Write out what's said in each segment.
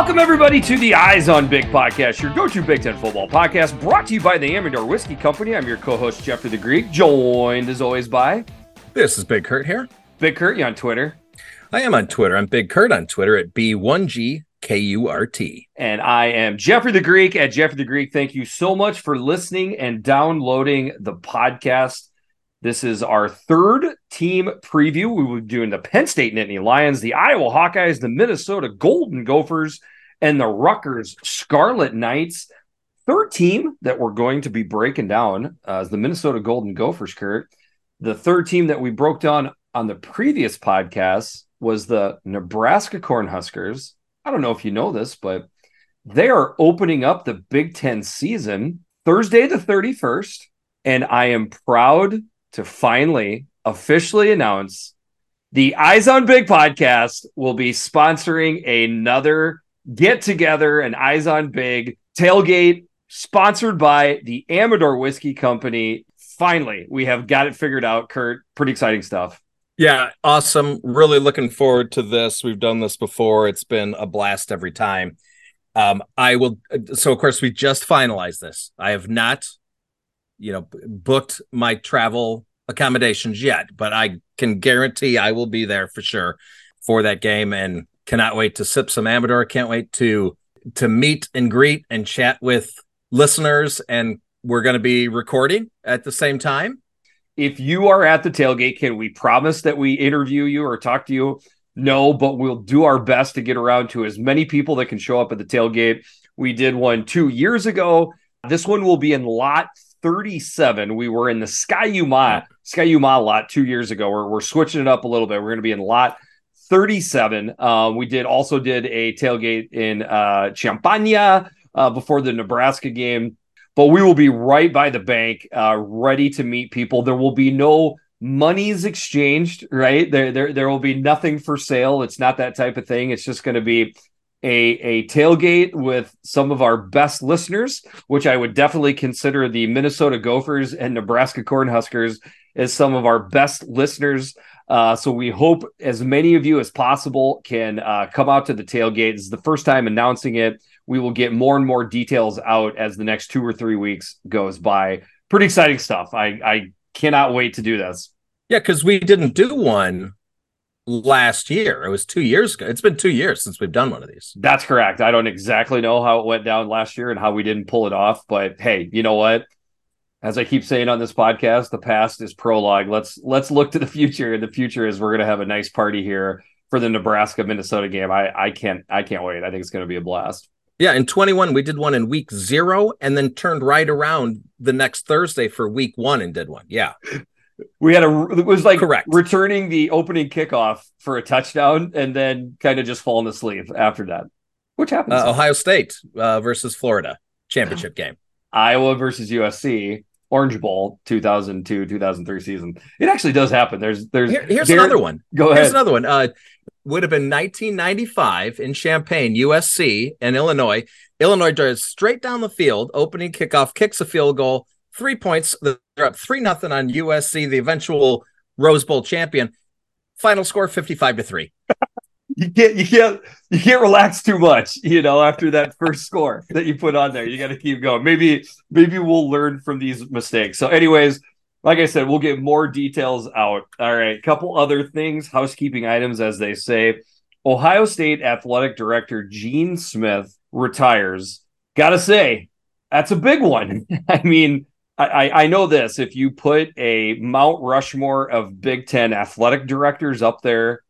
Welcome, everybody, to the Eyes on Big podcast, your go to Big Ten football podcast, brought to you by the Amador Whiskey Company. I'm your co host, Jeffrey the Greek, joined as always by This is Big Kurt here. Big Kurt, you on Twitter. I am on Twitter. I'm Big Kurt on Twitter at B1GKURT. And I am Jeffrey the Greek at Jeffrey the Greek. Thank you so much for listening and downloading the podcast. This is our third team preview. We will be doing the Penn State Nittany Lions, the Iowa Hawkeyes, the Minnesota Golden Gophers, and the Rutgers Scarlet Knights. Third team that we're going to be breaking down uh, is the Minnesota Golden Gophers, Kurt. The third team that we broke down on the previous podcast was the Nebraska Cornhuskers. I don't know if you know this, but they are opening up the Big Ten season Thursday, the 31st. And I am proud to finally officially announce the Eyes on Big podcast will be sponsoring another get together, an Eyes on Big tailgate sponsored by the Amador Whiskey Company. Finally, we have got it figured out, Kurt. Pretty exciting stuff. Yeah, awesome. Really looking forward to this. We've done this before. It's been a blast every time. Um, I will. So, of course, we just finalized this. I have not, you know, booked my travel accommodations yet, but I can guarantee I will be there for sure for that game, and cannot wait to sip some Amador. Can't wait to to meet and greet and chat with listeners, and we're going to be recording at the same time. If you are at the tailgate, can we promise that we interview you or talk to you? No, but we'll do our best to get around to as many people that can show up at the tailgate. We did one two years ago. This one will be in lot 37. We were in the Ski-U-Mah, Ski-U-Mah lot two years ago. We're, we're switching it up a little bit. We're going to be in lot 37. Uh, we did also did a tailgate in uh, Champaign uh, before the Nebraska game, but we will be right by the bank, uh, ready to meet people. There will be no monies exchanged, right? There, there, there will be nothing for sale. It's not that type of thing. It's just going to be a, a tailgate with some of our best listeners, which I would definitely consider the Minnesota Gophers and Nebraska Cornhuskers as some of our best listeners. Uh, so we hope as many of you as possible can uh, come out to the tailgate. This is the first time announcing it. We will get more and more details out as the next two or three weeks goes by. Pretty exciting stuff. I, I cannot wait to do this. Yeah, because we didn't do one last year. It was two years ago. It's been two years since we've done one of these. That's correct. I don't exactly know how it went down last year and how we didn't pull it off, but hey, you know what? As I keep saying on this podcast, the past is prologue. Let's let's look to the future. And the future is we're gonna have a nice party here for the Nebraska Minnesota game. I I can't I can't wait. I think it's gonna be a blast. Yeah, in 21, we did one in week zero and then turned right around the next Thursday for week one and did one. Yeah. We had a it was like Correct. returning the opening kickoff for a touchdown and then kind of just falling asleep after that, which happens. Uh, Ohio State uh, versus Florida championship game. Iowa versus USC, Orange Bowl, 2002 2003 season. It actually does happen. There's there's Here- here's another one. Go ahead Here's another one. Uh, would have been 1995 in Champaign, USC, and Illinois. Illinois drives straight down the field, opening kickoff, kicks a field goal, three points. They're up three nothing on USC, the eventual Rose Bowl champion. Final score 55 to three. you can't you can't you can't relax too much you know after that first score that you put on there. You got to keep going. Maybe maybe we'll learn from these mistakes. So anyways like i said we'll get more details out. All right couple other things housekeeping items as they say. Ohio state athletic director gene smith retires. Gotta say that's a big one. I mean I, I know this. If you put a Mount Rushmore of Big Ten athletic directors up there,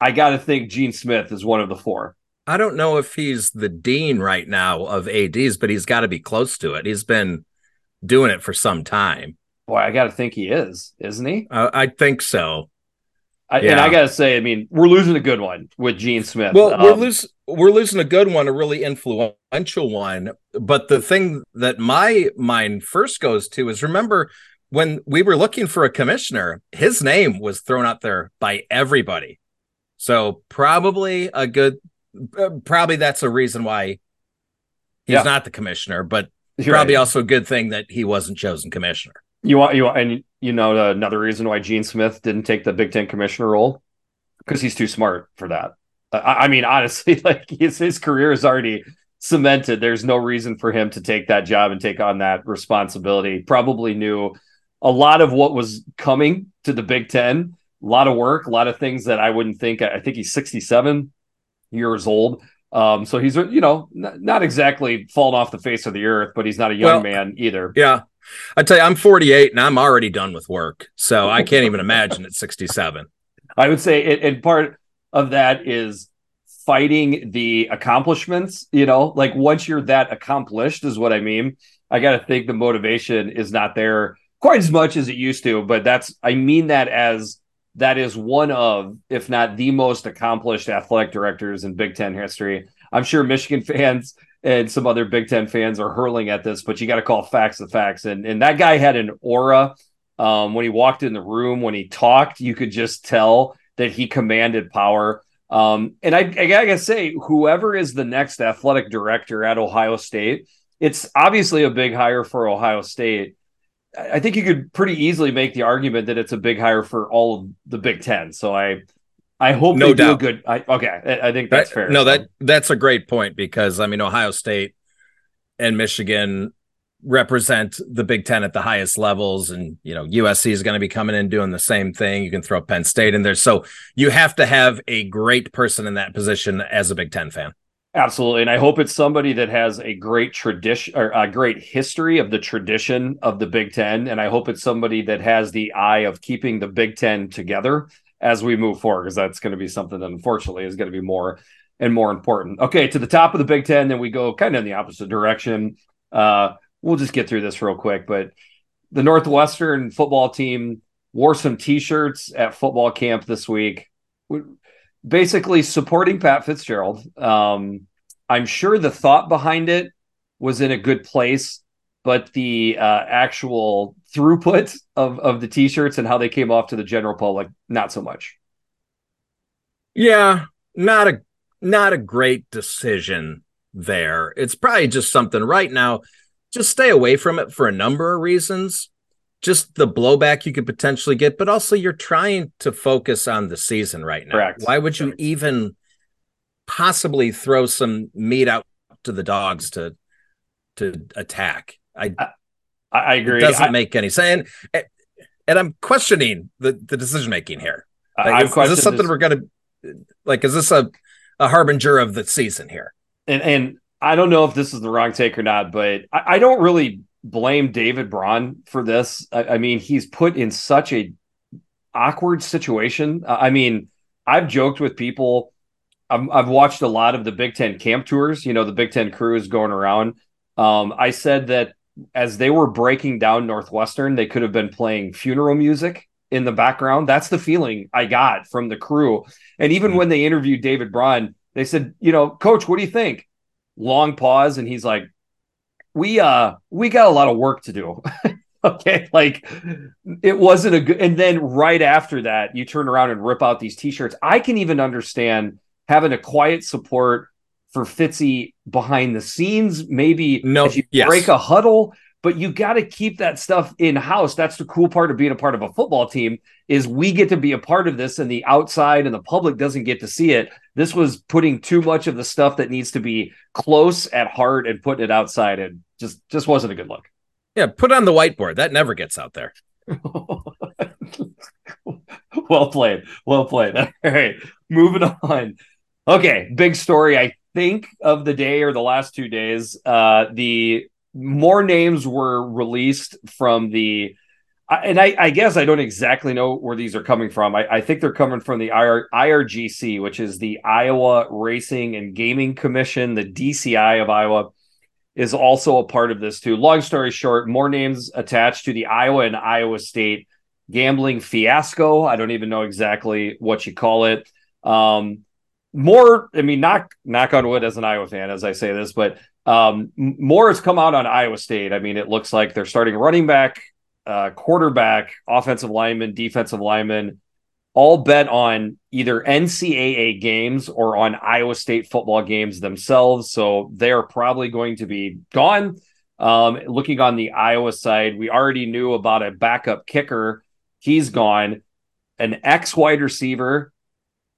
I got to think Gene Smith is one of the four. I don't know if he's the dean right now of ADs, but he's got to be close to it. He's been doing it for some time. Boy, I got to think he is, isn't he? Uh, I think so. I, And I got to say, I mean, we're losing a good one with Gene Smith. Well, we're Um, losing we're losing a good one, a really influential one. But the thing that my mind first goes to is remember when we were looking for a commissioner, his name was thrown out there by everybody. So probably a good, uh, probably that's a reason why he's Yeah. not the commissioner. But you're probably right. also a good thing that he wasn't chosen commissioner. You want you want, and you know another reason why Gene Smith didn't take the Big Ten commissioner role because he's too smart for that. I, I mean, honestly, like his his career is already cemented. There's no reason for him to take that job and take on that responsibility. Probably knew a lot of what was coming to the Big Ten. A lot of work, a lot of things that I wouldn't think. I think he's 67 years old. Um, so he's you know not, not exactly fallen off the face of the earth, but he's not a young well, man either. Yeah, I tell you, I'm 48 and I'm already done with work, so I can't even imagine at 67. I would say, and part of that is fighting the accomplishments. You know, like once you're that accomplished, is what I mean. I got to think the motivation is not there quite as much as it used to, but that's I mean that as that is one of, if not the most accomplished athletic directors in Big Ten history. I'm sure Michigan fans and some other Big Ten fans are hurling at this, but you got to call facts the facts. And and that guy had an aura um, when he walked in the room, when he talked, you could just tell that he commanded power. Um, and I, I gotta say, whoever is the next athletic director at Ohio State, it's obviously a big hire for Ohio State. I think you could pretty easily make the argument that it's a big hire for all of the Big Ten. So I, I hope no they doubt. do a good. I, okay, I think that's fair. No, that um, that's a great point because I mean Ohio State and Michigan represent the Big Ten at the highest levels, and you know USC is going to be coming in doing the same thing. You can throw Penn State in there, so you have to have a great person in that position as a Big Ten fan. Absolutely, and I hope it's somebody that has a great tradition or a great history of the tradition of the Big Ten, and I hope it's somebody that has the eye of keeping the Big Ten together as we move forward, because that's going to be something that unfortunately is going to be more and more important. Okay, to the top of the Big Ten, then we go kind of in the opposite direction. Uh, we'll just get through this real quick, but the Northwestern football team wore some T-shirts at football camp this week basically supporting Pat Fitzgerald. Um, I'm sure the thought behind it was in a good place, but the uh, actual throughput of of the t-shirts and how they came off to the general public, not so much. Yeah, not a not a great decision there. It's probably just something right now. Just stay away from it for a number of reasons just the blowback you could potentially get, but also you're trying to focus on the season right now. Correct. Why would you even possibly throw some meat out to the dogs to to attack? I I, I agree. It doesn't I, make any sense. And, and, I'm questioning the, the decision making here. Like, is, is, this something this, we're gonna like? Is this a a harbinger of the season here? And and I don't know if this is the wrong take or not, but I, I don't really blame David Braun for this. I, I, mean, he's put in such a awkward situation. I mean, I've joked with people. i have watched a lot of the Big Ten camp tours. You know, the Big Ten crew is going around. Um, I said that as they were breaking down Northwestern, they could have been playing funeral music in the background. That's the feeling I got from the crew. And even mm-hmm. when they interviewed David Braun, they said, you know, coach, what do you think? Long pause. And he's like, we uh we got a lot of work to do. okay, like it wasn't a good and then right after that you turn around and rip out these t-shirts. I can even understand having a quiet support for Fitzy behind the scenes, maybe no, as you yes. break a huddle, but you got to keep that stuff in house. That's the cool part of being a part of a football team is we get to be a part of this and the outside and the public doesn't get to see it. This was putting too much of the stuff that needs to be close at heart and putting it outside and just just wasn't a good look. Yeah, put on the whiteboard. That never gets out there. well played. Well played. All right. Moving on. Okay, big story I think of the day or the last two days. Uh the more names were released from the and I, I, guess I don't exactly know where these are coming from. I, I think they're coming from the IR, IRGC, which is the Iowa Racing and Gaming Commission, the DCI of Iowa is also a part of this too. Long story short, more names attached to the Iowa and Iowa State gambling fiasco. I don't even know exactly what you call it. Um, more, I mean, knock knock on wood as an Iowa fan as I say this, but um, more has come out on Iowa State. I mean, it looks like they're starting running back, uh, quarterback, offensive lineman, defensive lineman, all bet on either NCAA games or on Iowa State football games themselves. So they're probably going to be gone. Um, looking on the Iowa side, we already knew about a backup kicker. He's gone. An ex wide receiver.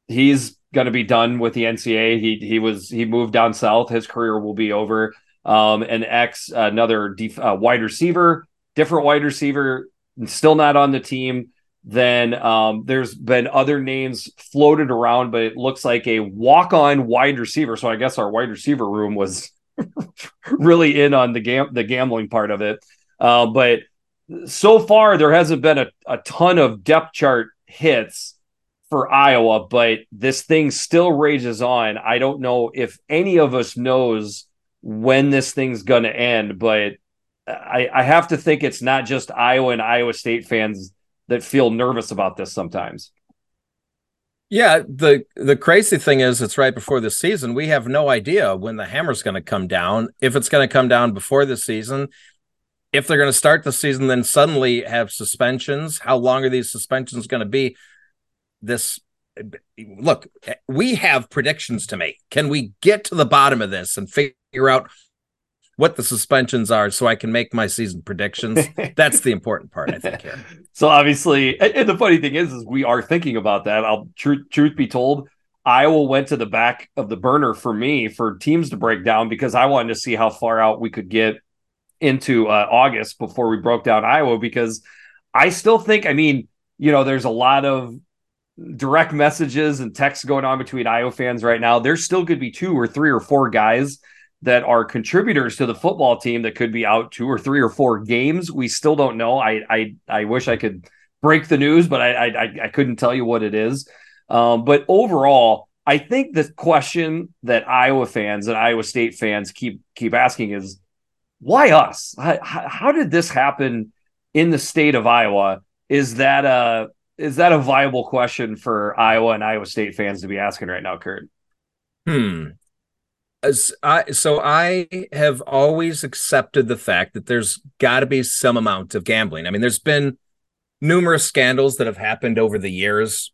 He's going to be done with the NCA. He he was he moved down south. His career will be over. Um, and X another def- uh, wide receiver, different wide receiver, still not on the team. Then um, there's been other names floated around, but it looks like a walk-on wide receiver. So I guess our wide receiver room was really in on the gam- the gambling part of it. Uh, but so far, there hasn't been a, a ton of depth chart hits for Iowa, but this thing still rages on. I don't know if any of us knows when this thing's going to end, but I, I have to think it's not just Iowa and Iowa State fans that feel nervous about this sometimes. Yeah, the the crazy thing is it's right before the season. We have no idea when the hammer's going to come down. If it's going to come down before the season, if they're going to start the season then suddenly have suspensions, how long are these suspensions going to be? This look, we have predictions to make. Can we get to the bottom of this and figure out what the suspensions are so I can make my season predictions. That's the important part, I think. Here. So obviously, and the funny thing is, is we are thinking about that. I'll truth truth be told, Iowa went to the back of the burner for me for teams to break down because I wanted to see how far out we could get into uh, August before we broke down Iowa because I still think, I mean, you know, there's a lot of direct messages and texts going on between Iowa fans right now. there's still could be two or three or four guys that are contributors to the football team that could be out two or three or four games. We still don't know. I I I wish I could break the news, but I I, I couldn't tell you what it is. Um, but overall, I think the question that Iowa fans and Iowa State fans keep keep asking is why us? How, how did this happen in the state of Iowa? Is that a is that a viable question for Iowa and Iowa State fans to be asking right now, Kurt? Hmm. As I, so I have always accepted the fact that there's got to be some amount of gambling. I mean, there's been numerous scandals that have happened over the years.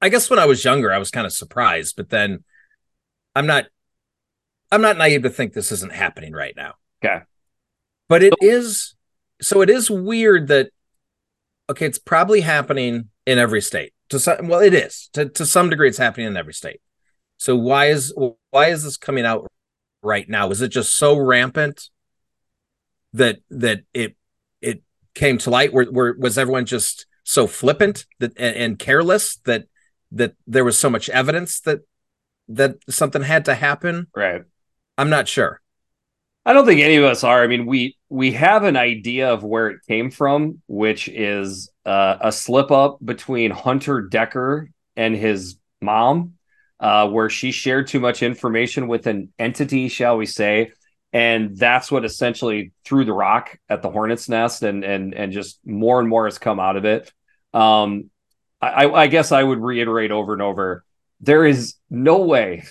I guess when I was younger, I was kind of surprised, but then I'm not. I'm not naive to think this isn't happening right now. Okay, but it is. So it is weird that. Okay, it's probably happening in every state. To some, well, it is to to some degree. It's happening in every state. So why is why is this coming out right now? Is it just so rampant that that it it came to light? Where, where was everyone just so flippant that and, and careless that that there was so much evidence that that something had to happen? Right. I'm not sure. I don't think any of us are. I mean, we we have an idea of where it came from, which is uh, a slip up between Hunter Decker and his mom uh, where she shared too much information with an entity, shall we say, and that's what essentially threw the rock at the hornet's nest, and and and just more and more has come out of it. Um, I, I guess I would reiterate over and over: there is no way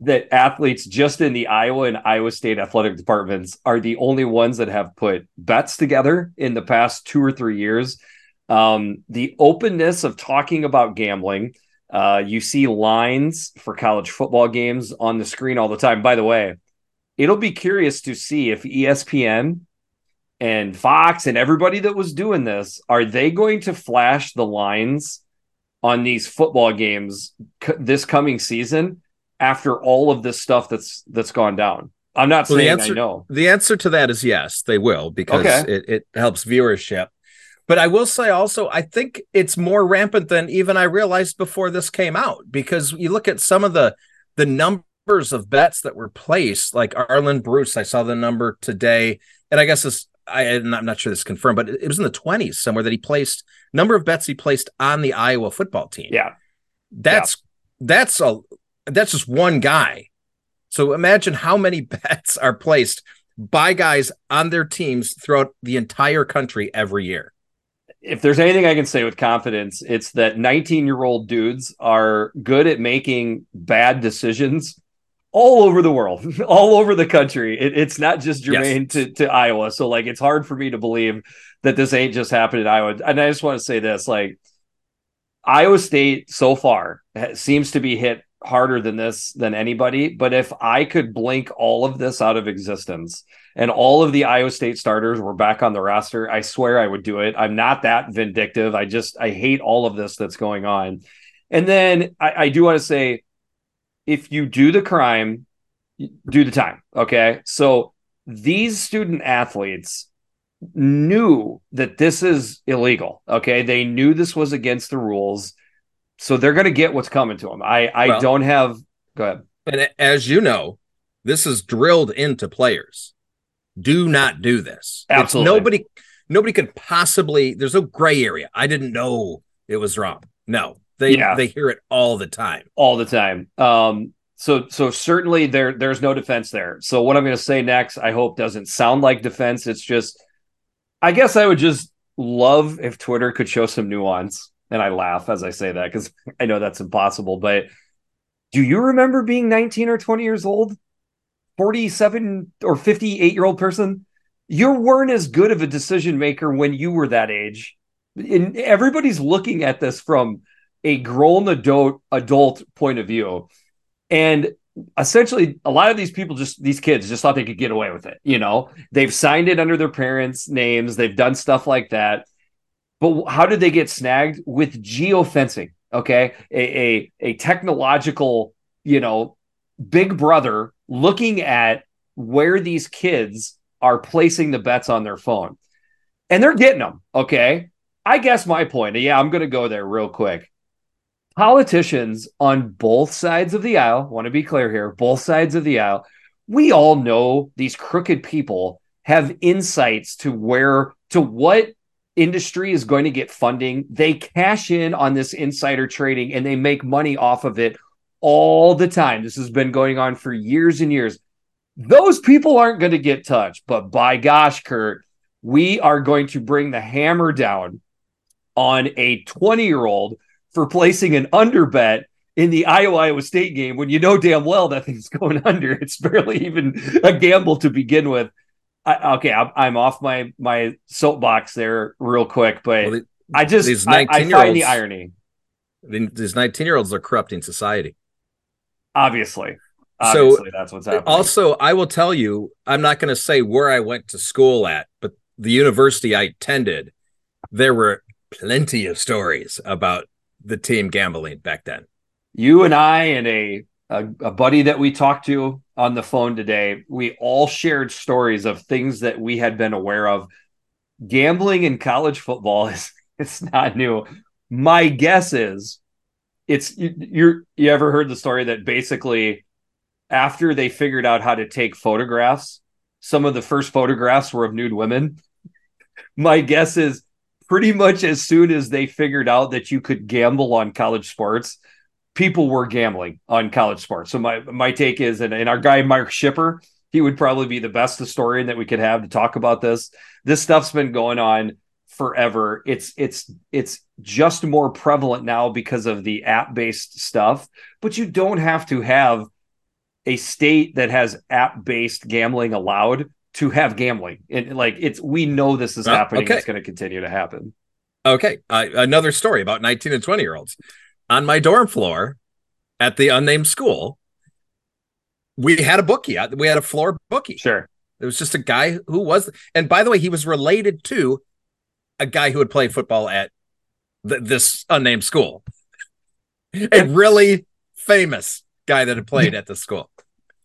that athletes just in the Iowa and Iowa State athletic departments are the only ones that have put bets together in the past two or three years. Um, the openness of talking about gambling, uh, you see lines for college football games on the screen all the time. By the way, it'll be curious to see if ESPN and Fox and everybody that was doing this are they going to flash the lines on these football games c- this coming season after all of this stuff that's that's gone down. I'm not well, saying the answer, I know. The answer to that is yes, they will because okay. it, it helps viewership. But I will say also, I think it's more rampant than even I realized before this came out because you look at some of the the numbers of bets that were placed, like Arland Bruce. I saw the number today, and I guess this I, am not sure this is confirmed, but it was in the 20s somewhere that he placed number of bets he placed on the Iowa football team. Yeah, that's yeah. that's a that's just one guy. So imagine how many bets are placed by guys on their teams throughout the entire country every year if there's anything I can say with confidence, it's that 19 year old dudes are good at making bad decisions all over the world, all over the country. It, it's not just germane yes. to, to Iowa. So, like, it's hard for me to believe that this ain't just happened in Iowa. And I just want to say this like, Iowa State so far seems to be hit harder than this than anybody. But if I could blink all of this out of existence, and all of the Iowa State starters were back on the roster, I swear I would do it. I'm not that vindictive. I just I hate all of this that's going on. And then I, I do want to say, if you do the crime, do the time. Okay, so these student athletes knew that this is illegal. Okay, they knew this was against the rules, so they're going to get what's coming to them. I I well, don't have. Go ahead. And as you know, this is drilled into players. Do not do this. Absolutely. It's nobody nobody could possibly there's no gray area. I didn't know it was wrong. No. They yeah. they hear it all the time. All the time. Um so so certainly there there's no defense there. So what I'm going to say next I hope doesn't sound like defense. It's just I guess I would just love if Twitter could show some nuance and I laugh as I say that cuz I know that's impossible, but do you remember being 19 or 20 years old? 47 or 58 year old person? You weren't as good of a decision maker when you were that age. And everybody's looking at this from a grown adult adult point of view. And essentially a lot of these people just these kids just thought they could get away with it you know they've signed it under their parents names they've done stuff like that but how did they get snagged? With geofencing okay? A, a, a technological you know big brother looking at where these kids are placing the bets on their phone. And they're getting them okay? I guess my point yeah i'm going to go there real quick. Politicians on both sides of the aisle want to be clear here both sides of the aisle we all know these crooked people have insights to where to what industry is going to get funding. They cash in on this insider trading and they make money off of it all the time. This has been going on for years and years. Those people aren't going to get touched, but by gosh, Kurt, we are going to bring the hammer down on a 20 year old for placing an under bet in the Iowa Iowa State game when you know damn well that thing's going under. It's barely even a gamble to begin with. I, okay, I'm, I'm, off my my soapbox there real quick, but well, I just these 19 I, I find the irony. These 19 year olds are corrupting society. Obviously. Obviously, so that's what's happening. Also, I will tell you, I'm not going to say where I went to school at, but the university I attended, there were plenty of stories about the team gambling back then. You and I and a a, a, buddy that we talked to on the phone today, we all shared stories of things that we had been aware of. Gambling in college football is it's not new. My guess is it's you, you're you ever heard the story that basically after they figured out how to take photographs, some of the first photographs were of nude women. My guess is pretty much as soon as they figured out that you could gamble on college sports, people were gambling on college sports. So my my take is, and, and our guy Mark Shipper, he would probably be the best historian that we could have to talk about this. This stuff's been going on forever. It's it's it's just more prevalent now because of the app based stuff, but you don't have to have a state that has app based gambling allowed to have gambling. And like it's we know this is uh, happening. Okay. It's going to continue to happen. Okay, uh, another story about 19 and 20 year olds on my dorm floor at the unnamed school, we had a bookie. We had a floor bookie. Sure. It was just a guy who was, and by the way, he was related to a guy who had played football at th- this unnamed school. a really famous guy that had played at the school.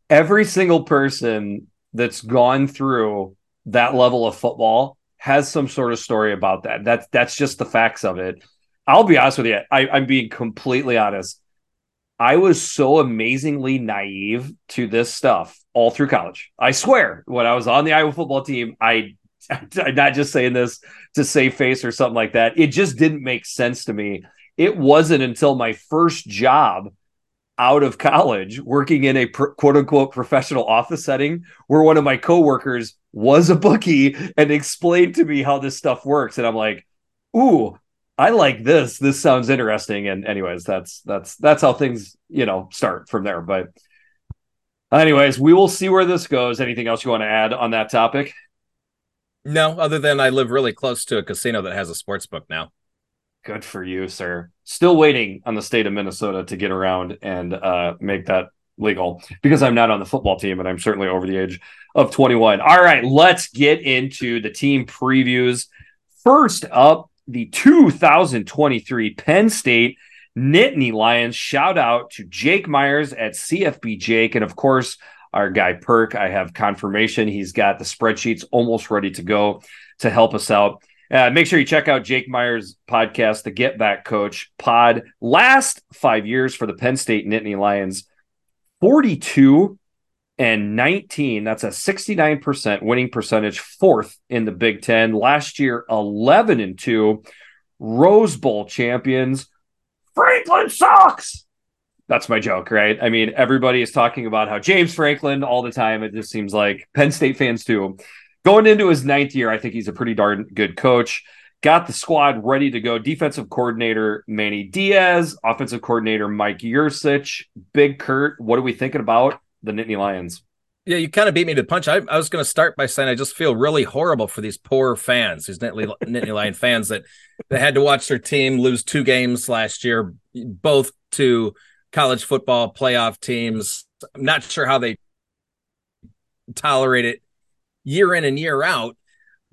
Every single person that's gone through that level of football has some sort of story about that. That's that's just the facts of it. I'll be honest with you. I, I'm being completely honest. I was so amazingly naive to this stuff all through college. I swear, when I was on the Iowa football team, I I'm not just saying this to save face or something like that. It just didn't make sense to me. It wasn't until my first job out of college working in a quote unquote professional office setting where one of my coworkers was a bookie and explained to me how this stuff works. And I'm like, ooh, I like this. This sounds interesting. And anyways, that's that's that's how things you know start from there. But anyways, we will see where this goes. Anything else you want to add on that topic? No, other than I live really close to a casino that has a sports book now. Good for you, sir. Still waiting on the state of Minnesota to get around and uh, make that legal because I'm not on the football team and I'm certainly over the age of 21. All right, let's get into the team previews. First up, the 2023 Penn State Nittany Lions. Shout out to Jake Myers at CFB Jake. And of course, our guy Perk. I have confirmation. He's got the spreadsheets almost ready to go to help us out. Uh, make sure you check out Jake Myers' podcast, The Get Back Coach Pod. Last five years for the Penn State Nittany Lions, 42 and 19. That's a 69% winning percentage, fourth in the Big Ten. Last year, 11 and 2. Rose Bowl champions. Franklin sucks. That's my joke, right? I mean, everybody is talking about how James Franklin all the time. It just seems like Penn State fans too. Going into his ninth year, I think he's a pretty darn good coach. Got the squad ready to go. Defensive coordinator Manny Diaz, offensive coordinator Mike Yurcich, Big Kurt. What are we thinking about the Nittany Lions? Yeah, you kind of beat me to the punch. I, I was going to start by saying I just feel really horrible for these poor fans, these Nittany, Nittany Lion fans that that had to watch their team lose two games last year, both to college football playoff teams. I'm not sure how they tolerate it year in and year out,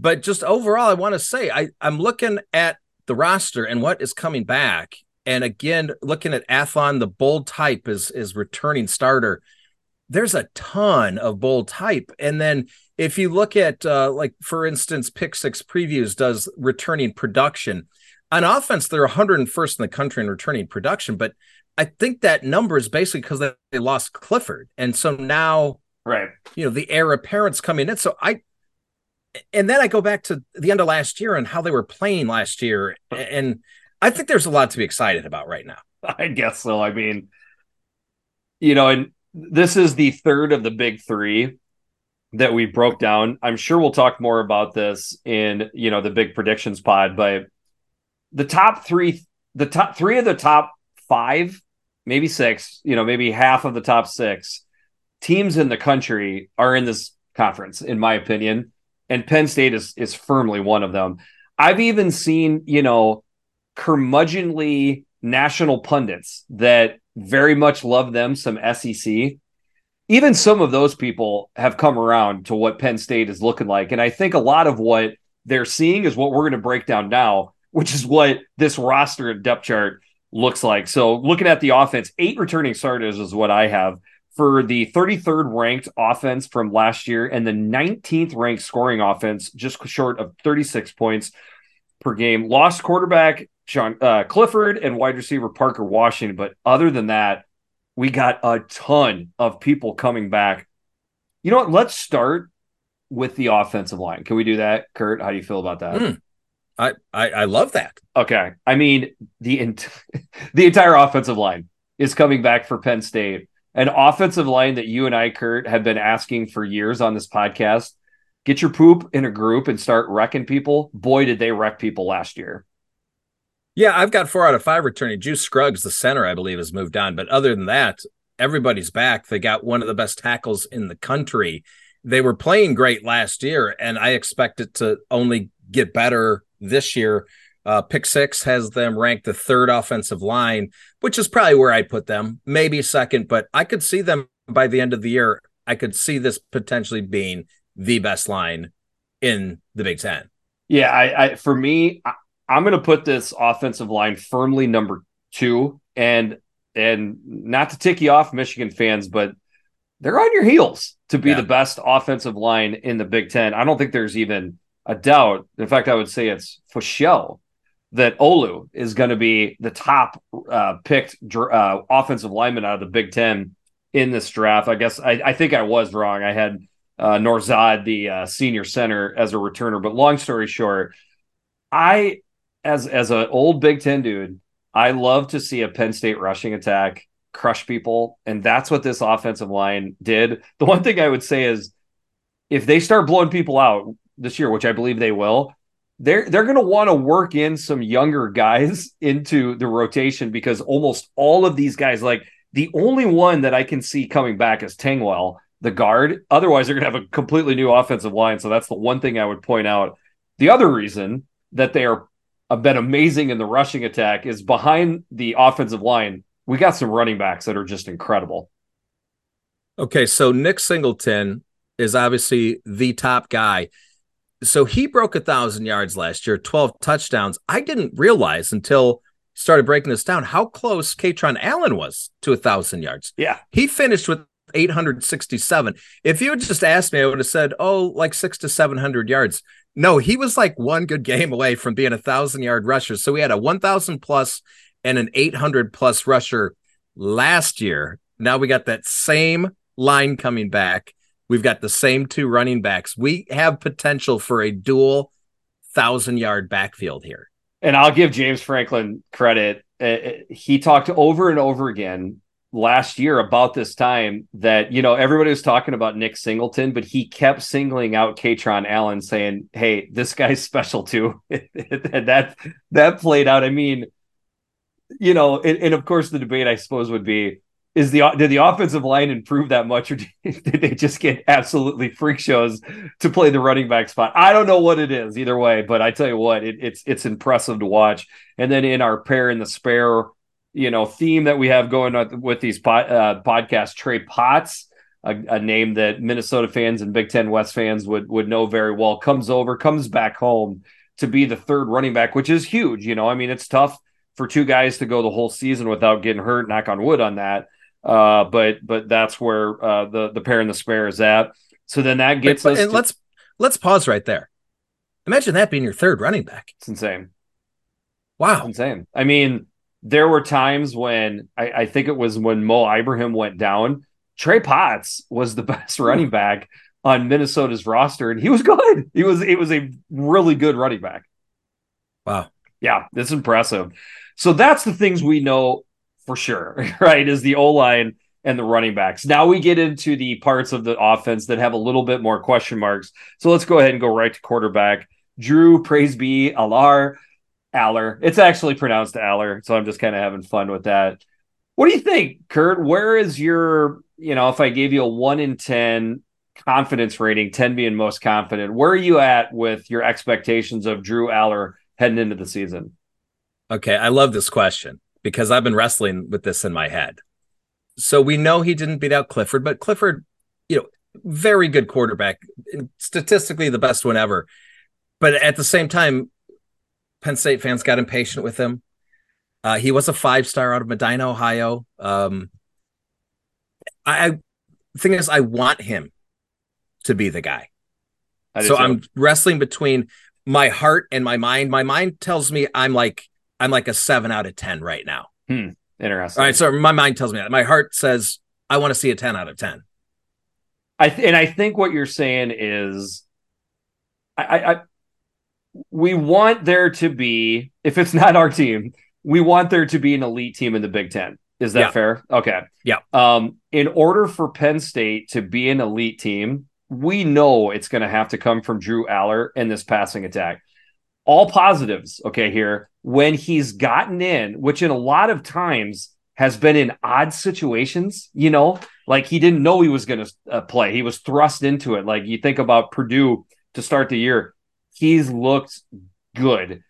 but just overall, I want to say I, I'm looking at the roster and what is coming back. And again, looking at Athlon, the bold type is is returning starter there's a ton of bold type. And then if you look at, uh, like, for instance, Pick Six Previews does returning production. On offense, they're 101st in the country in returning production, but I think that number is basically because they lost Clifford. And so now, right, you know, the heir apparent's coming in. So I, and then I go back to the end of last year and how they were playing last year. And I think there's a lot to be excited about right now. I guess so. I mean, you know, and this is the third of the big three that we broke down. I'm sure we'll talk more about this in you know the big predictions pod, but the top three, the top three of the top five, maybe six, you know, maybe half of the top six teams in the country are in this conference, in my opinion. And Penn State is is firmly one of them. I've even seen, you know, curmudgeonly national pundits that very much love them some SEC. Even some of those people have come around to what Penn State is looking like. And I think a lot of what they're seeing is what we're going to break down now, which is what this roster and depth chart looks like. So looking at the offense, eight returning starters is what I have for the 33rd ranked offense from last year and the 19th ranked scoring offense, just short of 36 points per game. Lost quarterback Sean uh, Clifford and wide receiver Parker Washington. But other than that, we got a ton of people coming back. You know what? Let's start with the offensive line. Can we do that, Kurt? How do you feel about that? Mm, I, I, I love that. Okay, I mean the ent- the entire offensive line is coming back for Penn State, an offensive line that you and I, Kurt, have been asking for years on this podcast. Get your poop in a group and start wrecking people. Boy, did they wreck people last year. Yeah, I've got four out of five returning. Juice Scruggs, the center, I believe, has moved on. But other than that, everybody's back. They got one of the best tackles in the country. They were playing great last year, and I expect it to only get better this year. Uh, Pick Six has them ranked the third offensive line, which is probably where I put them, maybe second, but I could see them by the end of the year. I could see this potentially being the best line in the Big Ten. Yeah, I, I for me, I'm going to put this offensive line firmly number two, and and not to tick you off, Michigan fans, but they're on your heels to be yeah. the best offensive line in the Big Ten. I don't think there's even a doubt. In fact, I would say it's for show that Olu is going to be the top uh, picked uh, offensive lineman out of the Big Ten in this draft. I guess I, I think I was wrong. I had uh, Nourzad, the uh, senior center, as a returner. But long story short, I as as an old Big Ten dude, I love to see a Penn State rushing attack crush people, and that's what this offensive line did. The one thing I would say is, if they start blowing people out this year, which I believe they will, they're they're going to want to work in some younger guys into the rotation because almost all of these guys, like the only one that I can see coming back is Tengwall, the guard. Otherwise, they're going to have a completely new offensive line. So that's the one thing I would point out. The other reason that they are have been amazing in the rushing attack is behind the offensive line. We got some running backs that are just incredible. Okay, so Nick Singleton is obviously the top guy. So he broke a thousand yards last year, 12 touchdowns. I didn't realize until started breaking this down, how close Kaytron Allen was to a thousand yards. Yeah. He finished with 867. If you had just asked me, I would have said, oh, like six to 700 yards. No, he was like one good game away from being a thousand yard rusher. So we had a 1,000 plus and an 800 plus rusher last year. Now we got that same line coming back. We've got the same two running backs. We have potential for a dual thousand yard backfield here. And I'll give James Franklin credit. Uh, he talked over and over again last year about this time that you know everybody was talking about Nick Singleton, but he kept singling out Kaytron Allen, saying, "Hey, this guy's special too." that that played out. I mean, you know, and, and, of course the debate I suppose would be: is the did the offensive line improve that much, or did, did they just get absolutely freak shows to play the running back spot? I don't know what it is either way, but I tell you what, it, it's it's impressive to watch. And then in our pair in the spare you know theme that we have going with these pod, uh, podcasts. Trey Potts, a, a, name that Minnesota fans and Big Ten West fans would would know very well, comes over, comes back home to be the third running back, which is huge. You know, I mean, it's tough for two guys to go the whole season without getting hurt. Knock on wood on that. Uh, but but that's where uh, the the pair and the spare is at. So then that gets but, us. And to, let's let's pause right there. Imagine that being your third running back. It's insane. Wow, it's insane. I mean, there were times when I, I, think it was when Mo Ibrahim went down. Trey Potts was the best hmm. running back on Minnesota's roster, and he was good. He was it was a really good running back. Wow. Yeah, that's impressive. So that's the things we know for sure, right? Is the O line and the running backs. Now we get into the parts of the offense that have a little bit more question marks. So let's go ahead and go right to quarterback. Drew, praise be Allar Aller. It's actually pronounced Aller, so I'm just kind of having fun with that. What do you think, Kurt? Where is your, you know, if I gave you a one in 10 confidence rating, 10 being most confident, where are you at with your expectations of Drew Allar heading into the season? Okay, I love this question because I've been wrestling with this in my head. So we know he didn't beat out Clifford, but Clifford, you know, very good quarterback, statistically the best one ever. But at the same time, Penn State fans got impatient with him. Uh, he was a five star out of Medina, Ohio. Um, I, I thing is, I want him to be the guy. So I'm wrestling between my heart and my mind. My mind tells me I'm like I'm like a seven out of ten right now. Hmm. Interesting. All right, so my mind tells me that. My heart says I want to see a ten out of ten. I th- and I think what you're saying is, I, I we want there to be, if it's not our team, we want there to be an elite team in the Big Ten. Is that yeah. fair? Okay. Yeah. Um, in order for Penn State to be an elite team, we know it's going to have to come from Drew Allar in this passing attack. All positives, okay, here. When he's gotten in, which in a lot of times has been in odd situations, you know, like he didn't know he was going to uh, play. He was thrust into it. Like you think about Purdue to start the year he's looked good.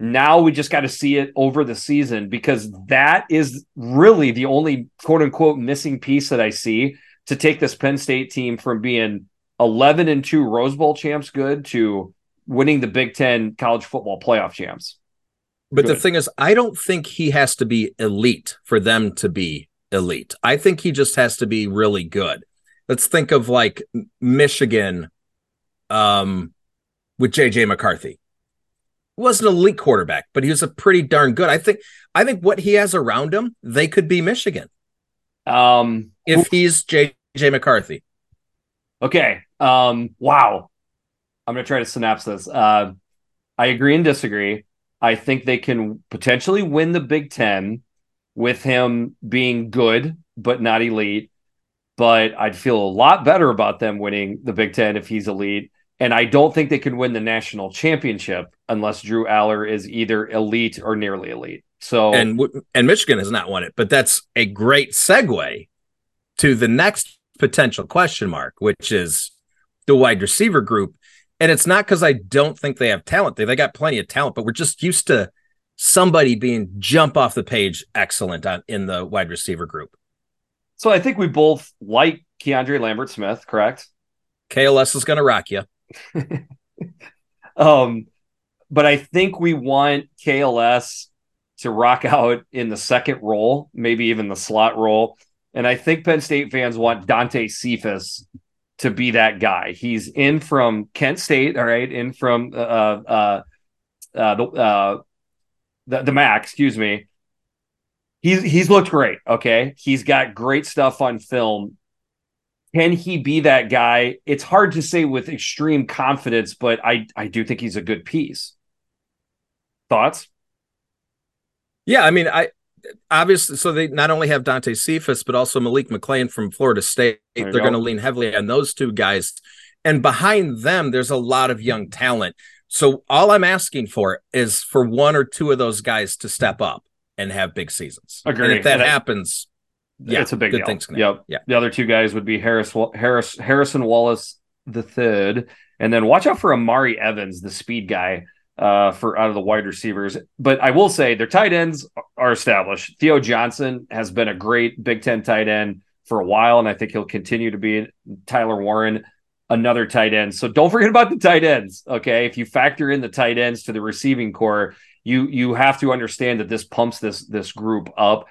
Now we just got to see it over the season because that is really the only quote unquote missing piece that I see to take this Penn State team from being 11 and 2 Rose Bowl champs good to winning the Big 10 college football playoff champs. But good. the thing is, I don't think he has to be elite for them to be elite. I think he just has to be really good. Let's think of like Michigan um with JJ McCarthy. He wasn't an elite quarterback, but he was a pretty darn good. I think I think what he has around him, they could be Michigan. Um if he's JJ McCarthy. Okay. Um wow. I'm going to try to synapse this. Uh I agree and disagree. I think they can potentially win the Big 10 with him being good but not elite. But I'd feel a lot better about them winning the Big 10 if he's elite and I don't think they can win the national championship unless Drew Allar is either elite or nearly elite. So and and Michigan has not won it, but that's a great segue to the next potential question mark, which is the wide receiver group. And it's not because I don't think they have talent; they they got plenty of talent, but we're just used to somebody being jump off the page excellent on in the wide receiver group. So I think we both like Keandre Lambert Smith, correct? KLS is going to rock you. um, but I think we want KLS to rock out in the second role, maybe even the slot role. And I think Penn State fans want Dante Cephas to be that guy. He's in from Kent State, all right, in from uh, uh, uh, the, uh, the the MAC, excuse me. He's he's looked great. Okay, he's got great stuff on film. Can he be that guy? It's hard to say with extreme confidence, but I I do think he's a good piece. Thoughts? Yeah, I mean, I obviously so they not only have Dante Cephas, but also Malik McClain from Florida State. They're go. going to lean heavily on those two guys. And behind them, there's a lot of young talent. So all I'm asking for is for one or two of those guys to step up and have big seasons. Agree. And if that and happens, yeah, it's a big good deal. things. Yep. Yeah. The other two guys would be Harris, Harris, Harrison Wallace the third, and then watch out for Omari Evans, the speed guy uh, for out of the wide receivers. But I will say their tight ends are established. Theo Johnson has been a great Big Ten tight end for a while, and I think he'll continue to be. Tyler Warren, another tight end. So don't forget about the tight ends. Okay, if you factor in the tight ends to the receiving core, you you have to understand that this pumps this this group up.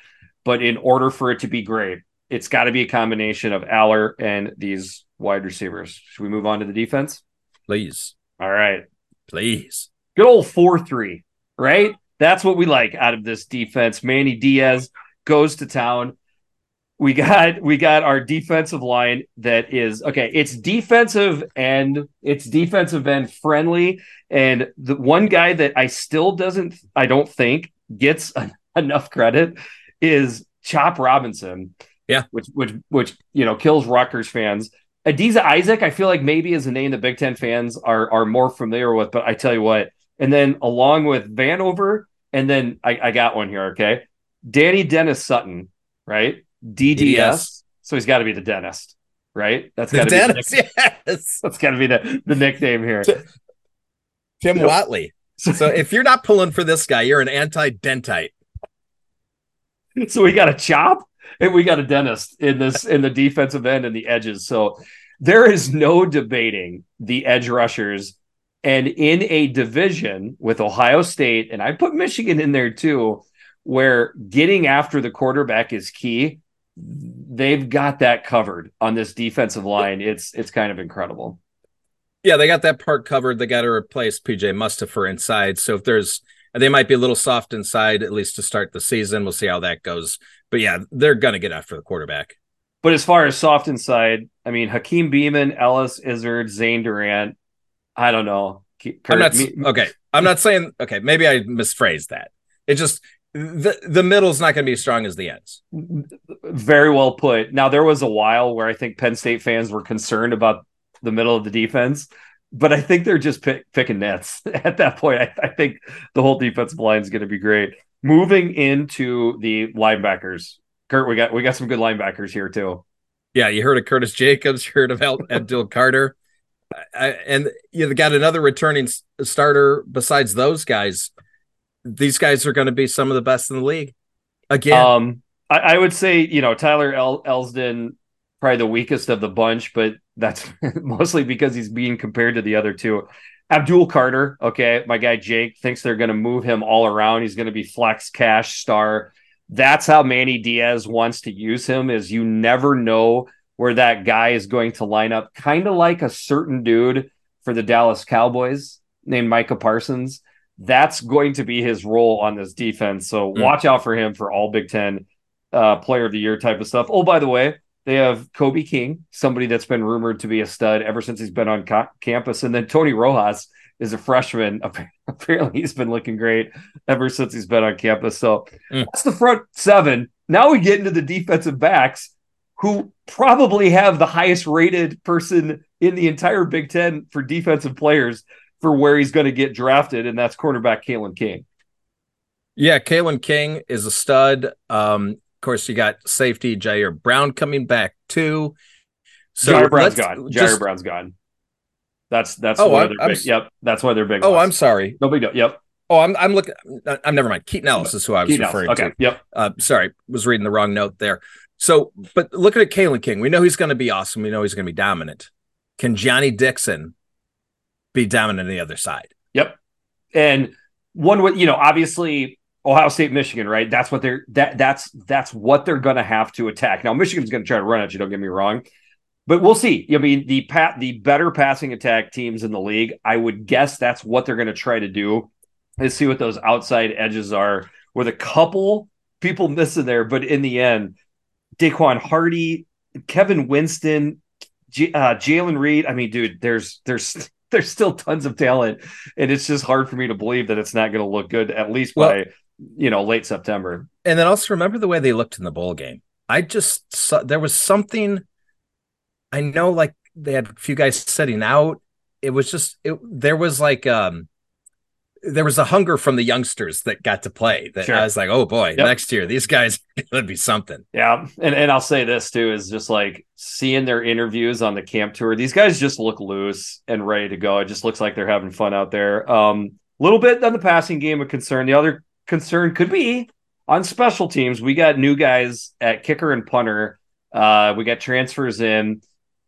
But in order for it to be great, it's got to be a combination of Allar and these wide receivers. Should we move on to the defense? Please. All right. Please. Good old 4 3, right? That's what we like out of this defense. Manny Diaz goes to town. We got we got our defensive line that is okay. It's defensive and it's defensive end friendly. And the one guy that I still doesn't, I don't think gets enough credit is Chop Robinson. Yeah, which which which you know kills Rutgers fans. Adisa Isaac, I feel like maybe is a name that Big Ten fans are are more familiar with, but I tell you what, and then along with Vanover, and then I, I got one here. Okay. Danny Dennis Sutton, right? DDS. DDS. So he's got to be the dentist, right? That's got to be Dennis. The yes. That's got to be the, the nickname here. Tim yep. Watley. So if you're not pulling for this guy, you're an anti-dentite. So we got a chop and we got a dentist in this in the defensive end and the edges. So there is no debating the edge rushers and in a division with Ohio State, and I put Michigan in there too, where getting after the quarterback is key. They've got that covered on this defensive line. It's it's kind of incredible. Yeah, they got that part covered. They got to replace PJ Mustipher inside. So if there's they might be a little soft inside, at least to start the season. We'll see how that goes. But yeah, they're gonna get after the quarterback. But as far as soft inside, I mean Hakeem Beamon, Ellis Izzard, Zane Durant, I don't know. Kurt, I'm not me, okay. I'm not saying okay. Maybe I misphrased that. It just the the middle's not going to be as strong as the ends. Very well put. Now there was a while where I think Penn State fans were concerned about the middle of the defense, but I think they're just pick, picking nets at that point. I, I think the whole defensive line is going to be great. Moving into the linebackers, Kurt, we got we got some good linebackers here too. Yeah, you heard of Curtis Jacobs, you heard of Abdul Carter. I, and you got another returning starter besides those guys. These guys are going to be some of the best in the league. Again, um, I, I would say you know Tyler El- Elsdon probably the weakest of the bunch, but that's mostly because he's being compared to the other two. Abdul Carter, okay, my guy Jake thinks they're going to move him all around. He's going to be flex cash star. That's how Manny Diaz wants to use him. Is you never know where that guy is going to line up, kind of like a certain dude for the Dallas Cowboys named Micah Parsons. That's going to be his role on this defense. So mm. watch out for him for all Big Ten uh, Player of the Year type of stuff. Oh, by the way, they have Kobe King, somebody that's been rumored to be a stud ever since he's been on co- campus, and then Tony Rojas is a freshman. Apparently, he's been looking great ever since he's been on campus. So mm. that's the front seven. Now we get into the defensive backs who probably have the highest rated person in the entire Big Ten for defensive players for where he's going to get drafted, and that's cornerback Kalen King. Yeah, Kalen King is a stud. Um, course, you got safety Ji'Ayir Brown coming back too. So Ji'Ayir Brown's gone. Just... Ji'Ayir Brown's gone. That's that's oh, why they're big. I'm... Yep, that's why they're big. Oh, loss. I'm sorry. No big deal. Yep. Oh, I'm I'm looking. I'm never mind. Keaton Ellis is who I was Keaton referring okay. to. Yep. Uh, sorry, was reading the wrong note there. So, but looking at Kalen King, we know he's going to be awesome. We know he's going to be dominant. Can Johnny Dixon be dominant on the other side? Yep. And one would, you know, obviously Ohio State, Michigan, right? That's what they're that that's that's what they're going to have to attack. Now, Michigan's going to try to run at you. Don't get me wrong, but we'll see. I mean, the pat the better passing attack teams in the league, I would guess that's what they're going to try to do. Is see what those outside edges are with a couple people missing there, but in the end, Daequan Hardy, Kevin Winston, J- uh, Jaylen Reed. I mean, dude, there's there's there's still tons of talent, and it's just hard for me to believe that it's not going to look good at least well, by you know late September. And then also remember the way they looked in the bowl game. I just saw there was something. I know, like they had a few guys sitting out. It was just it, there was like um there was a hunger from the youngsters that got to play that sure. I was like, oh boy, yep. next year these guys gonna be something. Yeah. And and I'll say this too is just like seeing their interviews on the camp tour, these guys just look loose and ready to go. It just looks like they're having fun out there. Um a little bit on the passing game of concern. The other concern could be on special teams. We got new guys at kicker and punter. Uh we got transfers in.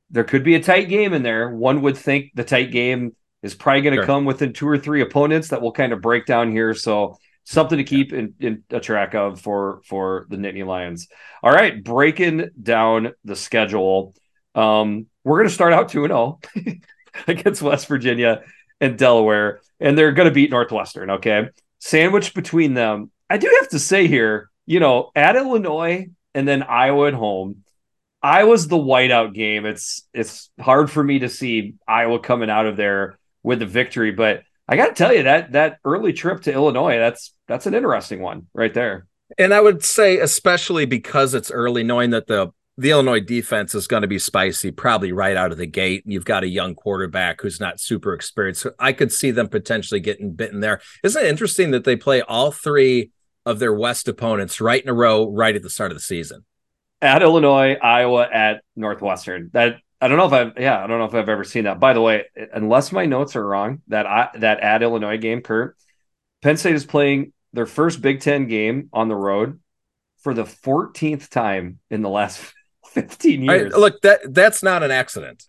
There could be a tight game in there. One would think the tight game is probably going to sure. come within two or three opponents that will kind of break down here. So something to keep in, in a track of for for the Nittany Lions. All right, breaking down the schedule. Um, we're going to start out 2 0 against West Virginia and Delaware, and they're going to beat Northwestern. Okay. Sandwich between them. I do have to say here, you know, at Illinois and then Iowa at home. Iowa's the whiteout game. It's it's hard for me to see Iowa coming out of there with the victory. But I got to tell you that that early trip to Illinois, that's that's an interesting one right there. And I would say, especially because it's early, knowing that the the Illinois defense is going to be spicy, probably right out of the gate. You've got a young quarterback who's not super experienced. So I could see them potentially getting bitten there. Isn't it interesting that they play all three of their West opponents right in a row, right at the start of the season? At Illinois, Iowa, at Northwestern. That I don't know if I've yeah, I don't know if I've ever seen that. By the way, unless my notes are wrong, that I, that at Illinois game, Kurt, Penn State is playing their first Big Ten game on the road for the 14th time in the last 15 years. Look, that that's not an accident.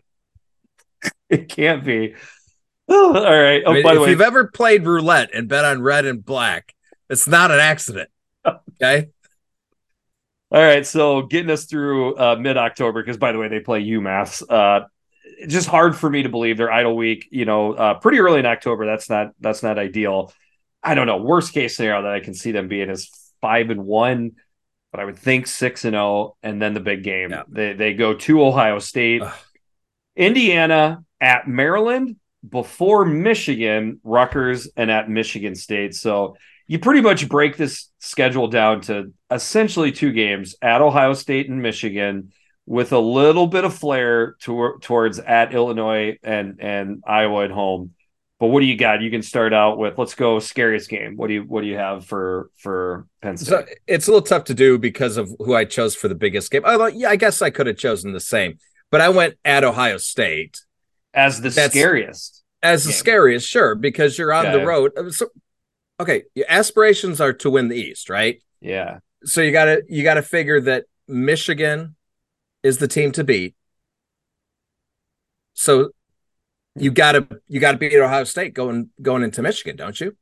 it can't be. Oh, all right. Oh, I mean, by the if way, you've ever played roulette and bet on red and black, it's not an accident. Okay. All right, so getting us through uh, mid October, because by the way, they play UMass. Uh, just hard for me to believe their idle week. You know, uh, pretty early in October. That's not that's not ideal. I don't know. Worst case scenario that I can see them being is five and one, but I would think six and zero, and then the big game. Yeah. They they go to Ohio State, Ugh. Indiana at Maryland before Michigan, Rutgers, and at Michigan State. So you pretty much break this schedule down to essentially two games at Ohio State and Michigan with a little bit of flair to, towards at Illinois and and Iowa at home. But what do you got? You can start out with let's go scariest game. What do you what do you have for for Penn State? So it's a little tough to do because of who I chose for the biggest game. Although yeah, I guess I could have chosen the same, but I went at Ohio State as the That's, scariest. As game. the scariest, sure, because you're on okay. the road. Uh, so okay, your aspirations are to win the East, right? Yeah. So you gotta you gotta figure that Michigan is the team to beat. So you gotta you gotta beat Ohio State going going into Michigan, don't you?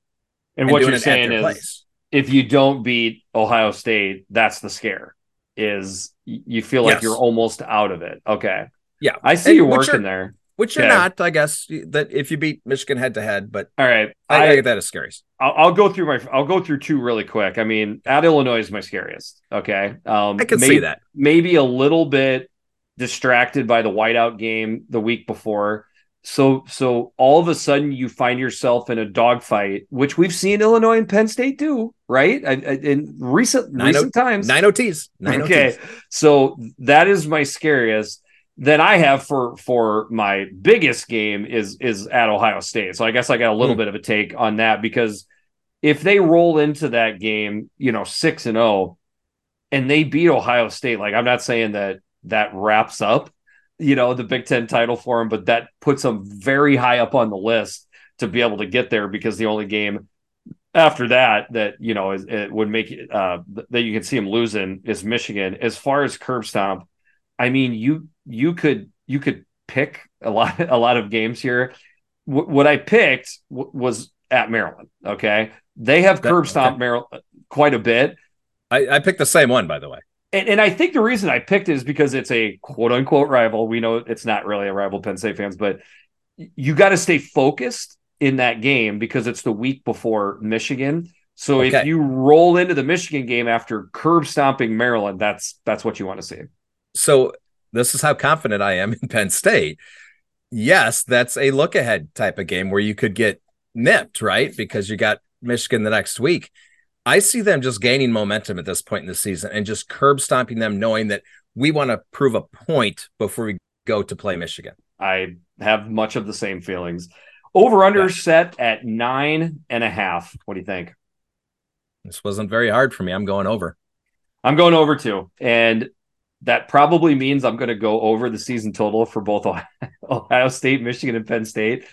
And, and what you're saying is place. if you don't beat Ohio State, that's the scare. Is you feel like yes. you're almost out of it. Okay. Yeah. I see and you working there which you're not, I guess. That if you beat Michigan head to head, but all right, I, I get that as scariest. I'll, I'll, go through my. I'll go through two really quick. I mean, at Illinois is my scariest. Okay, um, I can see that. Maybe a little bit distracted by the whiteout game the week before. So, so all of a sudden you find yourself in a dogfight, which we've seen Illinois and Penn State do, right? I, I, in recent nine recent o- times, nine OTs. Nine okay, OTs. so that is my scariest that I have for for my biggest game is is at Ohio State. So I guess I got a little mm. bit of a take on that because if they roll into that game, you know, 6 and 0 and they beat Ohio State, like I'm not saying that that wraps up, you know, the Big 10 title for him, but that puts him very high up on the list to be able to get there because the only game after that that you know is, it would make uh that you can see him losing is Michigan. As far as curb stomp, I mean, you you could you could pick a lot a lot of games here. W- what I picked w- was at Maryland. Okay, they have curb stomp okay. Maryland. quite a bit. I, I picked the same one, by the way. And, and I think the reason I picked it is because it's a quote unquote rival. We know it's not really a rival, Penn State fans, but you got to stay focused in that game because it's the week before Michigan. So okay. if you roll into the Michigan game after curb stomping Maryland, that's that's what you want to see. So this is how confident I am in Penn State. Yes, that's a look ahead type of game where you could get nipped, right? Because you got Michigan the next week. I see them just gaining momentum at this point in the season and just curb stomping them, knowing that we want to prove a point before we go to play Michigan. I have much of the same feelings. Over under yeah. set at nine and a half. What do you think? This wasn't very hard for me. I'm going over. I'm going over too. And that probably means I'm going to go over the season total for both Ohio State, Michigan, and Penn State.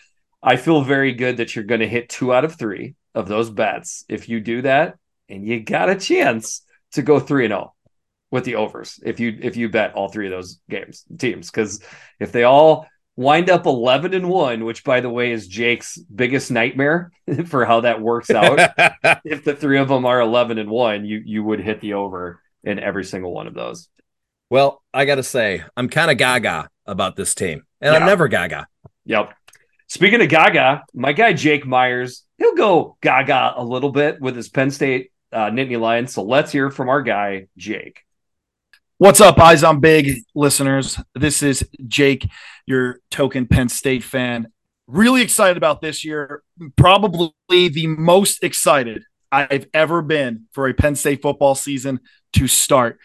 I feel very good that you're going to hit two out of three of those bets. If you do that, and you got a chance to go three and zero oh with the overs if you if you bet all three of those games teams. Because if they all wind up 11 and 1 which by the way is jake's biggest nightmare for how that works out if the three of them are 11 and 1 you you would hit the over in every single one of those. Well i gotta say i'm kind of gaga about this team and yeah. i'm never gaga. Yep. Speaking of gaga my guy jake myers he'll go gaga a little bit with his penn state uh, Nittany Lions. So let's hear from our guy, Jake. What's up, Eyes on Big listeners? This is Jake, your token Penn State fan. Really excited about this year. Probably the most excited I've ever been for a Penn State football season to start.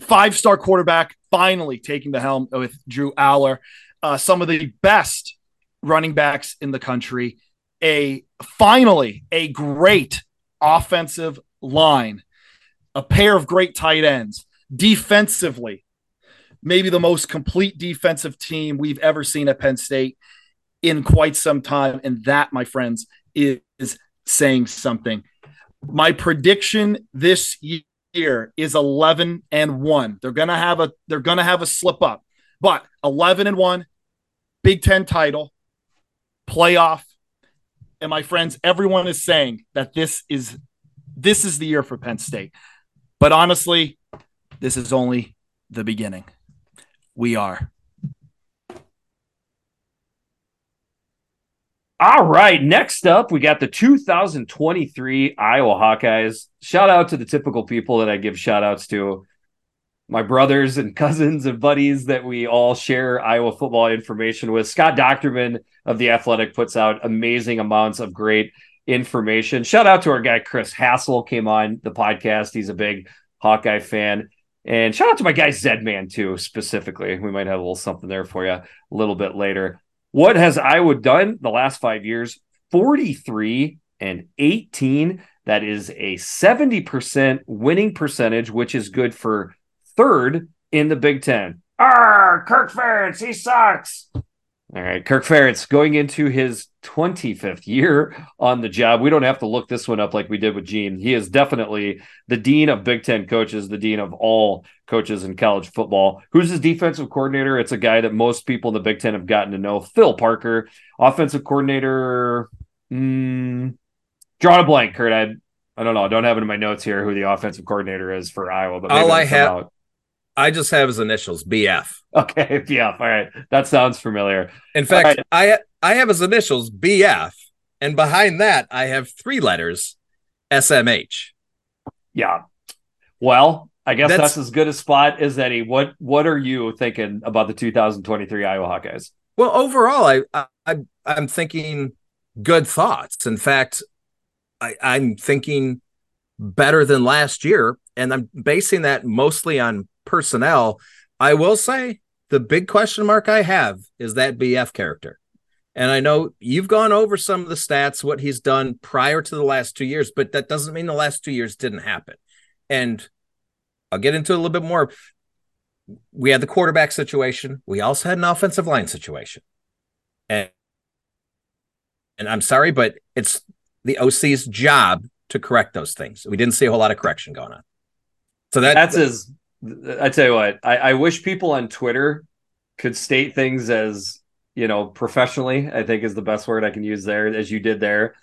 Five star quarterback finally taking the helm with Drew Allar. Uh, some of the best running backs in the country. A finally a great offensive line, a pair of great tight ends, defensively, maybe the most complete defensive team we've ever seen at Penn State in quite some time. And that, my friends, is saying something. My prediction this year is 11 and 1. They're going to have a they're going to have a slip up. But 11 and 1, Big 10 title, playoff. And my friends, everyone is saying that this is this is the year for Penn State. But honestly, this is only the beginning. We are. All right. Next up, we got the 2023 Iowa Hawkeyes. Shout out to the typical people that I give shout outs to my brothers and cousins and buddies that we all share Iowa football information with. Scott Dochterman of The Athletic puts out amazing amounts of great information. Shout out to our guy Chris Hassel came on the podcast. He's a big Hawkeye fan. And shout out to my guy Zedman too, specifically. We might have a little something there for you a little bit later. What has Iowa done the last five years? 43 and 18. That is a 70% winning percentage, which is good for third in the Big Ten. Ah, Kirk Ferentz, he sucks. All right, Kirk Ferentz going into his 25th year on the job. We don't have to look this one up like we did with Gene. He is definitely the dean of Big Ten coaches, the dean of all coaches in college football. Who's his defensive coordinator? It's a guy that most people in the Big Ten have gotten to know. Phil Parker, offensive coordinator. Mm, draw a blank, Kurt. I I don't know. I don't have it in my notes here who the offensive coordinator is for Iowa. But all I have. Out. I just have his initials, BF. Okay, BF. All right, that sounds familiar. In fact, right. I I have his initials, BF, and behind that I have three letters, SMH. Yeah. Well, I guess that's, that's as good a spot as any. What What are you thinking about the 2023 Iowa Hawkeyes? Well, overall, I, I I'm thinking good thoughts. In fact, I, I'm thinking better than last year, and I'm basing that mostly on personnel. I will say the big question mark I have is that BF character. And I know you've gone over some of the stats, what he's done prior to the last two years, but that doesn't mean the last two years didn't happen. And I'll get into a little bit more. We had the quarterback situation. We also had an offensive line situation. And and I'm sorry, but it's the OC's job to correct those things. We didn't see a whole lot of correction going on. So that, that's as I tell you what, I, I wish people on Twitter could state things as you know professionally. I think is the best word I can use there, as you did there.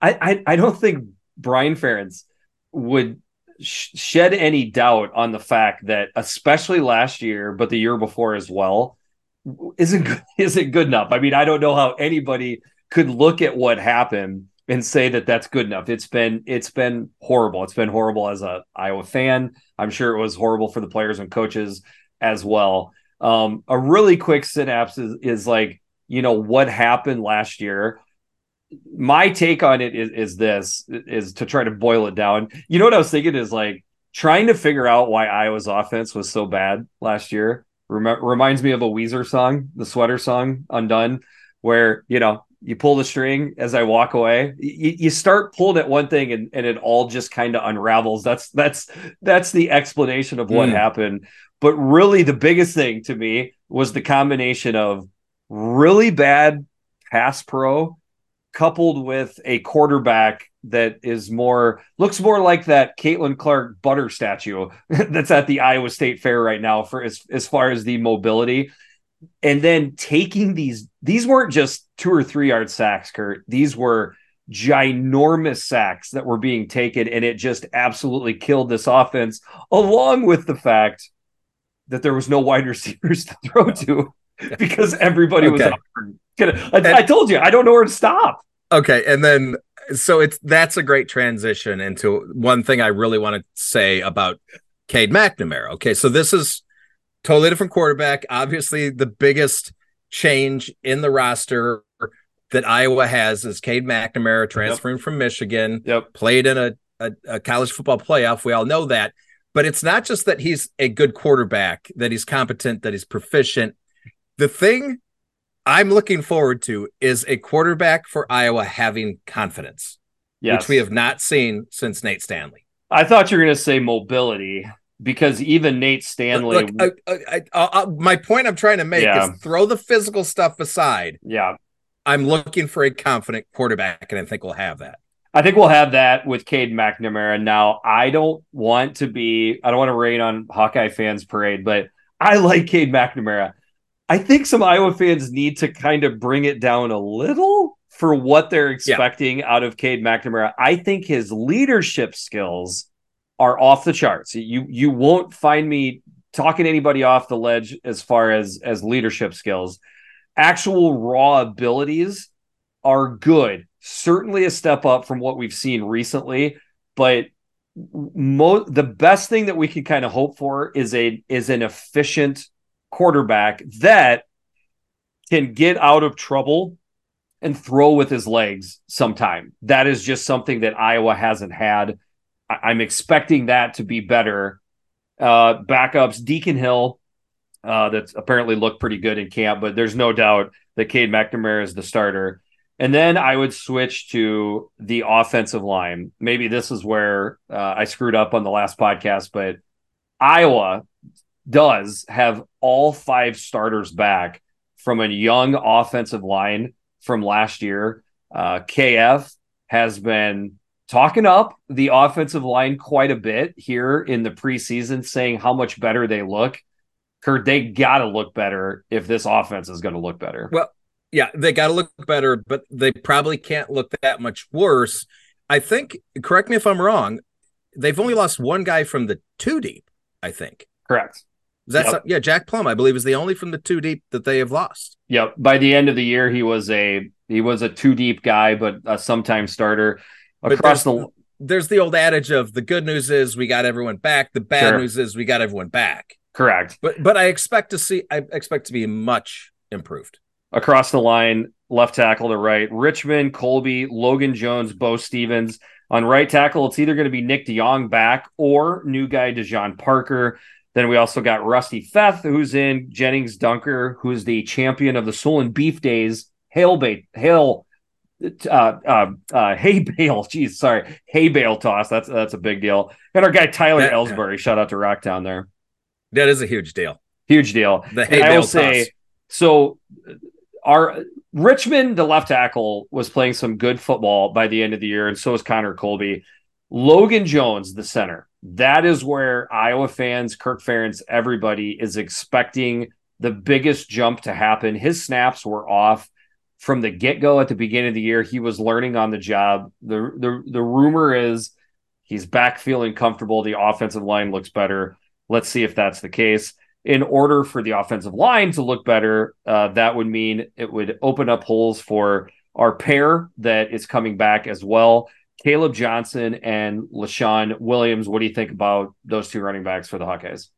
I I, I don't think Brian Ferentz would sh- shed any doubt on the fact that, especially last year, but the year before as well, isn't isn't good enough. I mean, I don't know how anybody could look at what happened and say that that's good enough. It's been it's been horrible. It's been horrible as a Iowa fan. I'm sure it was horrible for the players and coaches as well. Um, a really quick synapse is, is like you know what happened last year. My take on it is, is this is to try to boil it down. You know what I was thinking is like trying to figure out why Iowa's offense was so bad last year. Rem- reminds me of a Weezer song, the sweater song, Undone, where you know you pull the string as I walk away. You, you start pulling at one thing and, and it all just kind of unravels. That's that's that's the explanation of what mm. happened. But really the biggest thing to me was the combination of really bad pass pro coupled with a quarterback that is more looks more like that Caitlin Clark butter statue that's at the Iowa State Fair right now for as as far as the mobility and then taking these these weren't just two or three yard sacks kurt these were ginormous sacks that were being taken and it just absolutely killed this offense along with the fact that there was no wide receivers to throw to because everybody okay. was I, I told you i don't know where to stop okay and then so it's that's a great transition into one thing i really want to say about Cade McNamara. Okay, so this is totally different quarterback. Obviously, the biggest change in the roster that Iowa has is Cade McNamara transferring yep. from Michigan. Yep. Played in a, a, a, college football playoff. We all know that. But it's not just that he's a good quarterback, that he's competent, that he's proficient. The thing I'm looking forward to is a quarterback for Iowa having confidence, yes. which we have not seen since Nate Stanley. I thought you were going to say mobility because even Nate Stanley. Look, I, I, I, my point I'm trying to make yeah. is throw the physical stuff aside. Yeah, I'm looking for a confident quarterback, and I think we'll have that. I think we'll have that with Cade McNamara. Now, I don't want to be, I don't want to rain on Hawkeye fans' parade, but I like Cade McNamara. I think some Iowa fans need to kind of bring it down a little for what they're expecting yeah. out of Cade McNamara. I think his leadership skills are off the charts. You you won't find me talking anybody off the ledge as far as as leadership skills. Actual raw abilities are good. Certainly a step up from what we've seen recently, but mo- the best thing that we can kind of hope for is a is an efficient quarterback that can get out of trouble and throw with his legs sometime. That is just something that Iowa hasn't had I'm expecting that to be better. Uh, backups, Deacon Hill, uh, that's apparently looked pretty good in camp, but there's no doubt that Cade McNamara is the starter. And then I would switch to the offensive line. Maybe this is where uh, I screwed up on the last podcast, but Iowa does have all five starters back from a young offensive line from last year. Uh, KF has been talking up the offensive line quite a bit here in the preseason, saying how much better they look. Kurt, they got to look better if this offense is going to look better. Well, yeah, they got to look better, but they probably can't look that much worse. I think, correct me if I'm wrong, they've only lost one guy from the two deep, I think. Correct. That's yep. yeah, Jack Plumb, I believe, is the only from the two deep that they have lost. Yep. By the end of the year, he was a he was a two deep guy, but a sometime starter across there's, the there's the old adage of the good news is we got everyone back the bad sure. news is we got everyone back. Correct. But but i expect to see i expect to be much improved. Across the line left tackle to right Richman colby logan jones Beau Stephens. On right tackle it's either going to be nick DeJong back or new guy Daijon Parker. Then we also got rusty feth who's in Gennings Dunker who's the champion of the Solon beef days hail bait hail uh, uh, uh, hay bale. Geez, sorry, hay bale toss. That's that's a big deal. And our guy Tyler that, Elsbury. Shout out to Rocktown there. That is a huge deal. Huge deal. The hay bale toss. Say, so our Richman, the left tackle, was playing some good football by the end of the year, and so is Connor Colby. Logan Jones, the center. That is where Iowa fans, Kirk Ferentz, everybody is expecting the biggest jump to happen. His snaps were off from the get go at the beginning of the year, he was learning on the job. The, the, the rumor is He's back feeling comfortable. The offensive line looks better. Let's see if that's the case. In order for the offensive line to look better, uh, that would mean it would open up holes for our pair that is coming back as well. Caleb Johnson and Leshon Williams. What do you think about those two running backs for the Hawkeyes?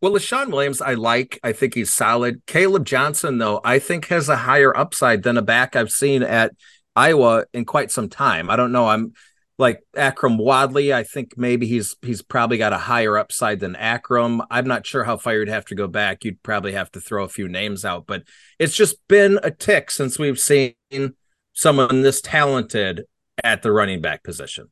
Well, Leshon Williams, I like. I think he's solid. Caleb Johnson, though, I think has a higher upside than a back I've seen at Iowa in quite some time. I don't know. I'm like Akrum Wadley. I think maybe he's he's probably got a higher upside than Akrum. I'm not sure how far you'd have to go back. You'd probably have to throw a few names out, but it's just been a tick since we've seen someone this talented at the running back position.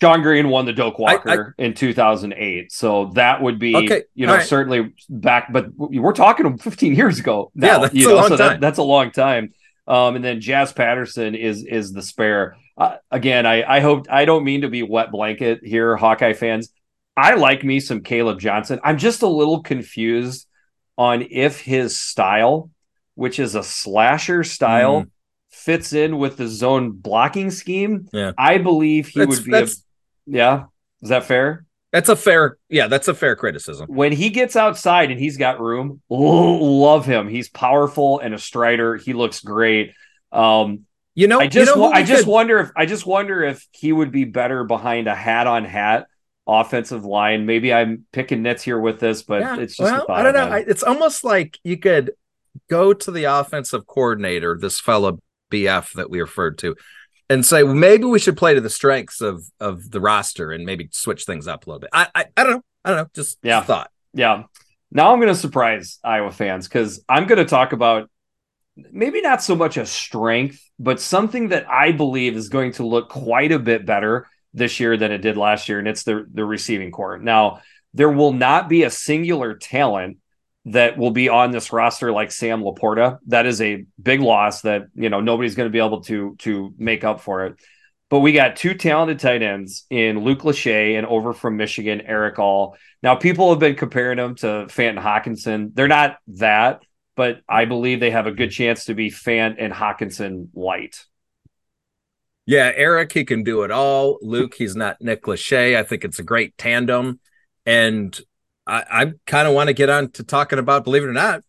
Shonn Greene won the Doak Walker I, I, in 2008. So that would be, okay, you know, right. certainly back, but we're talking 15 years ago. Now, yeah, that's you a long so time. That, that's a long time. Um, and then Jazz Patterson is is the spare. Uh, again, I I hope I don't mean to be wet blanket here, Hawkeye fans. I like me some Caleb Johnson. I'm just a little confused on if his style, which is a slasher style, mm. Fits in with the zone blocking scheme. Yeah. I believe he that's, would be a, yeah. Is that fair? That's a fair, yeah, that's a fair criticism. When he gets outside and he's got room, love him. He's powerful and a strider. He looks great. Um, you know, I just, you know I just could... wonder if I just wonder if he would be better behind a hat on hat offensive line. Maybe I'm picking nits here with this, but yeah, it's just well, I don't know. I, it's almost like you could go to the offensive coordinator, this fellow BF that we referred to, and say well, maybe we should play to the strengths of of the roster and maybe switch things up a little bit. I I, I don't know. I don't know. Just yeah, thought. Yeah. Now I'm going to surprise Iowa fans because I'm going to talk about maybe not so much a strength, but something that I believe is going to look quite a bit better this year than it did last year, and it's the the receiving core. Now there will not be a singular talent that will be on this roster like Sam LaPorta. That is a big loss that, you know, nobody's going to be able to to make up for it. But we got two talented tight ends in Luke Lachey and over from Michigan, Erick All. Now, people have been comparing them to Fant and Hockenson. They're not that, but I believe they have a good chance to be Fant and Hockenson light. Yeah, Erick, he can do it all. Luke, he's not Nick Lachey. I think it's a great tandem. And I, I kind of want to get on to talking about, believe it or not,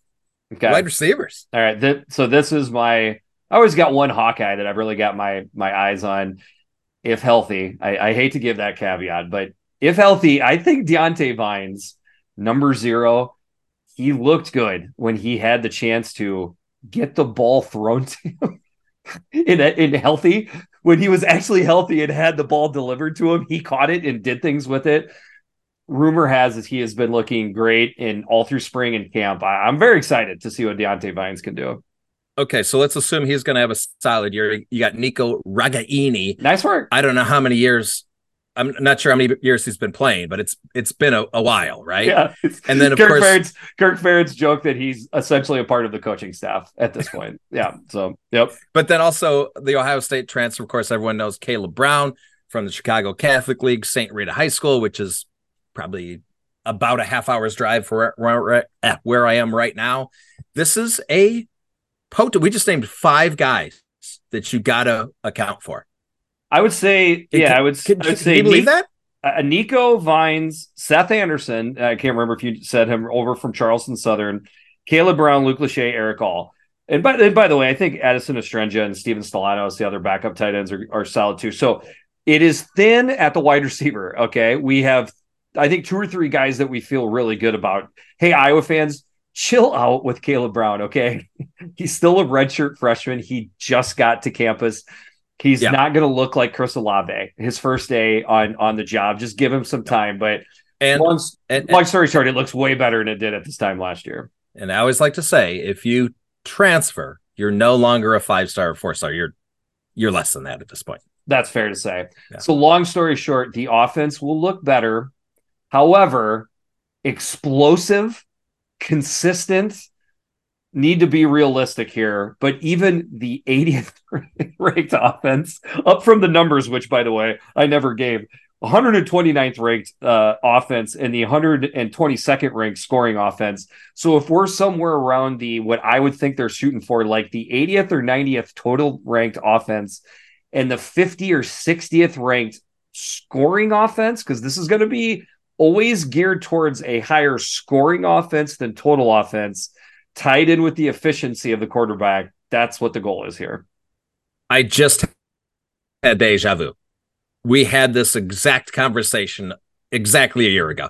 okay. wide receivers. All right. Th- so this is my. I always got one Hawkeye that I've really got my my eyes on. If healthy, I, I hate to give that caveat, but if healthy, I think Diante Vines, number zero, he looked good when he had the chance to get the ball thrown to him in in healthy. When he was actually healthy and had the ball delivered to him, he caught it and did things with it rumor has is he has been looking great in all through spring and camp. I, am very excited to see what Diante Vines can do. Okay, so let's assume he's going to have a solid year. You got Nico Ragaini. Nice work. I don't know how many years. I'm not sure how many years he's been playing, but it's it's been a, a while, right? Yeah. And then of Kirk course, Ferentz, Kirk Ferentz joked that he's essentially a part of the coaching staff at this point. yeah. So, yep. But then also the Ohio State transfer. Of course, everyone knows Kaleb Brown from the Chicago Catholic League, St. Rita High School, which is probably about a half hour's drive for where, where I am right now. This is a potent. We just named five guys that you got to account for. I would say, yeah, can, I would, can, I would say, believe that? Uh, Nico Vines, Seth Anderson. I can't remember if you said him over from Charleston Southern, Kaleb Brown, Luke Lachey, Erick All. And by, and by the way, I think Addison Ostrenga and Steven Stilianos, the other backup tight ends, are, are solid too. So it is thin at the wide receiver. Okay. We have I think two or three guys that we feel really good about. Hey, Iowa fans, chill out with Kaleb Brown. Okay, he's still a redshirt freshman. He just got to campus. He's yeah. not going to look like Chris Olave his first day on on the job. Just give him some time. But and long, and, long story short, it looks way better than it did at this time last year. And I always like to say, if you transfer, you're no longer a five star or four star. You're you're less than that at this point. That's fair to say. Yeah. So, long story short, the offense will look better However, explosive, consistent, need to be realistic here. But even the 80th ranked offense, up from the numbers, which by the way, I never gave. 129th ranked uh, offense and the 122nd ranked scoring offense. So if we're somewhere around the what I would think they're shooting for, like the 80th or 90th total ranked offense, and the 50 or 60th ranked scoring offense because this is going to be always geared towards a higher scoring offense than total offense, tied in with the efficiency of the quarterback. That's what the goal is here. I just had deja vu. We had this exact conversation exactly a year ago.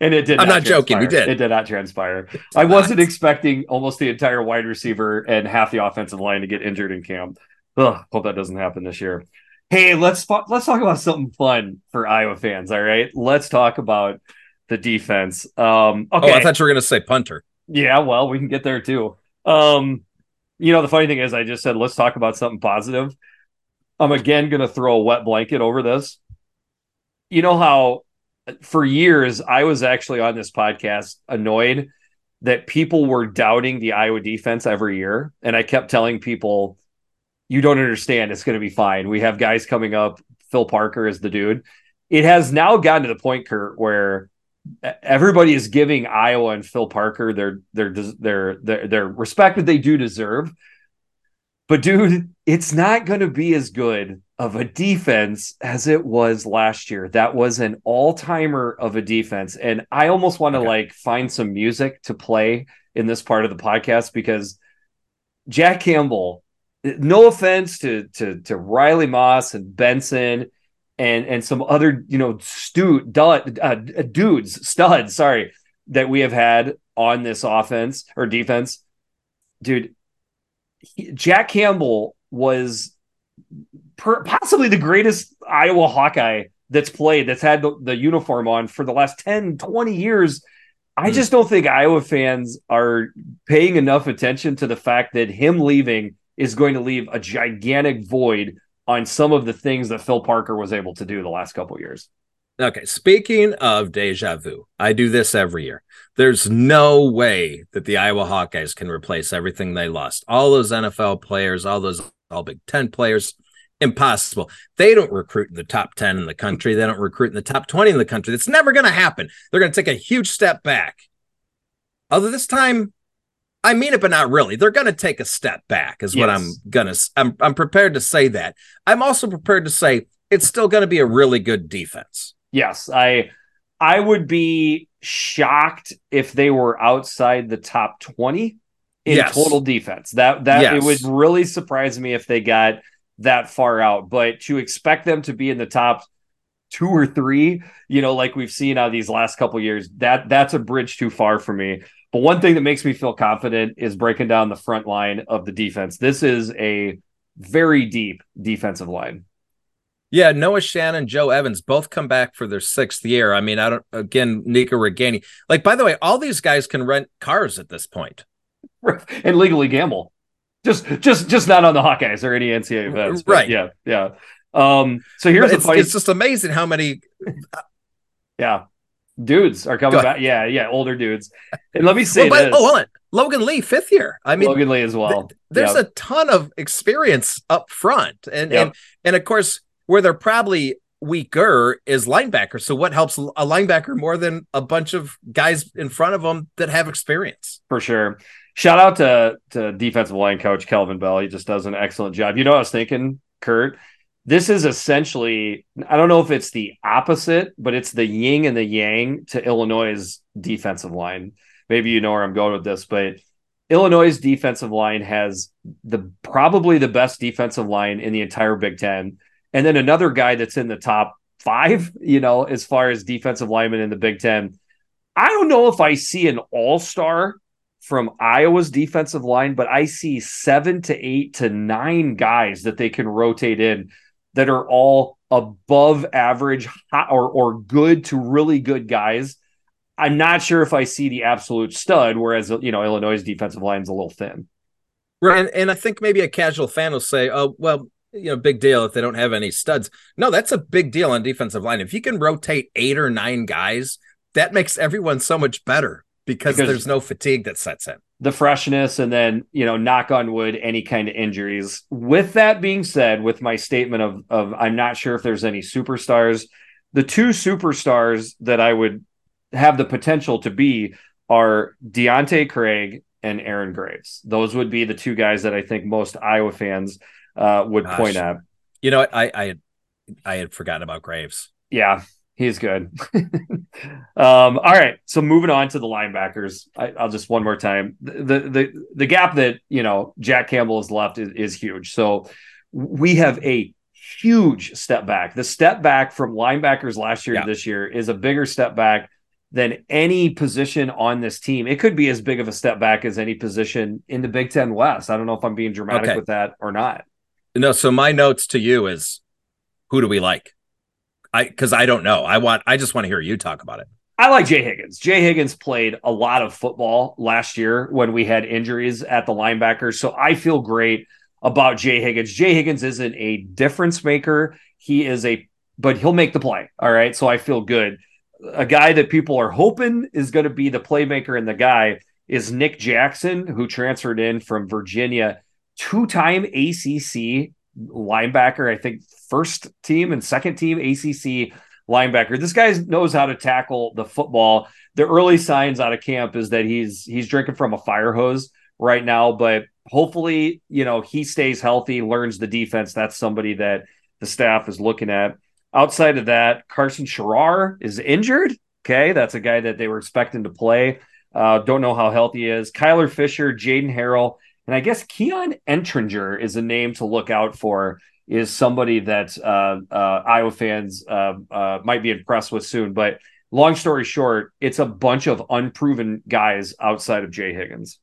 And it did. I'm not, not joking. We did. It did not transpire. I wasn't expecting almost the entire wide receiver and half the offensive line to get injured in camp. Ugh, hope that doesn't happen this year. Hey, let's let's talk about something fun for Iowa fans. All right, let's talk about the defense. Um, okay. Oh, I thought you were going to say punter. Yeah, well, we can get there too. Um, you know, the funny thing is, I just said let's talk about something positive. I'm again going to throw a wet blanket over this. You know how for years I was actually on this podcast annoyed that people were doubting the Iowa defense every year, and I kept telling people, "You don't understand. It's going to be fine. We have guys coming up. Phil Parker is the dude." It has now gotten to the point, Kurt, where everybody is giving Iowa and Phil Parker their their their their, their respect that they do deserve. But dude, it's not going to be as good of a defense as it was last year. That was an all-timer of a defense and I almost want to Okay. like find some music to play in this part of the podcast because Jack Campbell no offense to to to Riley Moss and Benson and and some other you know stu dud, uh, dudes studs sorry that we have had on this offense or defense dude he- Jack Campbell was per, possibly the greatest Iowa Hawkeye that's played that's had the, the uniform on for the last 10 20 years I Hmm. just don't think Iowa fans are paying enough attention to the fact that him leaving is going to leave a gigantic void on some of the things that Phil Parker was able to do the last couple years. Okay, speaking of deja vu, I do this every year. There's no way that the Iowa Hawkeyes can replace everything they lost. All those NFL players, all those all Big Ten players, impossible. They don't recruit in the top 10 in the country. They don't recruit in the top 20 in the country. That's never going to happen. They're going to take a huge step back. Although this time, I mean it, but not really. They're going to take a step back, is what I'm going to. I'm, I'm prepared to say that. I'm also prepared to say it's still going to be a really good defense. Yes, I I would be shocked if they were outside the top 20 in Yes. total defense. That that it would really surprise me if they got that far out, but to expect them to be in the top two or three, you know, like we've seen out of these last couple years, that that's a bridge too far for me. But one thing that makes me feel confident is breaking down the front line of the defense. This is a very deep defensive line. Yeah, Noah Shannon, Joe Evans both come back for their sixth year. I mean, I don't again, Nico Ragaini. Like, by the way, all these guys can rent cars at this point. and legally gamble. Just just just not on the Hawkeyes or any NCAA events. Right. Yeah, yeah. Um, so here's the it's, funny it's just amazing how many yeah. Dudes are coming back. Yeah, yeah, older dudes. And let me say well, but- this. oh, hold on. Logan Lee, fifth year. I mean, Logan Lee as well. there's Yeah. a ton of experience up front. And Yep. and and of course, where they're probably weaker is linebacker. So what helps a linebacker more than a bunch of guys in front of them that have experience? for sure. Shout out to to defensive line coach Kelvin Bell. He just does an excellent job. You know, what I was thinking, Kurt. This is essentially, I don't know if it's the opposite, but it's the yin and the yang to Illinois' defensive line. Maybe you know where I'm going with this, but Illinois' defensive line has the probably the best defensive line in the entire Big Ten. And then another guy that's in the top five, you know, as far as defensive linemen in the Big Ten. I don't know if I see an all-star from Iowa's defensive line, but I see seven to eight to nine guys that they can rotate in that are all above average or or good to really good guys. I'm not sure if I see the absolute stud, whereas you know Illinois' defensive line's a little thin. Right. And, and I think maybe a casual fan will say, oh, well, you know, big deal if they don't have any studs. No, that's a big deal on defensive line. If you can rotate eight or nine guys, that makes everyone so much better because, Because- there's no fatigue that sets in. the freshness and then you know knock on wood any kind of injuries with that being said with my statement of of i'm not sure if there's any superstars the two superstars that i would have the potential to be are Deontae Craig and Aaron Graves. Those would be the two guys that I think most Iowa fans uh, would Gosh. point at. You know, I, I I had forgotten about Graves. Yeah, he's good. um, all right, so moving on to the linebackers. I, will just one more time. The, the the gap that you know Jack Campbell has left is, is huge. So we have a huge step back. The step back from linebackers last year yeah. to this year is a bigger step back than any position on this team. It could be as big of a step back as any position in the Big Ten West. I don't know if I'm being dramatic okay. with that or not. No, so my notes to you is who do we like? I because I don't know. I want I just want to hear you talk about it. I like Jay Higgins. Jay Higgins played a lot of football last year when we had injuries at the linebackers. So I feel great about Jay Higgins. Jay Higgins isn't a difference maker. He is a, but he'll make the play. All right. So I feel good. A guy that people are hoping is going to be the playmaker and the guy is Nick Jackson, who transferred in from Virginia, two time ACC linebacker. I think first team and second team ACC linebacker. This guy knows how to tackle the football. The early signs out of camp is that he's he's drinking from a fire hose right now, but hopefully, you know, he stays healthy, learns the defense. That's somebody that the staff is looking at. Outside of that, Karson Sharar is injured. Okay. That's a guy that they were expecting to play. Uh, don't know how healthy he is. Kyler Fisher, Jaden Harrell, and I guess Keon Entringer is a name to look out for. Is somebody that uh, uh, Iowa fans uh, uh, might be impressed with soon. But long story short, it's a bunch of unproven guys outside of Jay Higgins.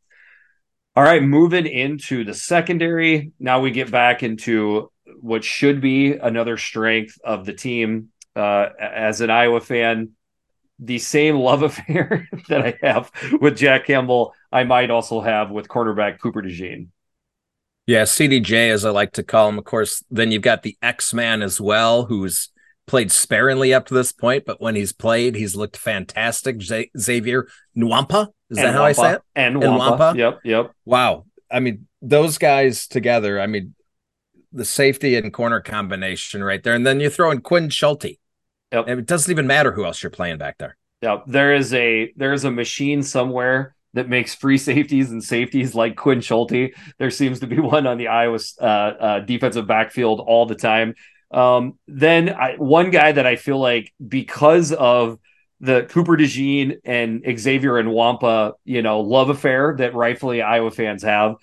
All right, moving into the secondary. Now we get back into what should be another strength of the team. Uh, as an Iowa fan, the same love affair that I have with Jack Campbell, I might also have with cornerback Cooper DeJean. Yeah, CDJ, as I like to call him. Of course, then you've got the X Man as well, who's played sparingly up to this point, but when he's played, he's looked fantastic. Z- Xavier Nwankpa, is and that how I say it? And Nwankpa. Yep, yep. Wow. I mean, those guys together, I mean, the safety and corner combination right there. And then you throw in Quinn Schulte. Yep. And it doesn't even matter who else you're playing back there. Yeah, there is a there is a machine somewhere that makes free safeties and safeties like Quinn Schulte. There seems to be one on the Iowa uh, uh, defensive backfield all the time. Um, then I, one guy that I feel like because of the Cooper DeJean and Xavier Nwankpa, you know, love affair that rightfully Iowa fans have.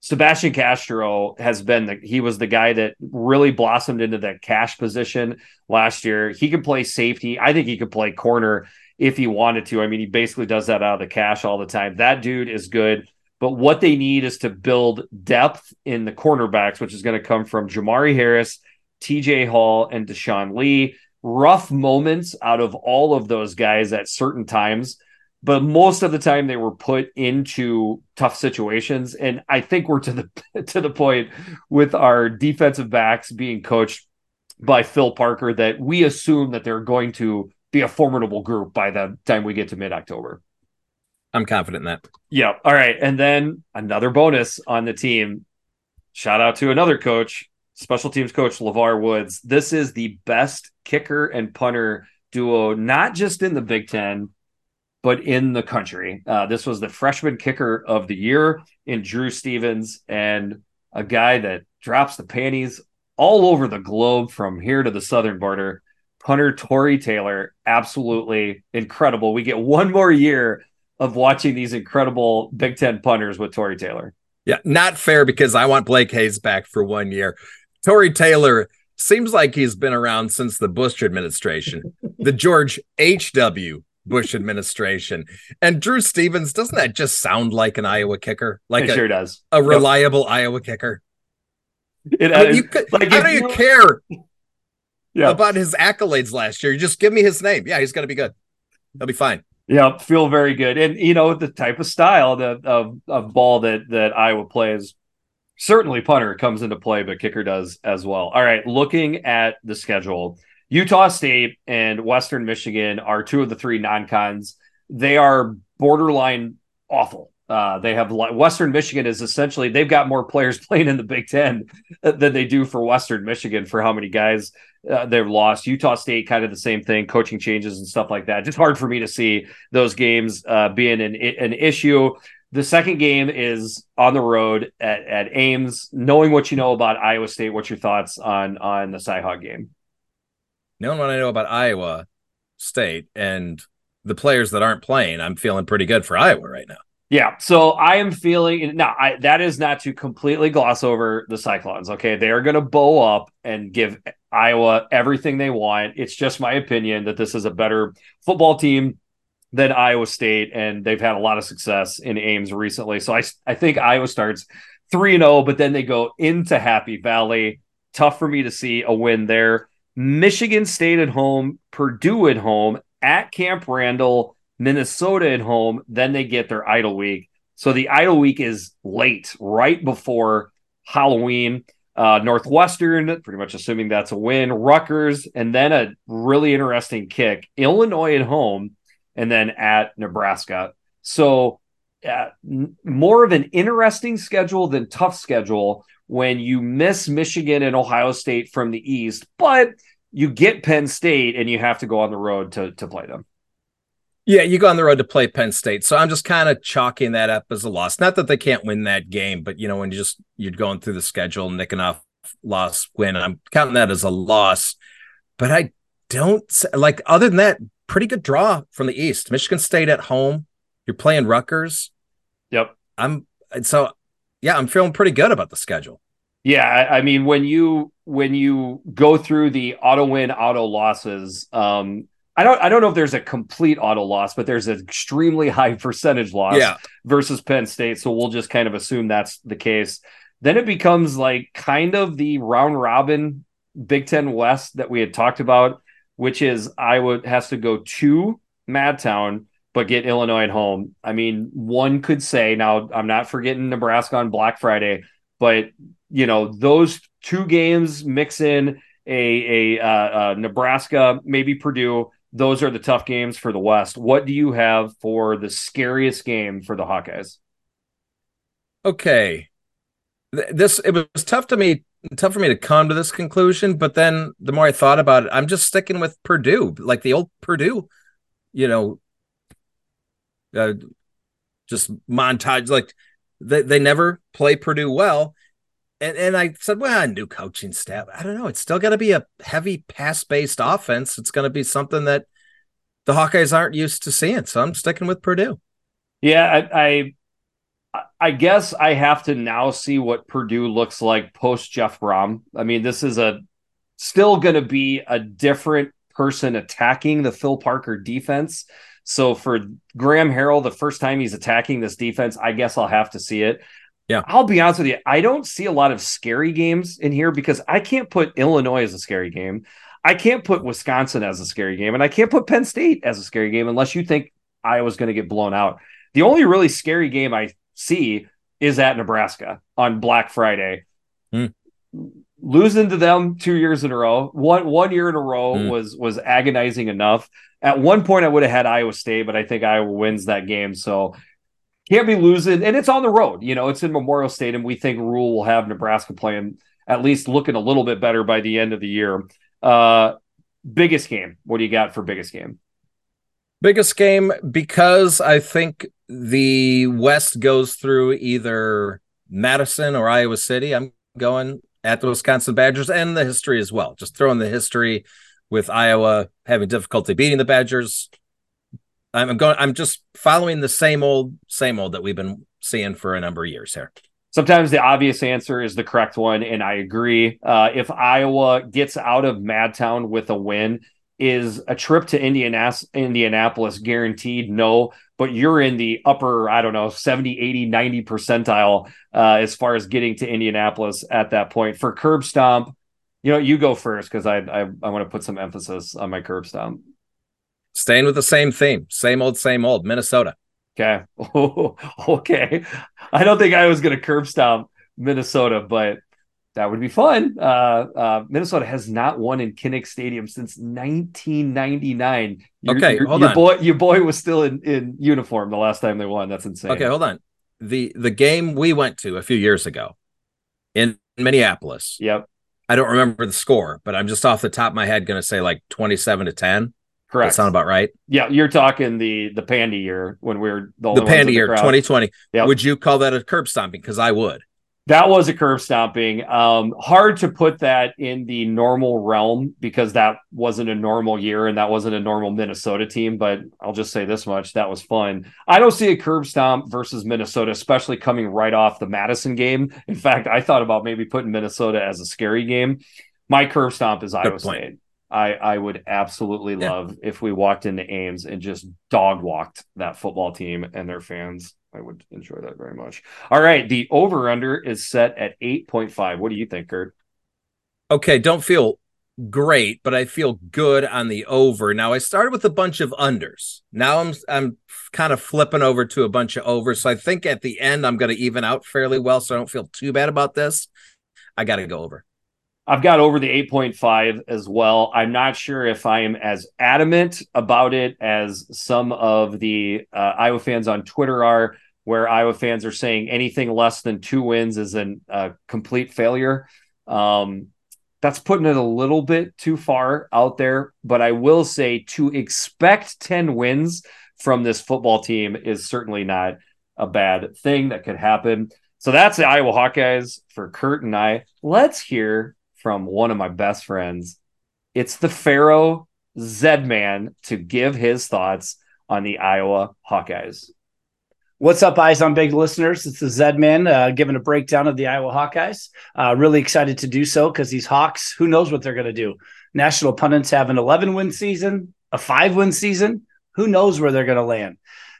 Sebastian Castro has been the he was the guy that really blossomed into that cash position last year. He can play safety. I think he could play corner if he wanted to. I mean, he basically does that out of the cash all the time. That dude is good. But what they need is to build depth in the cornerbacks, which is going to come from Jermari Harris TJ Hall and Deshaun Lee. Rough moments out of all of those guys at certain times, but most of the time they were put into tough situations. And I think we're to the to the point with our defensive backs being coached by Phil Parker that we assume that they're going to be a formidable group by the time we get to mid October. I'm confident in that. Yeah. All right. And then another bonus on the team. Shout out to another coach, special teams coach LeVar Woods. This is the best kicker and punter duo, not just in the Big Ten, but in the country. Uh, this was the freshman kicker of the year in Drew Stevens and a guy that drops the panties all over the globe from here to the southern border. Punter Tory Taylor, absolutely incredible. We get one more year of watching these incredible Big Ten punters with Tory Taylor. Yeah, not fair because I want Blake Hayes back for one year. Tory Taylor seems like he's been around since the Bush administration, the George H.W. Bush administration. And Drew Stevens, doesn't that just sound like an Iowa kicker? Like it a, sure does. A reliable yep. Iowa kicker. It, I mean, you could, like how do you care yeah. about his accolades last year? You just give me his name. Yeah, he's going to be good. He'll be fine. Yeah, feel very good. And you know the type of style that of, of ball that that Iowa plays certainly punter comes into play, but kicker does as well. All right, looking at the schedule, Utah State and Western Michigan are two of the three non-cons. They are borderline awful. Uh, they have Western Michigan is essentially they've got more players playing in the Big Ten than they do for Western Michigan for how many guys uh, they've lost. Utah State kind of the same thing, coaching changes and stuff like that. Just hard for me to see those games uh, being an an issue. The second game is on the road at, at Ames. Knowing what you know about Iowa State, what's your thoughts on on the Cyhawk game? knowing what I know about Iowa State and the players that aren't playing, I'm feeling pretty good for Iowa right now. Yeah, so I am feeling now. I, that is not to completely gloss over the Cyclones. Okay, they are going to bow up and give Iowa everything they want. It's just my opinion that this is a better football team than Iowa State, and they've had a lot of success in Ames recently. So I I think Iowa starts three and zero, but then they go into Happy Valley. Tough for me to see a win there. Michigan State at home, Purdue at home, at Camp Randall, Minnesota at home. Then they get their idle week. So the idle week is late, right before Halloween. Uh, Northwestern, pretty much assuming that's a win. Rutgers, and then a really interesting kick. Illinois at home, and then at Nebraska. So uh, n- more of an interesting schedule than tough schedule when you miss Michigan and Ohio State from the East, but you get Penn State and you have to go on the road to to play them. Yeah, you go on the road to play Penn State. So I'm just kind of chalking that up as a loss. Not that they can't win that game, but you know, when you just you're going through the schedule, nicking off loss, win, I'm counting that as a loss. But I don't like other than that, pretty good draw from the East. Michigan State at home. You're playing Rutgers. Yep. I'm so yeah, I'm feeling pretty good about the schedule. Yeah, I, I mean when you when you go through the auto win, auto losses, um, I don't I don't know if there's a complete auto loss, but there's an extremely high percentage loss Yeah. versus Penn State. So we'll just kind of assume that's the case. Then it becomes like kind of the round robin Big Ten West that we had talked about, which is Iowa has to go to Madtown but get Illinois at home. I mean, one could say now I'm not forgetting Nebraska on Black Friday, but you know those two games mix in a a uh, uh, Nebraska, maybe Purdue. Those are the tough games for the West. What do you have for the scariest game for the Hawkeyes? Okay. This it was tough to me tough for me to come to this conclusion, but then the more I thought about it, I'm just sticking with Purdue, like the old Purdue, you know, uh, just montage like they, they never play Purdue well. And and I said, well, a new coaching staff. I don't know. It's still going to be a heavy pass based offense. It's going to be something that the Hawkeyes aren't used to seeing. So I'm sticking with Purdue. Yeah, I, I I guess I have to now see what Purdue looks like post Jeff Brohm. I mean, this is a still going to be a different person attacking the Phil Parker defense. So for Graham Harrell, the first time he's attacking this defense, I guess I'll have to see it. Yeah. I'll be honest with you. I don't see a lot of scary games in here because I can't put Illinois as a scary game. I can't put Wisconsin as a scary game, and I can't put Penn State as a scary game unless you think Iowa's going to get blown out. The only really scary game I see is at Nebraska on Black Friday. Hmm. Losing to them two years in a row, one one year in a row Hmm. was was agonizing enough. At one point, I would have had Iowa State, but I think Iowa wins that game. So can't be losing, and it's on the road. You know, it's in Memorial Stadium. We think Rhule will have Nebraska playing at least looking a little bit better by the end of the year. Uh, biggest game. What do you got for biggest game? Biggest game because I think the West goes through either Madison or Iowa City. I'm going at the Wisconsin Badgers and the history as well. Just throwing the history with Iowa having difficulty beating the Badgers. I'm going. I'm just following the same old, same old that we've been seeing for a number of years here. Sometimes the obvious answer is the correct one, and I agree. Uh, if Iowa gets out of Madtown with a win, is a trip to Indianas- Indianapolis guaranteed? No, but you're in the upper, I don't know, 70, 80, 90 percentile uh, as far as getting to Indianapolis at that point. For curb stomp, you know, you go first because I, I I want to put some emphasis on my curb stomp. Staying with the same theme, same old, same old. Minnesota. Okay. okay. I don't think I was going to curb stomp Minnesota, but that would be fun. Uh, uh, Minnesota has not won in Kinnick Stadium since 1999. Your, Okay, your, hold your on. boy, your boy was still in, in uniform the last time they won. That's insane. Okay, hold on. The the game we went to a few years ago in Minneapolis. Yep. I don't remember the score, but I'm just off the top of my head going to say like 27 to 10. That sound about right? yeah, you're talking the the Pandy year when we were the, The Panda year crowd. 2020. Yep. Would you call that a curb stomping? Because I would. That was a curb stomping. Um, hard to put that in the normal realm because that wasn't a normal year and that wasn't a normal Minnesota team. But I'll just say this much: that was fun. I don't see a curb stomp versus Minnesota, especially coming right off the Madison game. In fact, I thought about maybe putting Minnesota as a scary game. My curb stomp is Iowa State. I, I would absolutely love yeah. if we walked into Ames and just dog walked that football team and their fans. I would enjoy that very much. All right. The over under is set at 8.5. What do you think, Kurt? Okay. Don't feel great, but I feel good on the over. Now I started with a bunch of unders. Now I'm I'm kind of flipping over to a bunch of overs. So I think at the end I'm going to even out fairly well. So I don't feel too bad about this. I got to go over. I've got over the 8.5 as well. I'm not sure if I am as adamant about it as some of the uh, Iowa fans on Twitter are where Iowa fans are saying anything less than two wins is a uh, complete failure. Um, that's putting it a little bit too far out there, but I will say to expect 10 wins from this football team is certainly not a bad thing that could happen. So that's the Iowa Hawkeyes for Kurt and I. Let's hear from one of my best friends. It's the Pharaoh Zed Man to give his thoughts on the Iowa Hawkeyes. What's up, Eyes on Big listeners? It's the Zed Man uh, giving a breakdown of the Iowa Hawkeyes. Uh, really excited to do so because these Hawks, who knows what they're going to do? National pundits have an 11 win season, a five win season. Who knows where they're going to land?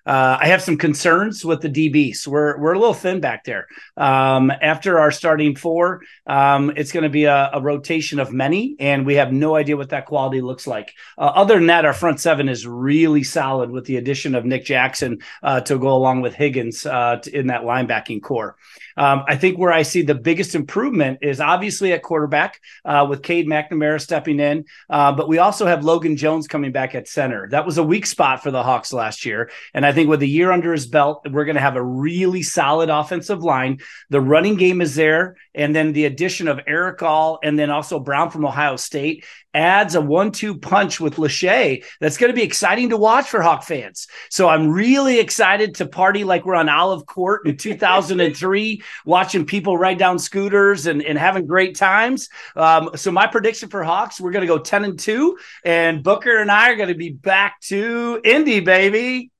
Uh, I have some concerns with the DBs. We're we're a little thin back there. Um, after our starting four, um, it's going to be a, a, rotation of many, and we have no idea what that quality looks like. Uh, other than that, our front seven is really solid with the addition of Nick Jackson uh, to go along with Higgins uh, in that linebacking core. Um, I think where I see the biggest improvement is obviously at quarterback uh, with Cade McNamara stepping in, uh, but we also have Logan Jones coming back at center. That was a weak spot for the Hawks last year, and I think with a year under his belt, we're going to have a really solid offensive line. The running game is there, and then the addition of Erick All and then also Brown from Ohio State adds a one-two punch with Lachey that's going to be exciting to watch for Hawk fans. So I'm really excited to party like we're on Olive Court in 2003, watching people ride down scooters and, and having great times. Um, so my prediction for Hawks, we're going to go 10 and two, and Booker and I are going to be back to Indy, baby.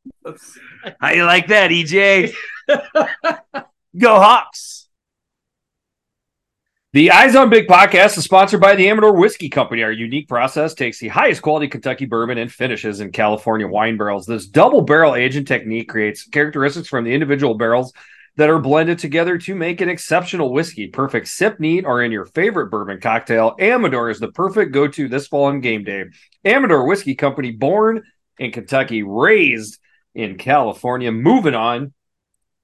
How you like that, EJ? go Hawks. The Eyes on Big podcast is sponsored by the Amador Whiskey Company. Our unique process takes the highest quality Kentucky bourbon and finishes in California wine barrels. This double barrel aging technique creates characteristics from the individual barrels that are blended together to make an exceptional whiskey. Perfect sip neat or in your favorite bourbon cocktail. Amador is the perfect go to this fall on game day. Amador Whiskey Company, born in Kentucky, raised in California. Moving on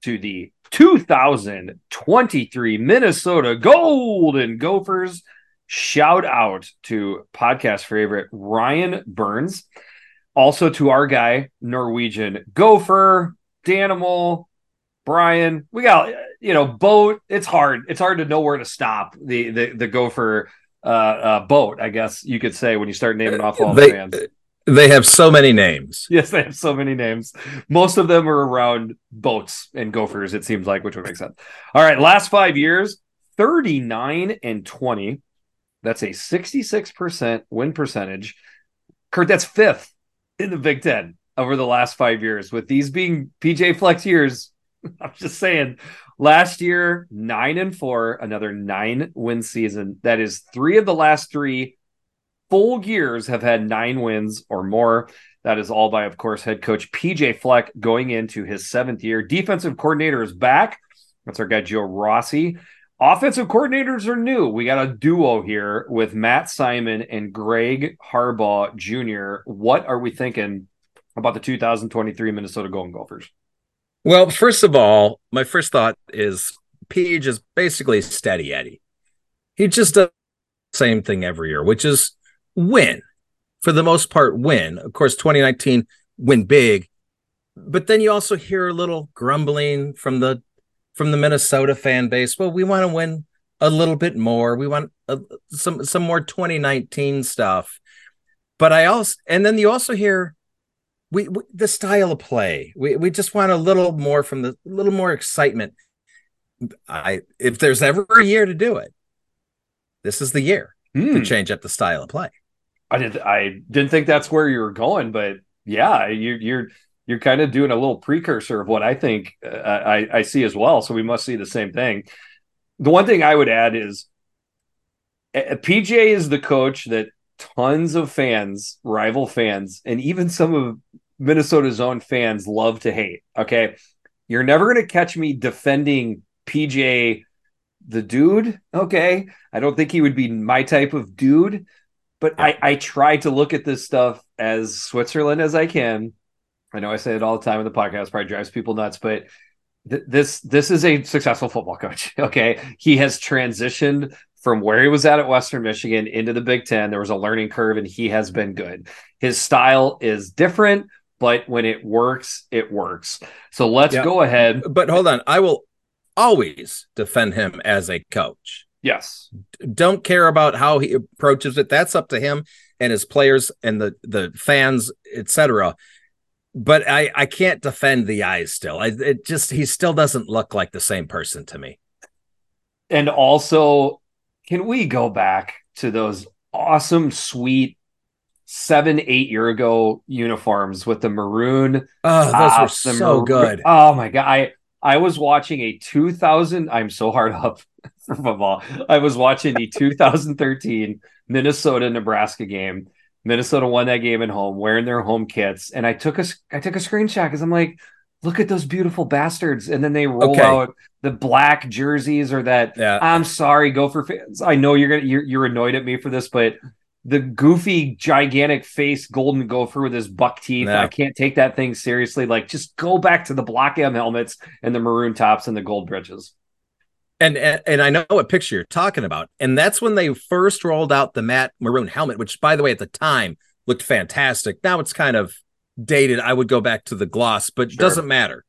to the 2023 Minnesota Golden Gophers. Shout out to podcast favorite Ryan Burns. Also to our guy, Norwegian Gopher, Danimal, Brian. We got, you know, boat. It's hard. It's hard to know where to stop the the, the Gopher uh, uh, boat, I guess you could say when you start naming off all they, the fans. They have so many names. Yes, they have so many names. Most of them are around boats and gophers, it seems like, which would make sense. All right, last five years 39 and 20. That's a 66% win percentage. Kurt, that's fifth in the Big Ten over the last five years, with these being PJ Fleck's years. I'm just saying, last year, nine and four, another nine win season. That is three of the last three full years have had nine wins or more. That is all by, of course, head coach PJ Fleck going into his seventh year. Defensive coordinator is back. That's our guy, Joe Rossi. Offensive coordinators are new. We got a duo here with Matt Simon and Greg Harbaugh Jr. What are we thinking about the 2023 Minnesota Golden Gophers? Well, first of all, my first thought is Page is basically steady Eddie. He just does the same thing every year, which is win. For the most part win. Of course 2019 win big. But then you also hear a little grumbling from the from the minnesota fan base. Well we want to win a little bit more. We want uh, some some more 2019 stuff. But i also and then you also hear we, we, the style of play. We, we just want a little more from the little more excitement. I if there's ever a year to do it, this is the year Hmm. to change up the style of play. I did. I didn't think that's where you were going, but yeah, you, you're you're kind of doing a little precursor of what I think uh, I, I see as well. So we must see the same thing. The one thing I would add is PJ is the coach that tons of fans, rival fans, and even some of Minnesota's own fans love to hate. Okay. You're never going to catch me defending PJ, the dude. Okay. I don't think he would be my type of dude, but I, I try to look at this stuff as Switzerland as I can. I know I say it all the time in the podcast, probably drives people nuts, but th- this this is a successful football coach. Okay. He has transitioned from where he was at at Western Michigan into the Big Ten. There was a learning curve, and he has been good. His style is different, but when it works, it works. So let's Yeah. go ahead. But hold on, I will always defend him as a coach. Yes. Don't care about how he approaches it. That's up to him and his players and the the fans, etc. But I I can't defend the eyes still. I it just he still doesn't look like the same person to me. And also, can we go back to those awesome, sweet seven, eight year ago uniforms with the maroon? Oh, those were so maroon- good. Oh my god. I I was watching a 2000. I'm so hard up for football. I was watching the 2013 Minnesota Nebraska game. Minnesota won that game at home, wearing their home kits, and I took a I took a screenshot because I'm like, look at those beautiful bastards, and then they roll Okay. out the black jerseys or that. Yeah. I'm sorry, Gopher fans. I know you're gonna you're, you're annoyed at me for this, but the goofy, gigantic face golden gopher with his buck teeth. Yeah. I can't take that thing seriously. Like, just go back to the black M helmets and the maroon tops and the gold bridges. And, and and I know what picture you're talking about. And that's when they first rolled out the matte maroon helmet, which by the way at the time looked fantastic. Now it's kind of dated. I would go back to the gloss, but it Sure. doesn't matter.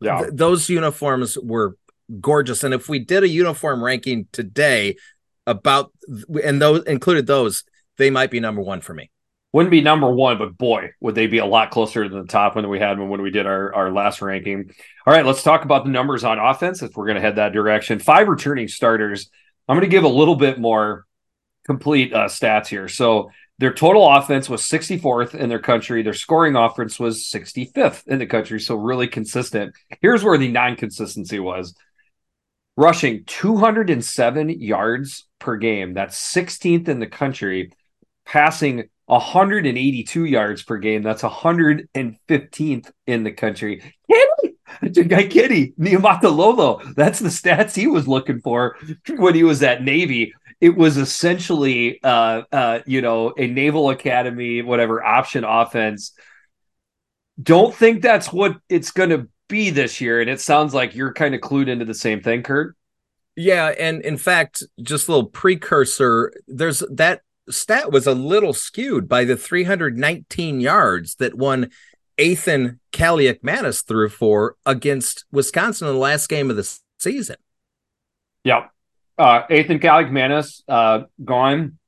Yeah. Th- those uniforms were gorgeous. And if we did a uniform ranking today about and those included those, they might be number one for me. Wouldn't be number one, but boy, would they be a lot closer to the top when we had when we did our, our last ranking. All right, let's talk about the numbers on offense if we're going to head that direction. Five returning starters. I'm going to give a little bit more complete uh, stats here. So their total offense was 64th in their country. Their scoring offense was 65th in the country. So really consistent. Here's where the non consistency was rushing 207 yards per game. That's 16th in the country. Passing 182 yards per game. That's 115th in the country. Kitty, guy Kitty, Niumatalolo. That's the stats he was looking for when he was at Navy. It was essentially, uh, uh, you know, a Naval Academy, whatever option offense. Don't think that's what it's going to be this year. And it sounds like you're kind of clued into the same thing, Kurt. Yeah, and in fact, just a little precursor, there's that stat was a little skewed by the 319 yards that one Ethan Kaliakmanis threw for against Wisconsin in the last game of the season. Yeah. Uh, Ethan Kaliakmanis uh, gone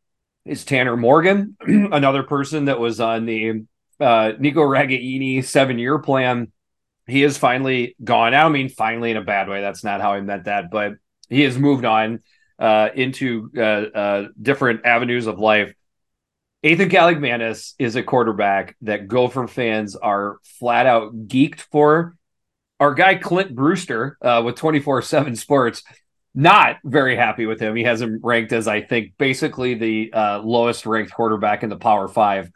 is Tanner Morgan, another person that was on the uh, Nico Ragaini seven year plan. He is finally gone. I don't mean finally in a bad way. That's not how I meant that, but he has moved on uh, into uh, uh, different avenues of life. Ethan Kaliakmanis is a quarterback that Gopher fans are flat out geeked for. Our guy Clint Brewster uh, with 24 7 Sports not very happy with him. He has him ranked as, I think, basically the uh, lowest ranked quarterback in the Power Five.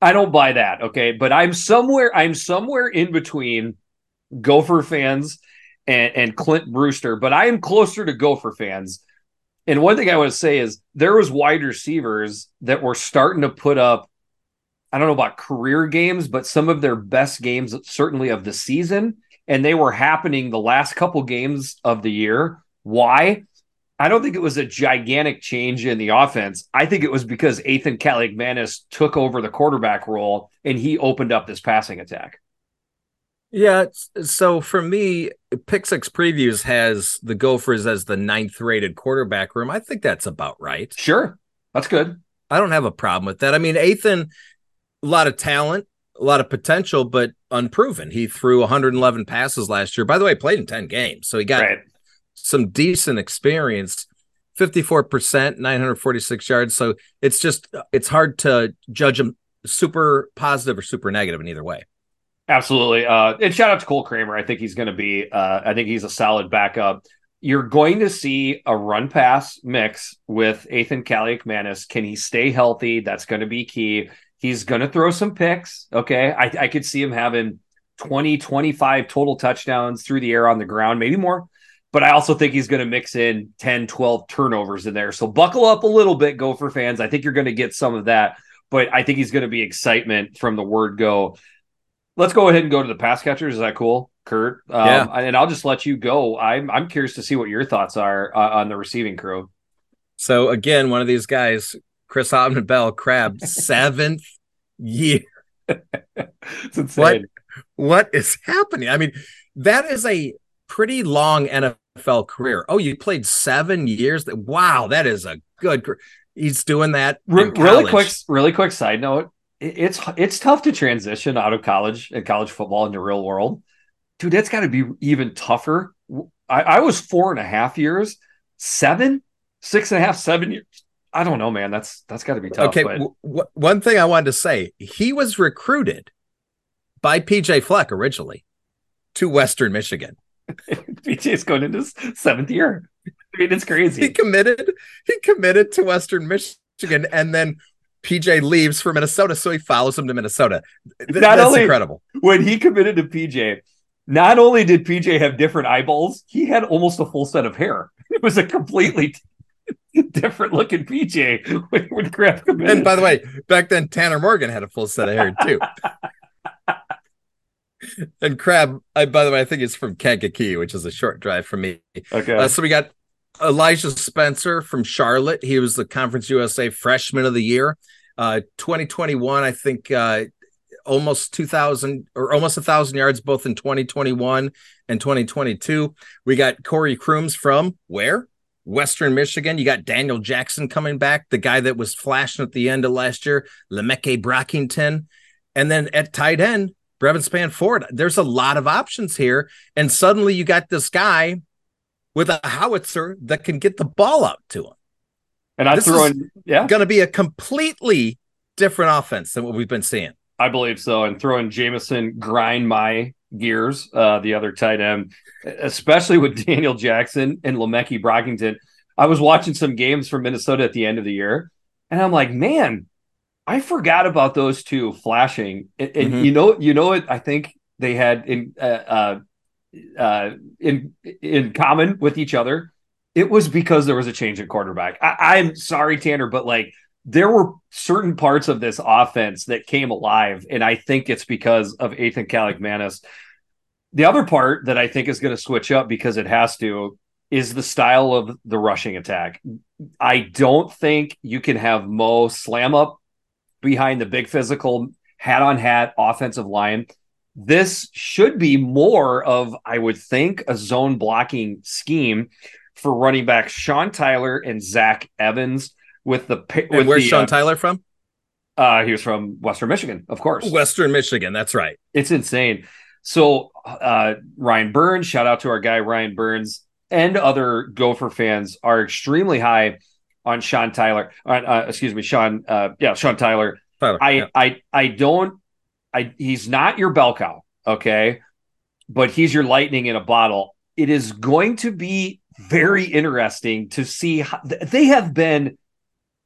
I don't buy that. Okay, but I'm somewhere. I'm somewhere in between Gopher fans and, and Clint Brewster, but I am closer to Gopher fans. And one thing I want to say is there was wide receivers that were starting to put up. I don't know about career games, but some of their best games, certainly of the season, and they were happening the last couple games of the year. Why? I don't think it was a gigantic change in the offense. I think it was because Ethan Kaliakmanis took over the quarterback role and he opened up this passing attack. Yeah. So for me, Pick Six Previews has the Gophers as the ninth rated quarterback room. I think that's about right. Sure. That's good. I don't have a problem with that. I mean, Ethan, a lot of talent, a lot of potential, but unproven. He threw 111 passes last year. By the way, played in 10 games. So he got Right. some decent experience. 54%, 946 yards. So it's just it's hard to judge him super positive or super negative in either way. Absolutely. Uh, and shout out to Cole Kramer. I think he's going to be, uh, I think he's a solid backup. You're going to see a run pass mix with Ethan Kaliakmanis. Can he stay healthy? That's going to be key. He's going to throw some picks. Okay. I, I could see him having 20, 25 total touchdowns through the air on the ground, maybe more. But I also think he's going to mix in 10, 12 turnovers in there. So buckle up a little bit, Gopher fans. I think you're going to get some of that, but I think he's going to be excitement from the word go. Let's go ahead and go to the pass catchers. Is that cool, Kurt? Um, yeah. And I'll just let you go. I'm I'm curious to see what your thoughts are uh, on the receiving crew. So again, one of these guys, Chris Autman-Bell, Crab, seventh year. it's insane. What, what is happening? I mean, that is a pretty long NFL career. Oh, you played seven years. Wow, that is a good. He's doing that. Re- really quick, really quick side note it's it's tough to transition out of college and college football into real world. Dude, that's got to be even tougher. I, I, was four and a half years, seven, six and a half, seven years. I don't know, man. That's that's got to be tough. Okay, but... w- one thing I wanted to say: he was recruited by PJ Fleck originally to Western Michigan. PJ is going into his seventh year. I mean, it's crazy. He committed. He committed to Western Michigan, and then PJ leaves for Minnesota, so he follows him to Minnesota. Th- not that's only, incredible. When he committed to PJ, not only did PJ have different eyeballs, he had almost a full set of hair. It was a completely different looking PJ when, when Crab committed. And by the way, back then Tanner Morgan had a full set of hair too. and Crab, I, by the way, I think it's from Kankakee, which is a short drive from me. Okay. Uh, so we got Elijah Spencer from Charlotte. He was the Conference USA Freshman of the Year. Uh, 2021, I think uh, almost 2,000 or almost a thousand yards both in 2021 and 2022. We got Corey Crooms from where? Western Michigan. You got Daniel Jackson coming back, the guy that was flashing at the end of last year, Le'Meke Brockington. And then at tight end, Brevin Spann-Ford. There's a lot of options here. And suddenly you got this guy with a howitzer that can get the ball out to him. And I'm throwing, yeah, going to be a completely different offense than what we've been seeing. I believe so. And throwing Jameson grind my gears, uh, the other tight end, especially with Daniel Jackson and Le'Meke Brockington. I was watching some games from Minnesota at the end of the year, and I'm like, man, I forgot about those two flashing. And, and mm-hmm. you know, you know what? I think they had in uh, uh, uh, in in common with each other, it was because there was a change in quarterback. I, I'm sorry, Tanner, but like there were certain parts of this offense that came alive, and I think it's because of Ethan Kaliakmanis. The other part that I think is going to switch up because it has to is the style of the rushing attack. I don't think you can have Mo slam up behind the big physical hat on hat offensive line this should be more of, I would think, a zone blocking scheme for running back Sean Tyler and Zach Evans. With the with and where's the, Sean uh, Tyler from? Uh, he was from Western Michigan, of course. Western Michigan, that's right. It's insane. So uh, Ryan Burns, shout out to our guy Ryan Burns, and other Gopher fans are extremely high on Sean Tyler. Uh, uh, excuse me, Sean. Uh, yeah, Sean Tyler. Tyler I, yeah. I I don't I he's not your bell cow, okay, but he's your lightning in a bottle. It is going to be very interesting to see how they have been,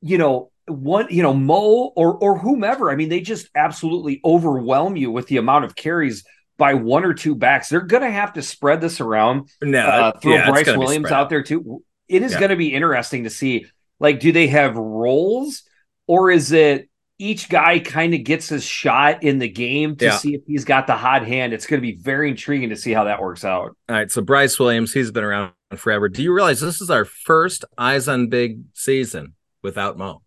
you know, one, you know, Mo or or whomever. I mean, they just absolutely overwhelm you with the amount of carries by one or two backs. They're going to have to spread this around. No, uh, throw yeah, Bryce Williams out there too. It is yeah. going to be interesting to see. Like, do they have roles, or is it each guy kind of gets his shot in the game to yeah. see if he's got the hot hand. It's going to be very intriguing to see how that works out. All right. So Bryce Williams, he's been around forever. Do you realize this is our first eyes on big season without Mo?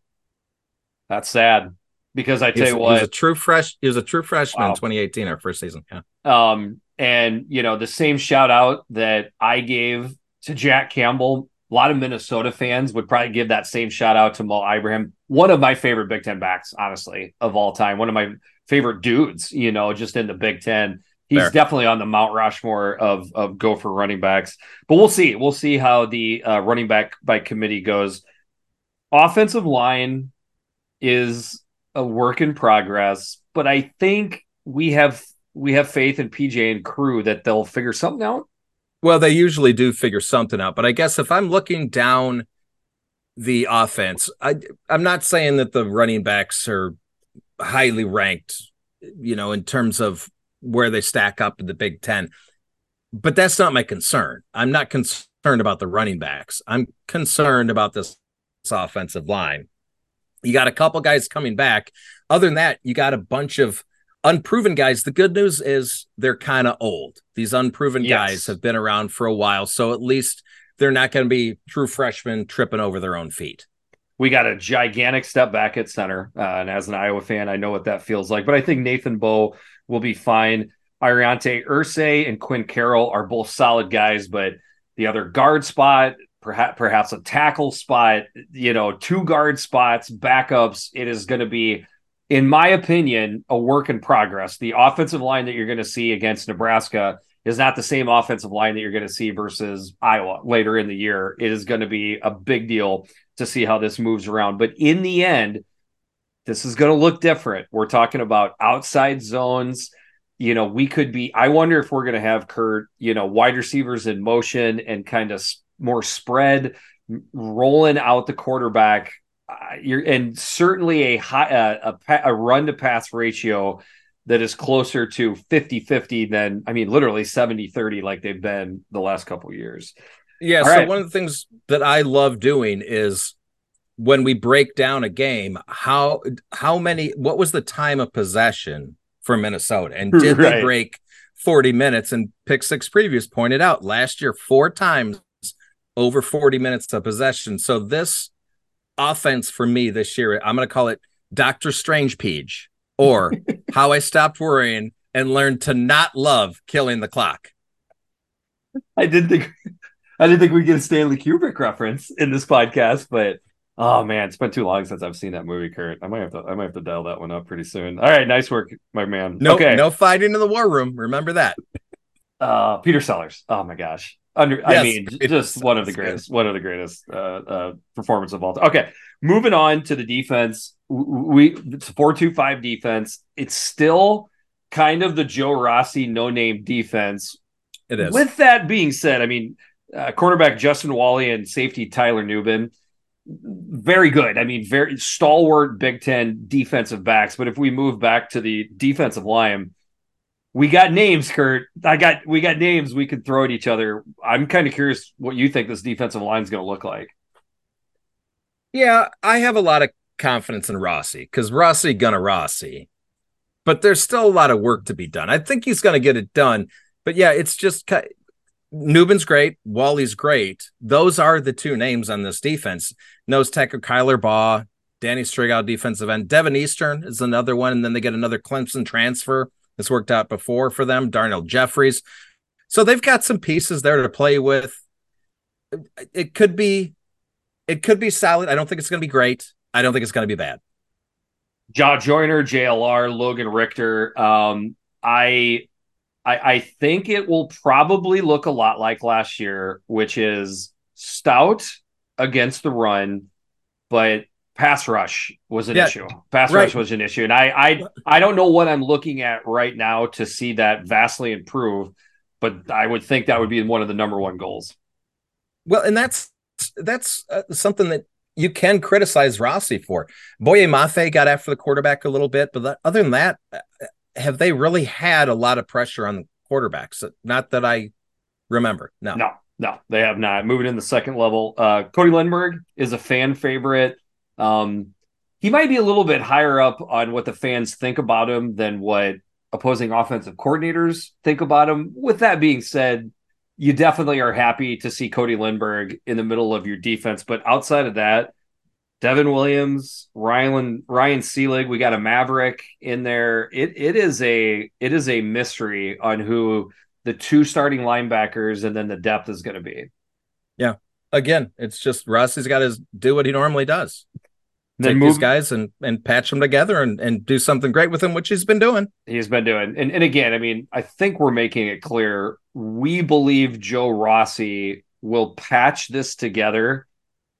That's sad because I tell he's, you what, he was a true fresh. He was a true freshman wow. in 2018, our first season. Yeah. Um, and you know the same shout out that I gave to Jack Campbell a lot of Minnesota fans would probably give that same shout out to Mo Ibrahim, one of my favorite Big Ten backs, honestly, of all time. One of my favorite dudes, you know, just in the Big Ten. he's Fair. definitely on the Mount Rushmore of of Gopher running backs. But we'll see. We'll see how the uh, running back by committee goes. Offensive line is a work in progress, but I think we have we have faith in PJ and crew that they'll figure something out. Well, they usually do figure something out, but I guess if I'm looking down the offense, I I'm not saying that the running backs are highly ranked, you know, in terms of where they stack up in the Big 10. But that's not my concern. I'm not concerned about the running backs. I'm concerned about this, this offensive line. You got a couple guys coming back. Other than that, you got a bunch of unproven guys. The good news is they're kind of old. These unproven Yes. guys have been around for a while, so at least they're not going to be true freshmen tripping over their own feet. We got a gigantic step back at center, uh, and as an Iowa fan, I know what that feels like. But I think Nathan Boe will be fine. Aireontae Ersery and Quinn Carroll are both solid guys, but the other guard spot, perhaps perhaps a tackle spot, you know, two guard spots, backups. It is going to be, in my opinion, a work in progress. The offensive line that you're going to see against Nebraska is not the same offensive line that you're going to see versus Iowa later in the year. It is going to be a big deal to see how this moves around. But in the end, this is going to look different. We're talking about outside zones. You know, we could be. I wonder if we're going to have Kurt, you know, wide receivers in motion and kind of more spread, rolling out the quarterback. Uh, you're and certainly a high uh, a, a run to pass ratio that is closer to 50-50 than I mean literally 70-30 like they've been the last couple years. Yeah. All so right. one of the things that I love doing is when we break down a game, how how many what was the time of possession for Minnesota? And did Right. they break 40 minutes? And pick six previews pointed out last year four times over 40 minutes of possession. So this offense for me this year, I'm gonna call it Doctor Strange Peach or how I stopped worrying and learned to not love killing the clock. I didn't think I didn't think we'd get a Stanley Kubrick reference in this podcast, but oh man, it's been too long since I've seen that movie, Kurt. I might have to I might have to dial that one up pretty soon. All right, nice work, my man. No, okay. no fighting in the war room. Remember that. Uh Peter Sellers. Oh my gosh. Under I mean just one of the greatest one of the greatest uh uh performance of all time. Okay. Moving on to the defense. We it's a 4-2-5 defense. It's still kind of the Joe Rossi no name defense It is. With that being said, I mean, uh, cornerback Justin Walley and safety Tyler Nubin, very good. I mean, very stalwart Big Ten defensive backs. But if we move back to the defensive line, we got names, Kurt. I got we got names we could throw at each other. I'm kind of curious what you think this defensive line is going to look like. yeah, I have a lot of confidence in Rossi because Rossi gonna Rossi, but there's still a lot of work to be done. I think he's gonna get it done. But yeah, it's just Nubin's great, Walley's great. Those are the two names on this defense. Nose tackle Kyler Baugh, Danny Striggow, defensive end. Deven Eastern is another one, and then they get another Clemson transfer. This worked out before for them. Darnell Jefferies. So they've got some pieces there to play with. It could be, it could be solid. I don't think it's going to be great. I don't think it's going to be bad. Jah Joyner, JLR, Logan Richter. Um, I, I, I think it will probably look a lot like last year, which is stout against the run, but pass rush was an Yeah, issue. Pass right. rush was an issue, and I, I, I don't know what I'm looking at right now to see that vastly improve, but I would think that would be one of the number one goals. Well, and that's that's uh, something that you can criticize Rossi for. Boye Mafe got after the quarterback a little bit, but that, other than that, uh, have they really had a lot of pressure on the quarterbacks? Not that I remember. No. No, no, they have not. Moving in the second level, uh, Cody Lindenberg is a fan favorite. Um, he might be a little bit higher up on what the fans think about him than what opposing offensive coordinators think about him. With that being said, you definitely are happy to see Cody Lindenberg in the middle of your defense. But outside of that, Devin Williams, Ryan Ryan Seelig, we got a Maverick in there. It it is a it is a mystery on who the two starting linebackers and then the depth is going to be. Yeah. Again, it's just Russ. He's got to do what he normally does. Take move, these guys and and patch them together and and do something great with them, which he's been doing. He's been doing, and and again, I mean, I think we're making it clear we believe Joe Rossi will patch this together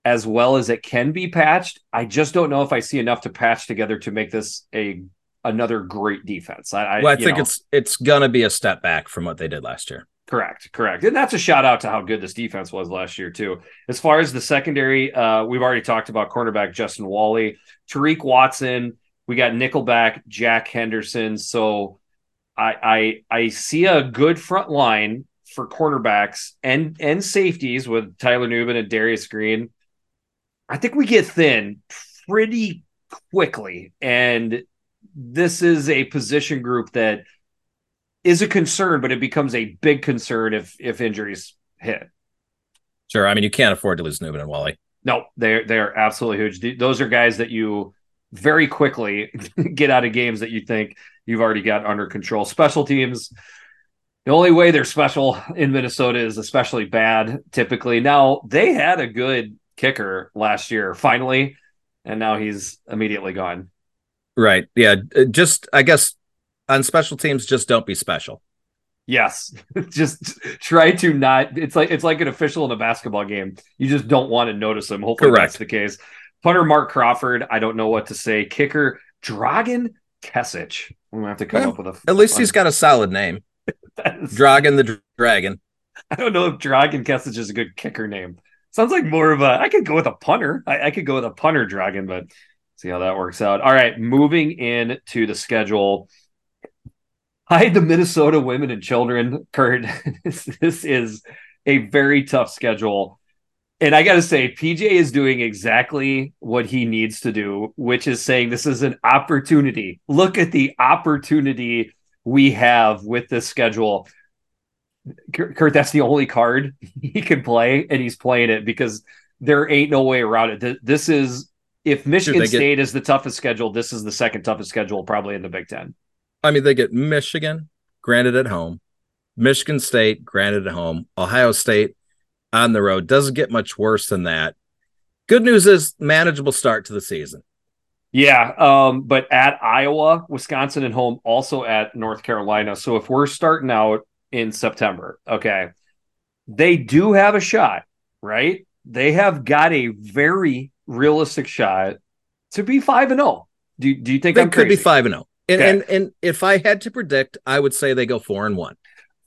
as well as it can be patched. I just don't know if I see enough to patch together to make this a another great defense. I, I well, I think know. it's it's gonna be a step back from what they did last year. Correct, correct, and that's a shout out to how good this defense was last year too. As far as the secondary, uh, we've already talked about cornerback Justin Walley, Tariq Watson. We got Nickelback Jack Henderson. So I I I see a good front line for cornerbacks and and safeties with Tyler Nubin and Darius Green. I think we get thin pretty quickly. And this is a position group that is a concern, but it becomes a big concern if if injuries hit. Sure. I mean, you can't afford to lose Nubin and Walley. No, they're they're absolutely huge. Those are guys that you very quickly get out of games that you think you've already got under control. Special teams, the only way they're special in Minnesota is especially bad typically. Now, they had a good kicker last year, finally, and now he's immediately gone. Right. Yeah. Just, I guess, on special teams, just don't be special. Yes, just try to not. It's like it's like an official in a basketball game. You just don't want to notice them. Hopefully, Correct. that's the case. Punter Mark Crawford. I don't know what to say. Kicker Dragan Kesich. I'm gonna have to come well, up with a. At least he's got a solid name. Dragon the Dragon. I don't know if Dragan Kesich is a good kicker name. Sounds like more of a. I could go with a punter. I, I could go with a punter dragon, but see how that works out. All right, moving in to the schedule. Hi, the Minnesota women and children, Kurt. this, this is a very tough schedule. And I got to say, PJ is doing exactly what he needs to do, which is saying this is an opportunity. Look at the opportunity we have with this schedule. Kurt, that's the only card he can play, and he's playing it because there ain't no way around it. This is if Michigan get, State is the toughest schedule, this is the second toughest schedule probably in the Big Ten. I mean, they get Michigan, granted at home, Michigan State, granted at home, Ohio State on the road. Doesn't get much worse than that. Good news is manageable start to the season. Yeah, um, but at Iowa, Wisconsin, and home, also at North Carolina. So if we're starting out in September. Okay. They do have a shot, right? They have got a very realistic shot to be 5 and 0. Do, do you think they could be 5 and 0? And, and and if I had to predict, I would say they go 4 and 1.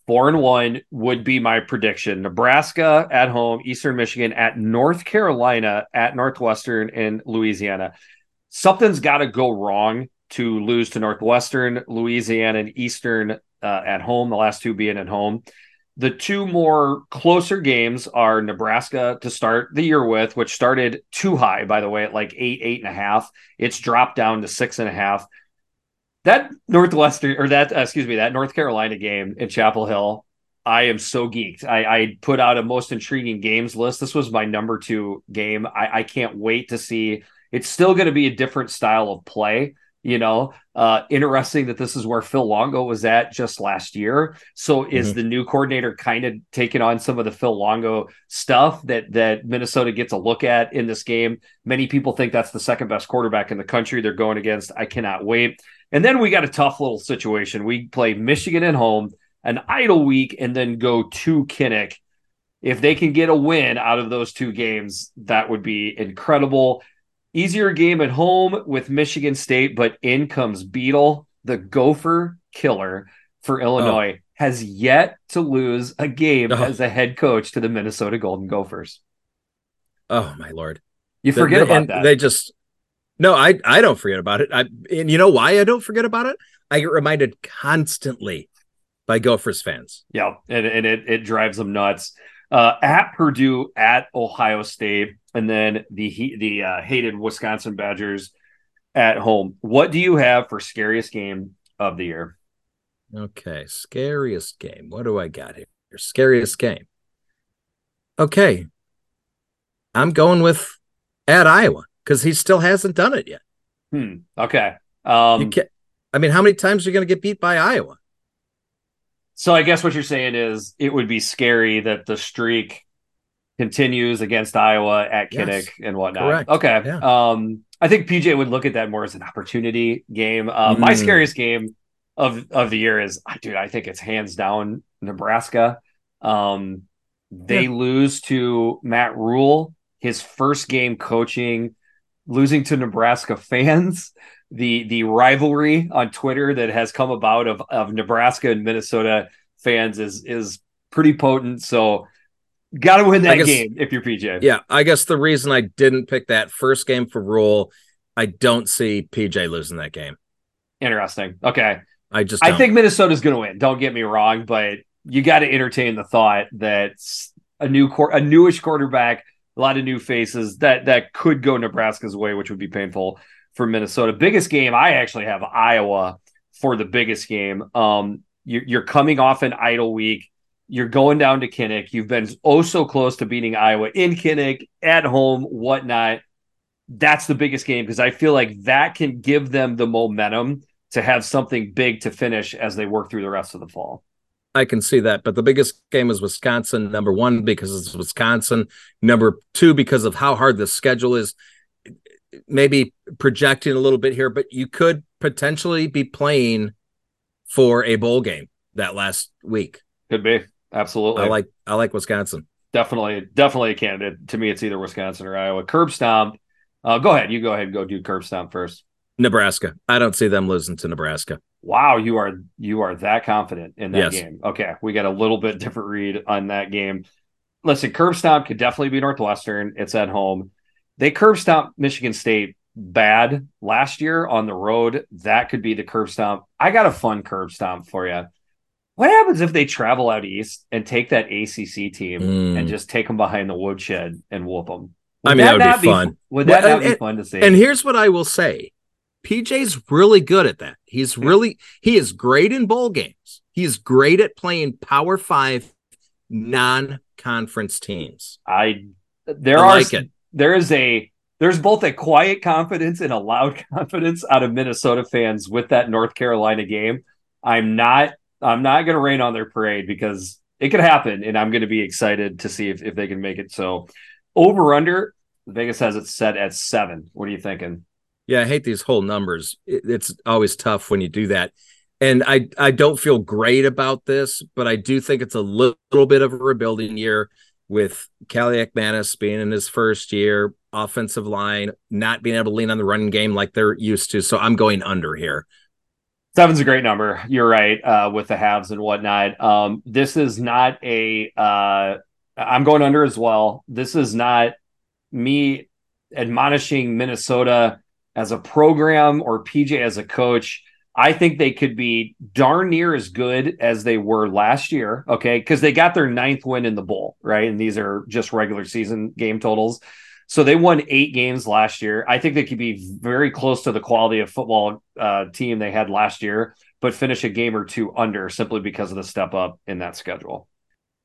4 and 1 would be my prediction. Nebraska at home, Eastern Michigan at North Carolina, at Northwestern and Louisiana. Something's got to go wrong to lose to Northwestern, Louisiana, and Eastern uh, at home, the last two being at home. The two more closer games are Nebraska to start the year with, which started too high, by the way, at like eight, eight and a half. It's dropped down to six and a half. That Northwestern or that, uh, excuse me, that North Carolina game in Chapel Hill, I am so geeked. I, I, put out a most intriguing games list. This was my number two game. I, I can't wait to see. It's still going to be a different style of play. You know, uh, interesting that this is where Phil Longo was at just last year. So is mm-hmm. the new coordinator kind of taking on some of the Phil Longo stuff that that Minnesota gets a look at in this game? Many people think that's the second best quarterback in the country. They're going against. I cannot wait. And then we got a tough little situation. We play Michigan at home, an idle week, and then go to Kinnick. If they can get a win out of those two games, that would be incredible. Easier game at home with Michigan State, but in comes Bielema, the Gopher killer for Illinois, oh. has yet to lose a game oh. as a head coach to the Minnesota Golden Gophers. Oh my lord! You forget the, about that. They just no, I I don't forget about it. I and you know why I don't forget about it? I get reminded constantly by Gophers fans. Yeah, and, and it it drives them nuts. Uh, at Purdue, at Ohio State, and then the the uh, hated Wisconsin Badgers at home. What do you have for scariest game of the year? Okay, scariest game. What do I got here? Scariest game. Okay, I'm going with at Iowa because he still hasn't done it yet. Hmm. Okay. Um, I mean, how many times are you going to get beat by Iowa? So I guess what you're saying is it would be scary that the streak continues against Iowa at Kinnick yes, and whatnot. Correct. Okay. Yeah. Um, I think PJ would look at that more as an opportunity game. Uh, My Mm. scariest game of of the year is, dude. I think it's hands down Nebraska. Um, they lose to Matt Rhule, his first game coaching, losing to Nebraska fans. The the rivalry on Twitter that has come about of of Nebraska and Minnesota fans is is pretty potent. So, got to win that guess- game if you're PJ. Yeah, I guess the reason I didn't pick that first game for Rhule, I don't see PJ losing that game. Interesting. Okay. I just I don't. think Minnesota's going to win. Don't get me wrong, but you got to entertain the thought that a new a newish quarterback, a lot of new faces that that could go Nebraska's way, which would be painful for Minnesota. Biggest game, I actually have Iowa for the biggest game. Um, you're, you're coming off an idle week. You're going down to Kinnick. You've been oh so close to beating Iowa in Kinnick at home, whatnot. That's the biggest game because I feel like that can give them the momentum to have something big to finish as they work through the rest of the fall. I can see that. But the biggest game is Wisconsin, number one, because it's Wisconsin, number two, because of how hard the schedule is. Maybe projecting a little bit here, but you could potentially be playing for a bowl game that last week. Could be absolutely. I like I like Wisconsin. definitely, definitely a candidate. To me, it's either Wisconsin or Iowa. Curb stomp. Uh, go ahead. You go ahead and go do curb stomp first. Nebraska. I don't see them losing to Nebraska. Wow, you are you are that confident in that Yes. game. Okay, we got a little bit different read on that game. Listen, curb stomp could definitely be Northwestern. It's at home. They curb stomp Michigan State bad last year on the road. That could be the curb stomp. I got a fun curb stomp for you. What happens if they travel out east and take that ACC team Mm. and just take them behind the woodshed and whoop them? I mean, that would be not fun. Would that Well, not be fun to see? And here's what I will say. PJ's really good at that. He's really he is great in bowl games. He's great at playing Power 5 non-conference teams. I there I are like it. there is a there's both a quiet confidence and a loud confidence out of Minnesota fans with that North Carolina game. I'm not I'm not going to rain on their parade because it could happen, and I'm going to be excited to see if, if they can make it. So over under Vegas has it set at seven. What are you thinking? Yeah, I hate these whole numbers. It- It's always tough when you do that. And I I don't feel great about this, but I do think it's a li- little bit of a rebuilding year with Kaliakmanis being in his first year, offensive line not being able to lean on the running game like they're used to. So I'm going under here. Seven's a great number. You're right uh, with the halves and whatnot. Um, this is not a. Uh, I'm going under as well. This is not me admonishing Minnesota as a program or PJ as a coach. I think they could be darn near as good as they were last year. Okay, because they got their ninth win in the bowl, right? And these are just regular season game totals. So they won eight games last year. I think they could be very close to the quality of football uh, team they had last year, but finish a game or two under simply because of the step up in that schedule.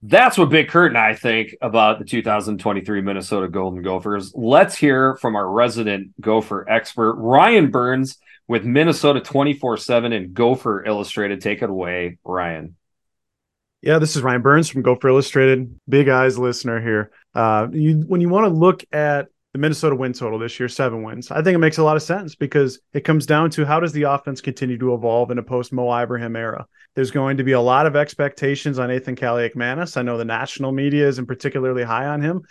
That's what Big Kurt and I think about the 2023 Minnesota Golden Gophers. Let's hear from our resident Gopher expert, Ryan Burns, with Minnesota 24 7 and Gopher Illustrated. Take it away, Ryan. Yeah, this is Ryan Burns from Gopher Illustrated. Big eyes listener here. Uh, you, when you want to look at the Minnesota win total this year, seven wins, I think it makes a lot of sense because it comes down to how does the offense continue to evolve in a post Mo Ibrahim era. There's going to be a lot of expectations on Nathan Kaliakmanis. I know the national media isn't particularly high on him.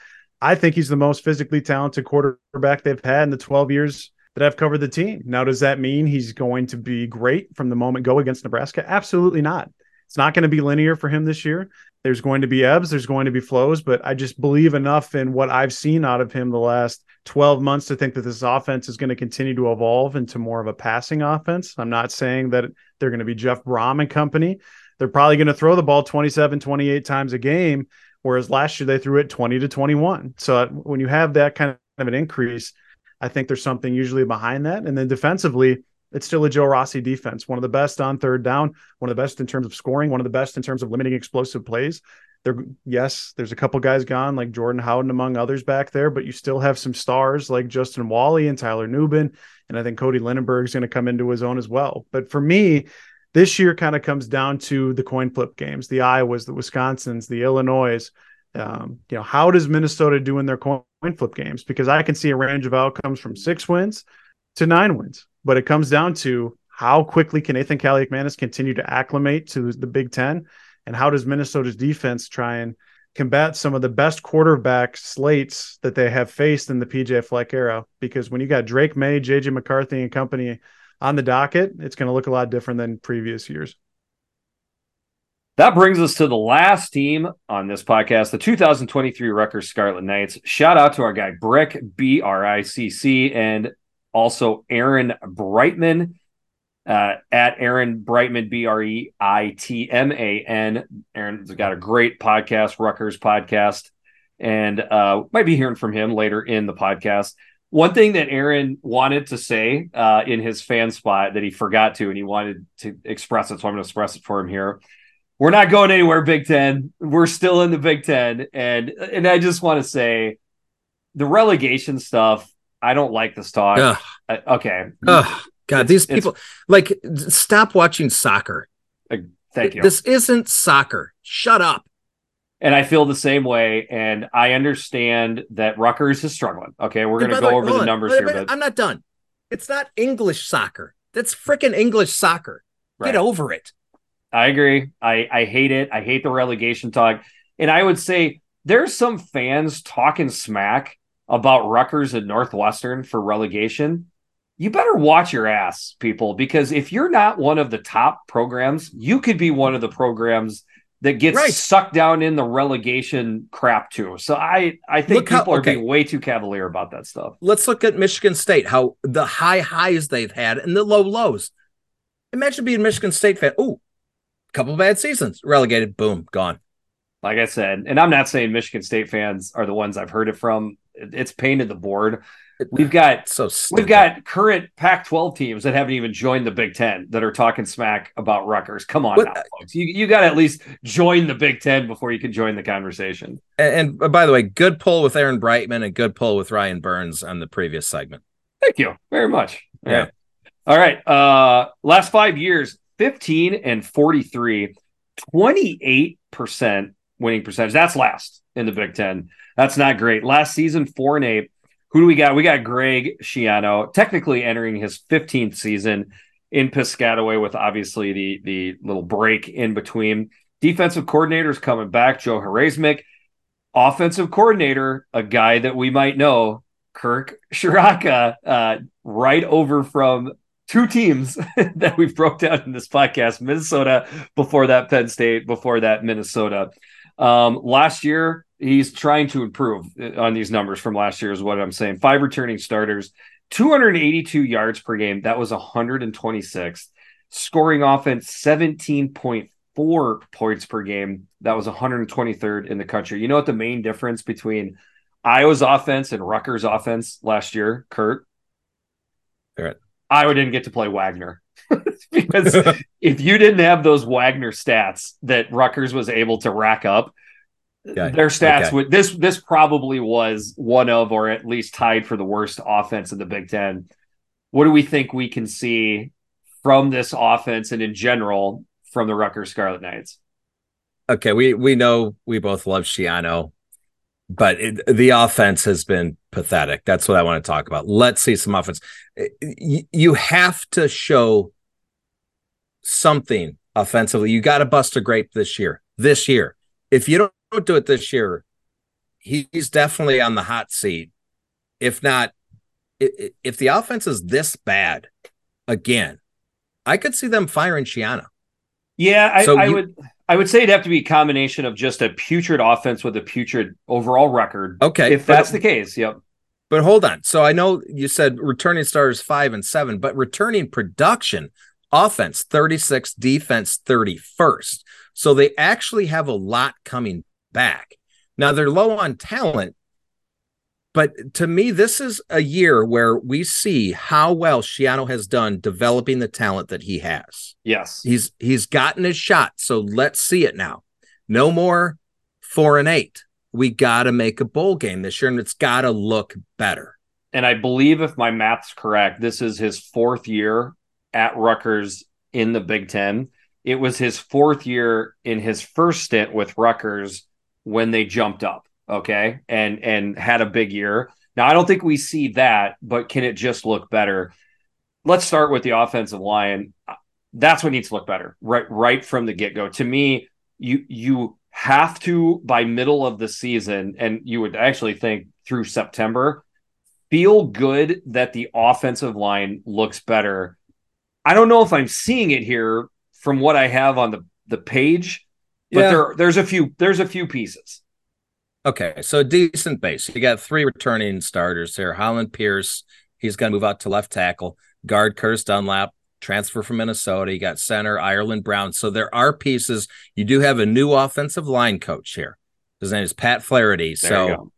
I think he's the most physically talented quarterback they've had in the 12 years that I've covered the team. Now, does that mean he's going to be great from the moment go against Nebraska? Absolutely not. It's not going to be linear for him this year. There's going to be ebbs, there's going to be flows, but I just believe enough in what I've seen out of him the last 12 months to think that this offense is going to continue to evolve into more of a passing offense. I'm not saying that they're going to be Jeff Brohm and company. They're probably going to throw the ball 27, 28 times a game, whereas last year they threw it 20 to 21. So uh, when you have that kind of an increase, I think there's something usually behind that. And then defensively, it's still a Joe Rossi defense, one of the best on third down, one of the best in terms of scoring, one of the best in terms of limiting explosive plays. There, yes, there's a couple guys gone like Jordan Howden among others back there, but you still have some stars like Justin Walley and Tyler Nubin, and I think Cody Lindenberg is going to come into his own as well. But for me, this year kind of comes down to the coin flip games, the Iowas, the Wisconsins, the Illinois. Um, you know, how does Minnesota do in their coin flip games because I can see a range of outcomes from six wins to nine wins. But it comes down to how quickly can Nathan Kaliakmanis continue to acclimate to the Big Ten, and how does Minnesota's defense try and combat some of the best quarterback slates that they have faced in the PJ Fleck era? Because when you got Drake Maye, JJ McCarthy, and company on the docket, it's going to look a lot different than previous years. That brings us to the last team on this podcast, the 2023 Rutgers Scarlet Knights. Shout out to our guy Brick B R I C C and also Aaron Breitman uh, at Aaron Breitman, B R E I T M A N. Aaron's got a great podcast, Rutgers podcast, and uh, might be hearing from him later in the podcast. One thing that Aaron wanted to say uh, in his fan spot that he forgot to, and he wanted to express it, so I'm going to express it for him here we're not going anywhere Big 10. We're still in the Big 10 and and I just want to say the relegation stuff, I don't like this talk. I, okay. Ugh. God, it's, these people like stop watching soccer. Uh, thank you. This isn't soccer. Shut up. And I feel the same way. And I understand that Rutgers is struggling. Okay, we're going to go way, over the numbers here. But I'm not done. It's not English soccer. That's freaking English soccer. Right. Get over it. I agree. I, I hate it. I hate the relegation talk. And I would say there's some fans talking smack about Rutgers and Northwestern for relegation. You better watch your ass, people, because if you're not one of the top programs, you could be one of the programs that gets right. sucked down in the relegation crap too. So I I think look people how, okay. are being way too cavalier about that stuff. Let's look at Michigan State, how the high highs they've had and the low lows. Imagine being Michigan State fan. Oh, couple bad seasons, relegated, boom, gone. Like I said, and I'm not saying Michigan State fans are the ones I've heard it from. It's painted the board. We've got so stupid. we've got current Pac-12 teams that haven't even joined the Big Ten that are talking smack about Rutgers. Come on, now, folks. You you got to at least join the Big Ten before you can join the conversation. And, and uh, by the way, good pull with Aaron Breitman and good pull with Ryan Burns on the previous segment. Thank you very much. Yeah. All right. Uh, last five years, 15 and 43, 28% winning percentage. That's last in the Big Ten. That's not great. Last season, four and eight. Who do we got? We got Greg Schiano, technically entering his 15th season in Piscataway with obviously the, the little break in between. Defensive coordinators coming back, Joe Harasymiak. Offensive coordinator, a guy that we might know, Kirk Ciarrocca, uh, right over from two teams that we've broke down in this podcast Minnesota, before that, Penn State, before that, Minnesota. Um, last year, he's trying to improve on these numbers from last year, is what I'm saying. Five returning starters, 282 yards per game. That was 126. Scoring offense, 17.4 points per game. That was 123rd in the country. You know what the main difference between Iowa's offense and Rutgers' offense last year, Kurt? They're Iowa didn't get to play Wagner. because if you didn't have those Wagner stats that Rutgers was able to rack up, okay. their stats okay. would this this probably was one of or at least tied for the worst offense in the Big Ten. What do we think we can see from this offense and in general from the Rutgers Scarlet Knights? Okay, we we know we both love Schiano but it, the offense has been pathetic. That's what I want to talk about. Let's see some offense. Eh, eh, you have to show something offensively. You got to bust a grape this year. This year, if you don't do it this year, he's definitely on the hot seat. If not, if the offense is this bad again, I could see them firing Schiano. Yeah, I, so I you, would. I would say it'd have to be a combination of just a putrid offense with a putrid overall record. Okay. If that's the case, yep. But hold on. So I know you said returning stars five and seven, but returning production, offense 36, defense 31st. So they actually have a lot coming back. Now they're low on talent, but to me, this is a year where we see how well Schiano has done developing the talent that he has. Yes. He's he's gotten his shot. So let's see it now. No more four and eight. We gotta make a bowl game this year, and it's gotta look better. And I believe if my math's correct, this is his fourth year at Rutgers in the Big Ten. It was his fourth year in his first stint with Rutgers when they jumped up okay, and and had a big year. Now I don't think we see that, but can it just look better? Let's start with the offensive line. That's what needs to look better right right from the get go. To me, you you have to by middle of the season, and you would actually think through September, feel good that the offensive line looks better. I don't know if I'm seeing it here from what I have on the the page, but Yeah. there there's a few there's a few pieces. Okay, so a decent base. You got three returning starters here. Hollin Pierce, he's going to move out to left tackle. Guard Curtis Dunlap, transfer from Minnesota. You got center Ireland Brown. So there are pieces. You do have a new offensive line coach here. His name is Pat Flaherty. There so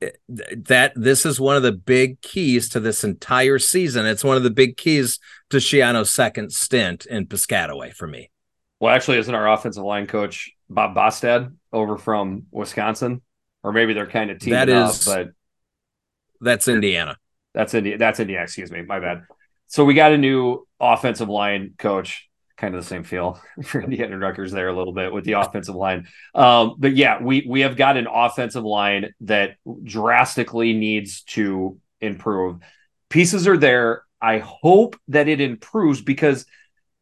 eh, th- that this is one of the big keys to this entire season. It's one of the big keys to Schiano's second stint in Piscataway for me. Well, actually, isn't our offensive line coach Bob Bostad over from Wisconsin? Or maybe they're kind of teaming That up, but That's Indiana. that's India. That's India. Excuse me, my bad. So we got a new offensive line coach. Kind of the same feel for Indiana Rutgers there a little bit with the offensive line. Um, but yeah, we we have got an offensive line that drastically needs to improve. Pieces are there. I hope that it improves because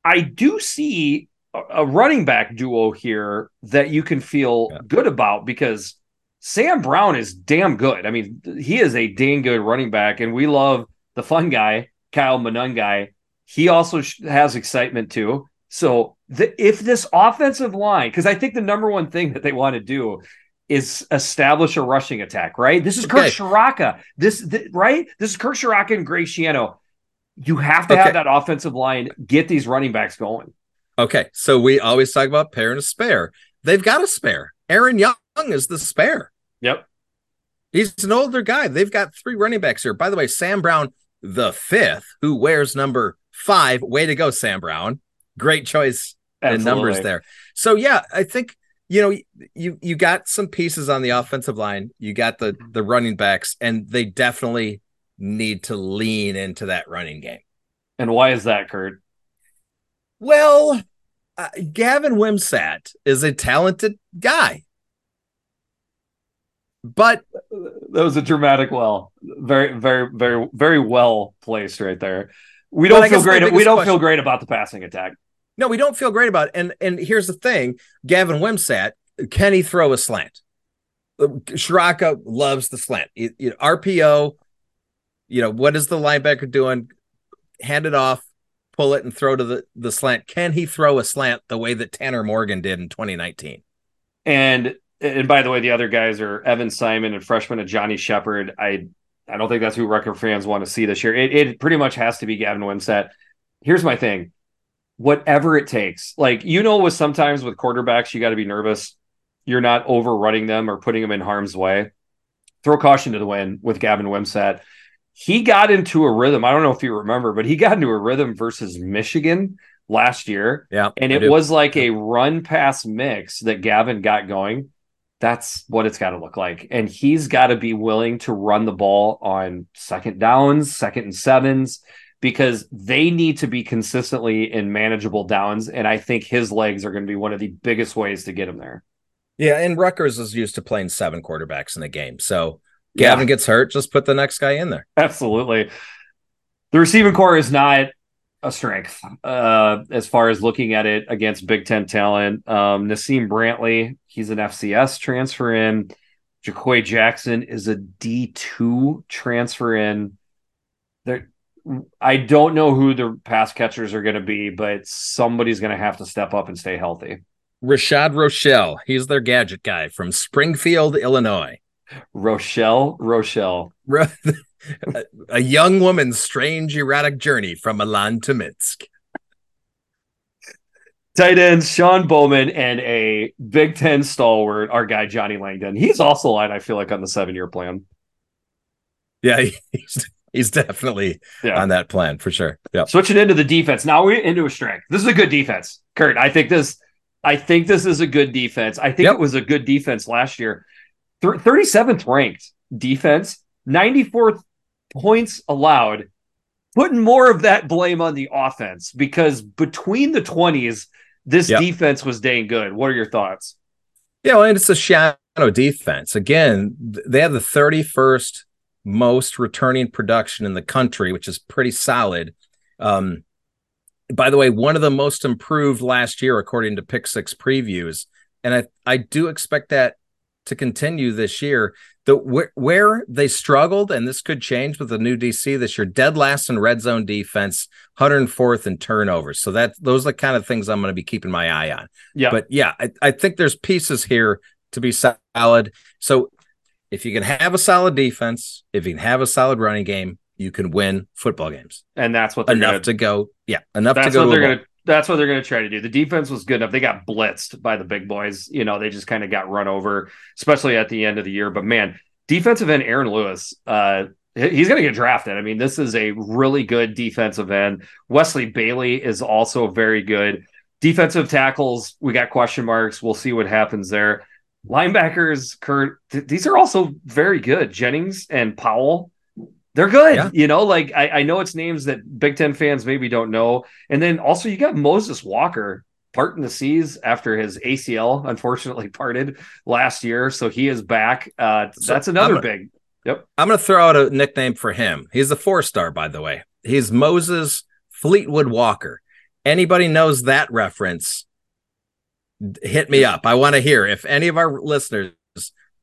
I do see a, a running back duo here that you can feel Yeah. good about because Sam Brown is damn good. I mean, he is a dang good running back, and we love the fun guy, Kyle Monangai. He also has excitement too. So the, if this offensive line, because I think the number one thing that they want to do is establish a rushing attack, right? This is Kurt Okay. Ciarrocca. This, th- right? This is Kurt Ciarrocca and Greg Schiano. You have to have that offensive line get these running backs going. Okay, so we always talk about pair and a spare. They've got a spare. Aaron Young is the spare. Yep. He's an older guy. They've got three running backs here. By the way, Sam Brown, the fifth, who wears number five. Way to go, Sam Brown. Great choice in numbers there. So yeah, I think you know you you got some pieces on the offensive line. You got the the running backs, and they definitely need to lean into that running game. And why is that, Kurt? Well, uh, Gavin Wimsatt is a talented guy, but That was a dramatic well. Very, very, very, very well placed right there. We don't feel great. We don't question- feel great about the passing attack. no, we don't feel great about it. And and here's the thing: Gavin Wimsatt, can he throw a slant? Ciarrocca loves the slant. You know, RPO. You know what is the linebacker doing? Hand it off, pull it, and throw to the the slant. Can he throw a slant the way that Tanner Morgan did in 2019? And and by the way, the other guys are Evan Simon and freshman and Johnny Shepard. I I don't think that's who Rutgers fans want to see this year. It, it pretty much has to be Gavin Wimsatt. Here's my thing: whatever it takes. Like you know, with sometimes with quarterbacks, you got to be nervous. You're not overrunning them or putting them in harm's way. Throw caution to the wind with Gavin Wimsatt. He got into a rhythm. I don't know if you remember, but he got into a rhythm versus Michigan last year. Yeah, And I it do. was like a run pass mix that Gavin got going. That's what it's got to look like. And he's got to be willing to run the ball on second downs, second and sevens, because they need to be consistently in manageable downs. And I think his legs are going to be one of the biggest ways to get him there. Yeah, and Rutgers is used to playing seven quarterbacks in a game. So Gavin gets hurt, just put the next guy in there. Absolutely. The receiving core is not a strength uh, as far as looking at it against Big Ten talent. Um, Naseim Brantley, he's an FCS transfer in. JaQuae Jackson is a D2 transfer in. There, I don't know who the pass catchers are going to be, but somebody's going to have to step up and stay healthy. Rashad Rochelle, he's their gadget guy from Springfield, Illinois. Rochelle, Rochelle. Ro- a- a young woman's strange, erratic journey from Milan to Minsk. Tight ends, Sean Bowman and a Big Ten stalwart, our guy Johnny Langan. He's also line, I feel like, on the seven year plan. Yeah, he's, he's definitely Yeah. on that plan for sure. Yeah. Switching into the defense. Now we're into a strength. This is a good defense. Kurt, I think this I think this is a good defense. I think Yep. it was a good defense last year. Thir- 37th ranked defense, 94th points allowed. Putting more of that blame on the offense because between the 20s, this Yep. defense was dang good. What are your thoughts? Yeah, well, and it's a shadow defense, again, they have the 31st most returning production in the country, which is pretty solid. Um, by the way, one of the most improved last year, according to Pick Six previews. And I, I do expect that to continue this year. The where, where they struggled, and this could change with the new DC this year, dead last in red zone defense, 104th in turnovers. So that those are the kind of things I'm going to be keeping my eye on. Yeah. But yeah, I, I think there's pieces here to be solid. So if you can have a solid defense, if you can have a solid running game, you can win football games. And that's what they're enough gonna, to go. Yeah, enough that's to go. what to they're gonna that's what they're gonna try to do. The defense was good enough. They got blitzed by the big boys. You know, they just kind of got run over, especially at the end of the year. But man, defensive end Aaron Lewis, uh, he's going to get drafted. I mean, this is a really good defensive end. Wesley Bailey is also very good. Defensive tackles, we got question marks. We'll see what happens there. Linebackers, Kurt, th- these are also very good. Jennings and Powell, they're good. Yeah. You know, like I, I know it's names that Big Ten fans maybe don't know. And then also you got Moses Walker parting the seas after his ACL unfortunately parted last year. So he is back. Uh, So that's another big. Yep. I'm going to throw out a nickname for him. He's a four star, by the way. He's Moses Fleetwood Walker. Anybody knows that reference? Hit me up. I want to hear if any of our listeners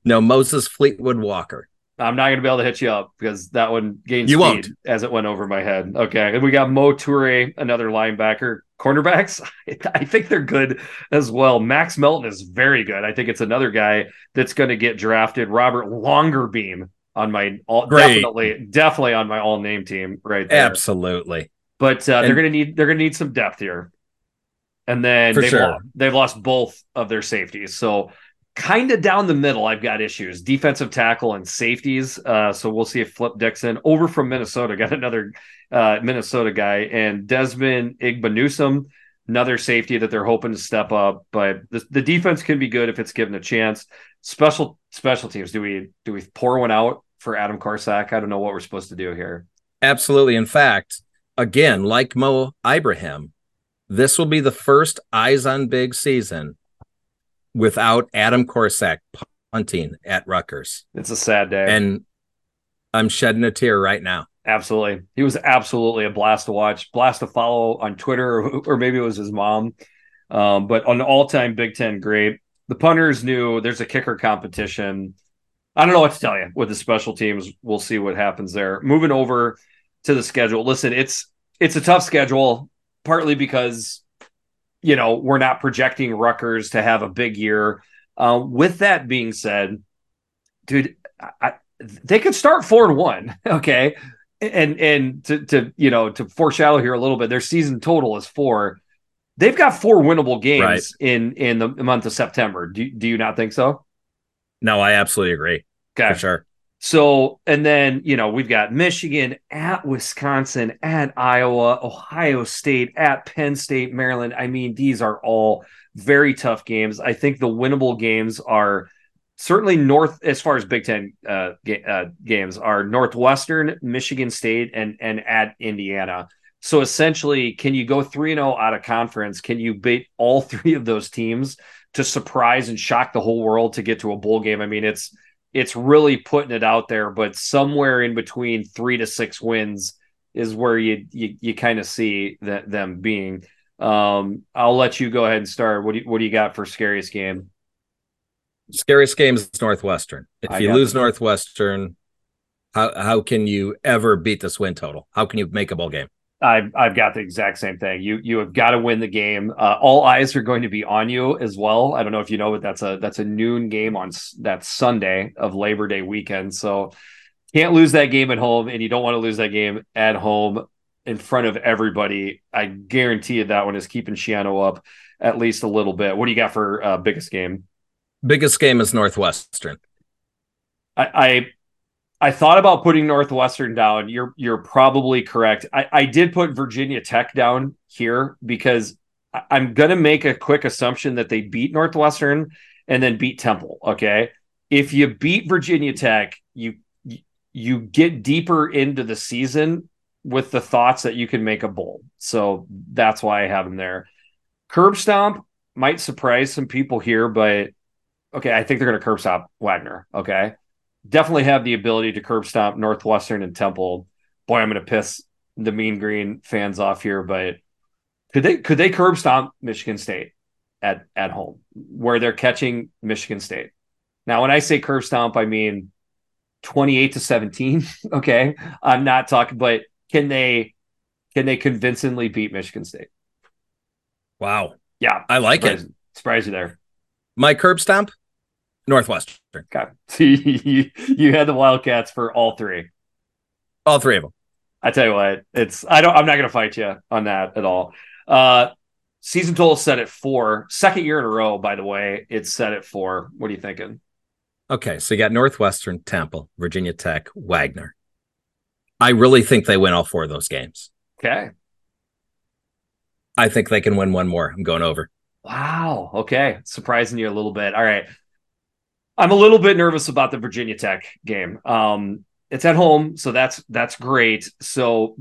know Moses Fleetwood Walker. I'm not going to be able to hit you up because that one gained You speed won't. as it went over my head. Okay. And we got Mo Toure, another linebacker. Cornerbacks, I think they're good as well. Max Melton is very good. I think it's another guy that's going to get drafted. Robert Longerbeam on my all, Great. definitely definitely on my all name team right there. Absolutely. But uh, they're going to need they're going to need some depth here. And then they've, sure. lo- they've lost both of their safeties. So kind of down the middle, I've got issues. Defensive tackle and safeties. Uh, so we'll see if Flip Dixon over from Minnesota got another uh, Minnesota guy and Desmond Igbinosun, another safety that they're hoping to step up. But the, the defense can be good if it's given a chance. Special special teams. Do we do we pour one out for Adam Korsak? I don't know what we're supposed to do here. Absolutely. In fact, again, like Mo Ibrahim, this will be the first eyes on big season without Adam Korsak punting at Rutgers. It's a sad day. And I'm shedding a tear right now. Absolutely. He was absolutely a blast to watch, blast to follow on Twitter, or, or maybe it was his mom. Um, but an all time Big Ten great. The punters knew there's a kicker competition. I don't know what to tell you with the special teams. We'll see what happens there. Moving over to the schedule. Listen, it's it's a tough schedule, partly because you know we're not projecting Rutgers to have a big year. Uh, with that being said, dude, I, I, they could start four and one. Okay, and and to to you know to foreshadow here a little bit, their season total is four. They've got four winnable games Right. in in the month of September. Do do you not think so? No, I absolutely agree. Okay, For sure. So and then you know we've got Michigan at Wisconsin at Iowa, Ohio State at Penn State, Maryland. I mean, these are all very tough games. I think the winnable games are certainly north as far as Big Ten uh, uh, games are Northwestern, Michigan State, and and at Indiana. So essentially, can you go three and zero out of conference? Can you beat all three of those teams to surprise and shock the whole world to get to a bowl game? I mean, it's it's really putting it out there, but somewhere in between three to six wins is where you you, you kind of see that them being. Um, I'll let you go ahead and start. What do you, what do you got for scariest game? Scariest game is Northwestern. If I you lose Northwestern, how how can you ever beat this win total? How can you make a bowl game? I've I've got the exact same thing. You you have got to win the game. Uh, all eyes are going to be on you as well. I don't know if you know, but that's a that's a noon game on that Sunday of Labor Day weekend. So can't lose that game at home, and you don't want to lose that game at home in front of everybody. I guarantee you that one is keeping Shiano up at least a little bit. What do you got for uh, biggest game? Biggest game is Northwestern. I, I I thought about putting Northwestern down. You're you're probably correct. I, I did put Virginia Tech down here because I'm gonna make a quick assumption that they beat Northwestern and then beat Temple. Okay. If you beat Virginia Tech, you you- get deeper into the season with the thoughts that you can make a bowl. So that's why I have them there. Curb stomp might surprise some people here, but okay, I think they're going to curb stop Wagner. Okay, definitely have the ability to curb stomp Northwestern and Temple. Boy, I'm going to piss the Mean Green fans off here, but could they could they curb stomp Michigan State at at home where they're catching Michigan State? Now, when I say curb stomp, I mean 28 to 17. Okay, I'm not talking, but can they can they convincingly beat Michigan State? Wow. Yeah, I like surprise, it. Surprise you there. My curb stomp, Northwestern. Okay, so you, you had the Wildcats for all three. All three of them. I tell you what, it's I don't I'm not gonna fight you on that at all. Uh season total set at four. Second year in a row, by the way, it's set at four. What are you thinking? Okay, so you got Northwestern, Temple, Virginia Tech, Wagner. I really think they win all four of those games. Okay. I think they can win one more. I'm going over. Wow. Okay. Surprising you a little bit. All right. I'm a little bit nervous about the Virginia Tech game. Um, it's at home, so that's that's great. So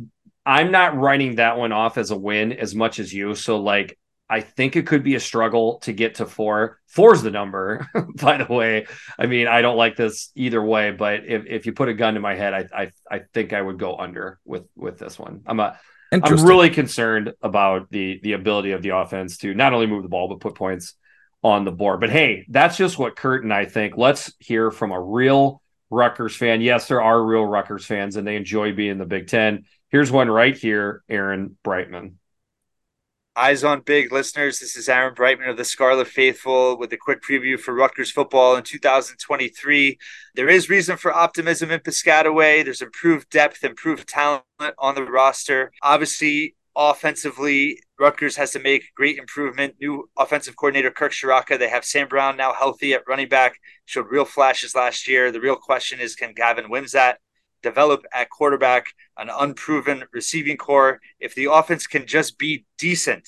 I'm not writing that one off as a win as much as you. So like I think it could be a struggle to get to four. Four's the number, by the way. I mean, I don't like this either way, but if, if you put a gun to my head, I, I I think I would go under with with this one. I'm a I'm really concerned about the the ability of the offense to not only move the ball but put points on the board. But hey, that's just what Kurt and I think. Let's hear from a real Rutgers fan. Yes, there are real Rutgers fans, and they enjoy being in the Big Ten. Here's one right here, Aaron Breitman. Eyes on Big listeners, this is Aaron Breitman of the Scarlet Faithful with a quick preview for Rutgers football in 2023. There is reason for optimism in Piscataway. There's improved depth, improved talent on the roster. Obviously, offensively, Rutgers has to make great improvement. New offensive coordinator Kirk Ciarrocca. They have Sam Brown now healthy at running back. Showed real flashes last year. The real question is, can Gavin Wimsatt develop at quarterback, an unproven receiving core. If the offense can just be decent,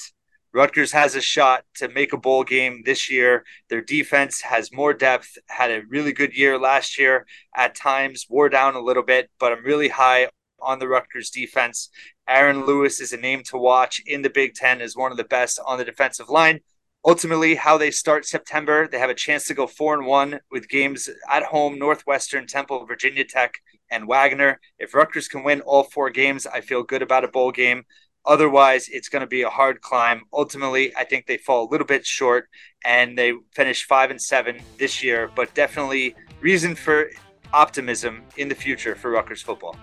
Rutgers has a shot to make a bowl game this year. Their defense has more depth, had a really good year last year. At times, wore down a little bit, but I'm really high on the Rutgers defense. Aaron Lewis is a name to watch in the Big Ten as one of the best on the defensive line. Ultimately, how they start September, they have a chance to go four and one with games at home, Northwestern, Temple, Virginia Tech, and Wagner. If Rutgers can win all four games, I feel good about a bowl game. Otherwise, it's going to be a hard climb. Ultimately, I think they fall a little bit short and they finish five and seven this year, but definitely reason for optimism in the future for Rutgers football.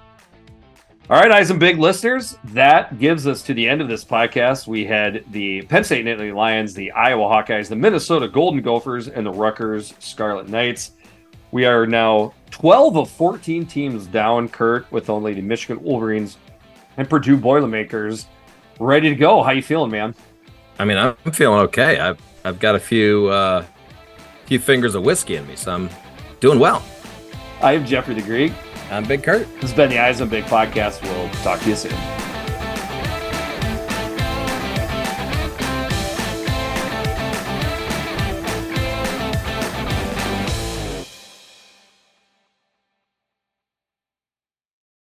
All right, Eyes and Big listeners, that gives us to the end of this podcast. We had the Penn State Nittany Lions, the Iowa Hawkeyes, the Minnesota Golden Gophers, and the Rutgers Scarlet Knights. We are now 12 of 14 teams down, Kurt, with only the Michigan Wolverines and Purdue Boilermakers ready to go. How you feeling, man? I mean, I'm feeling okay. I've I've got a few uh, few fingers of whiskey in me, so I'm doing well. I am Jeffrey the Greek. I'm Big Kurt. This has been the Eyes on Big podcast. We'll talk to you soon.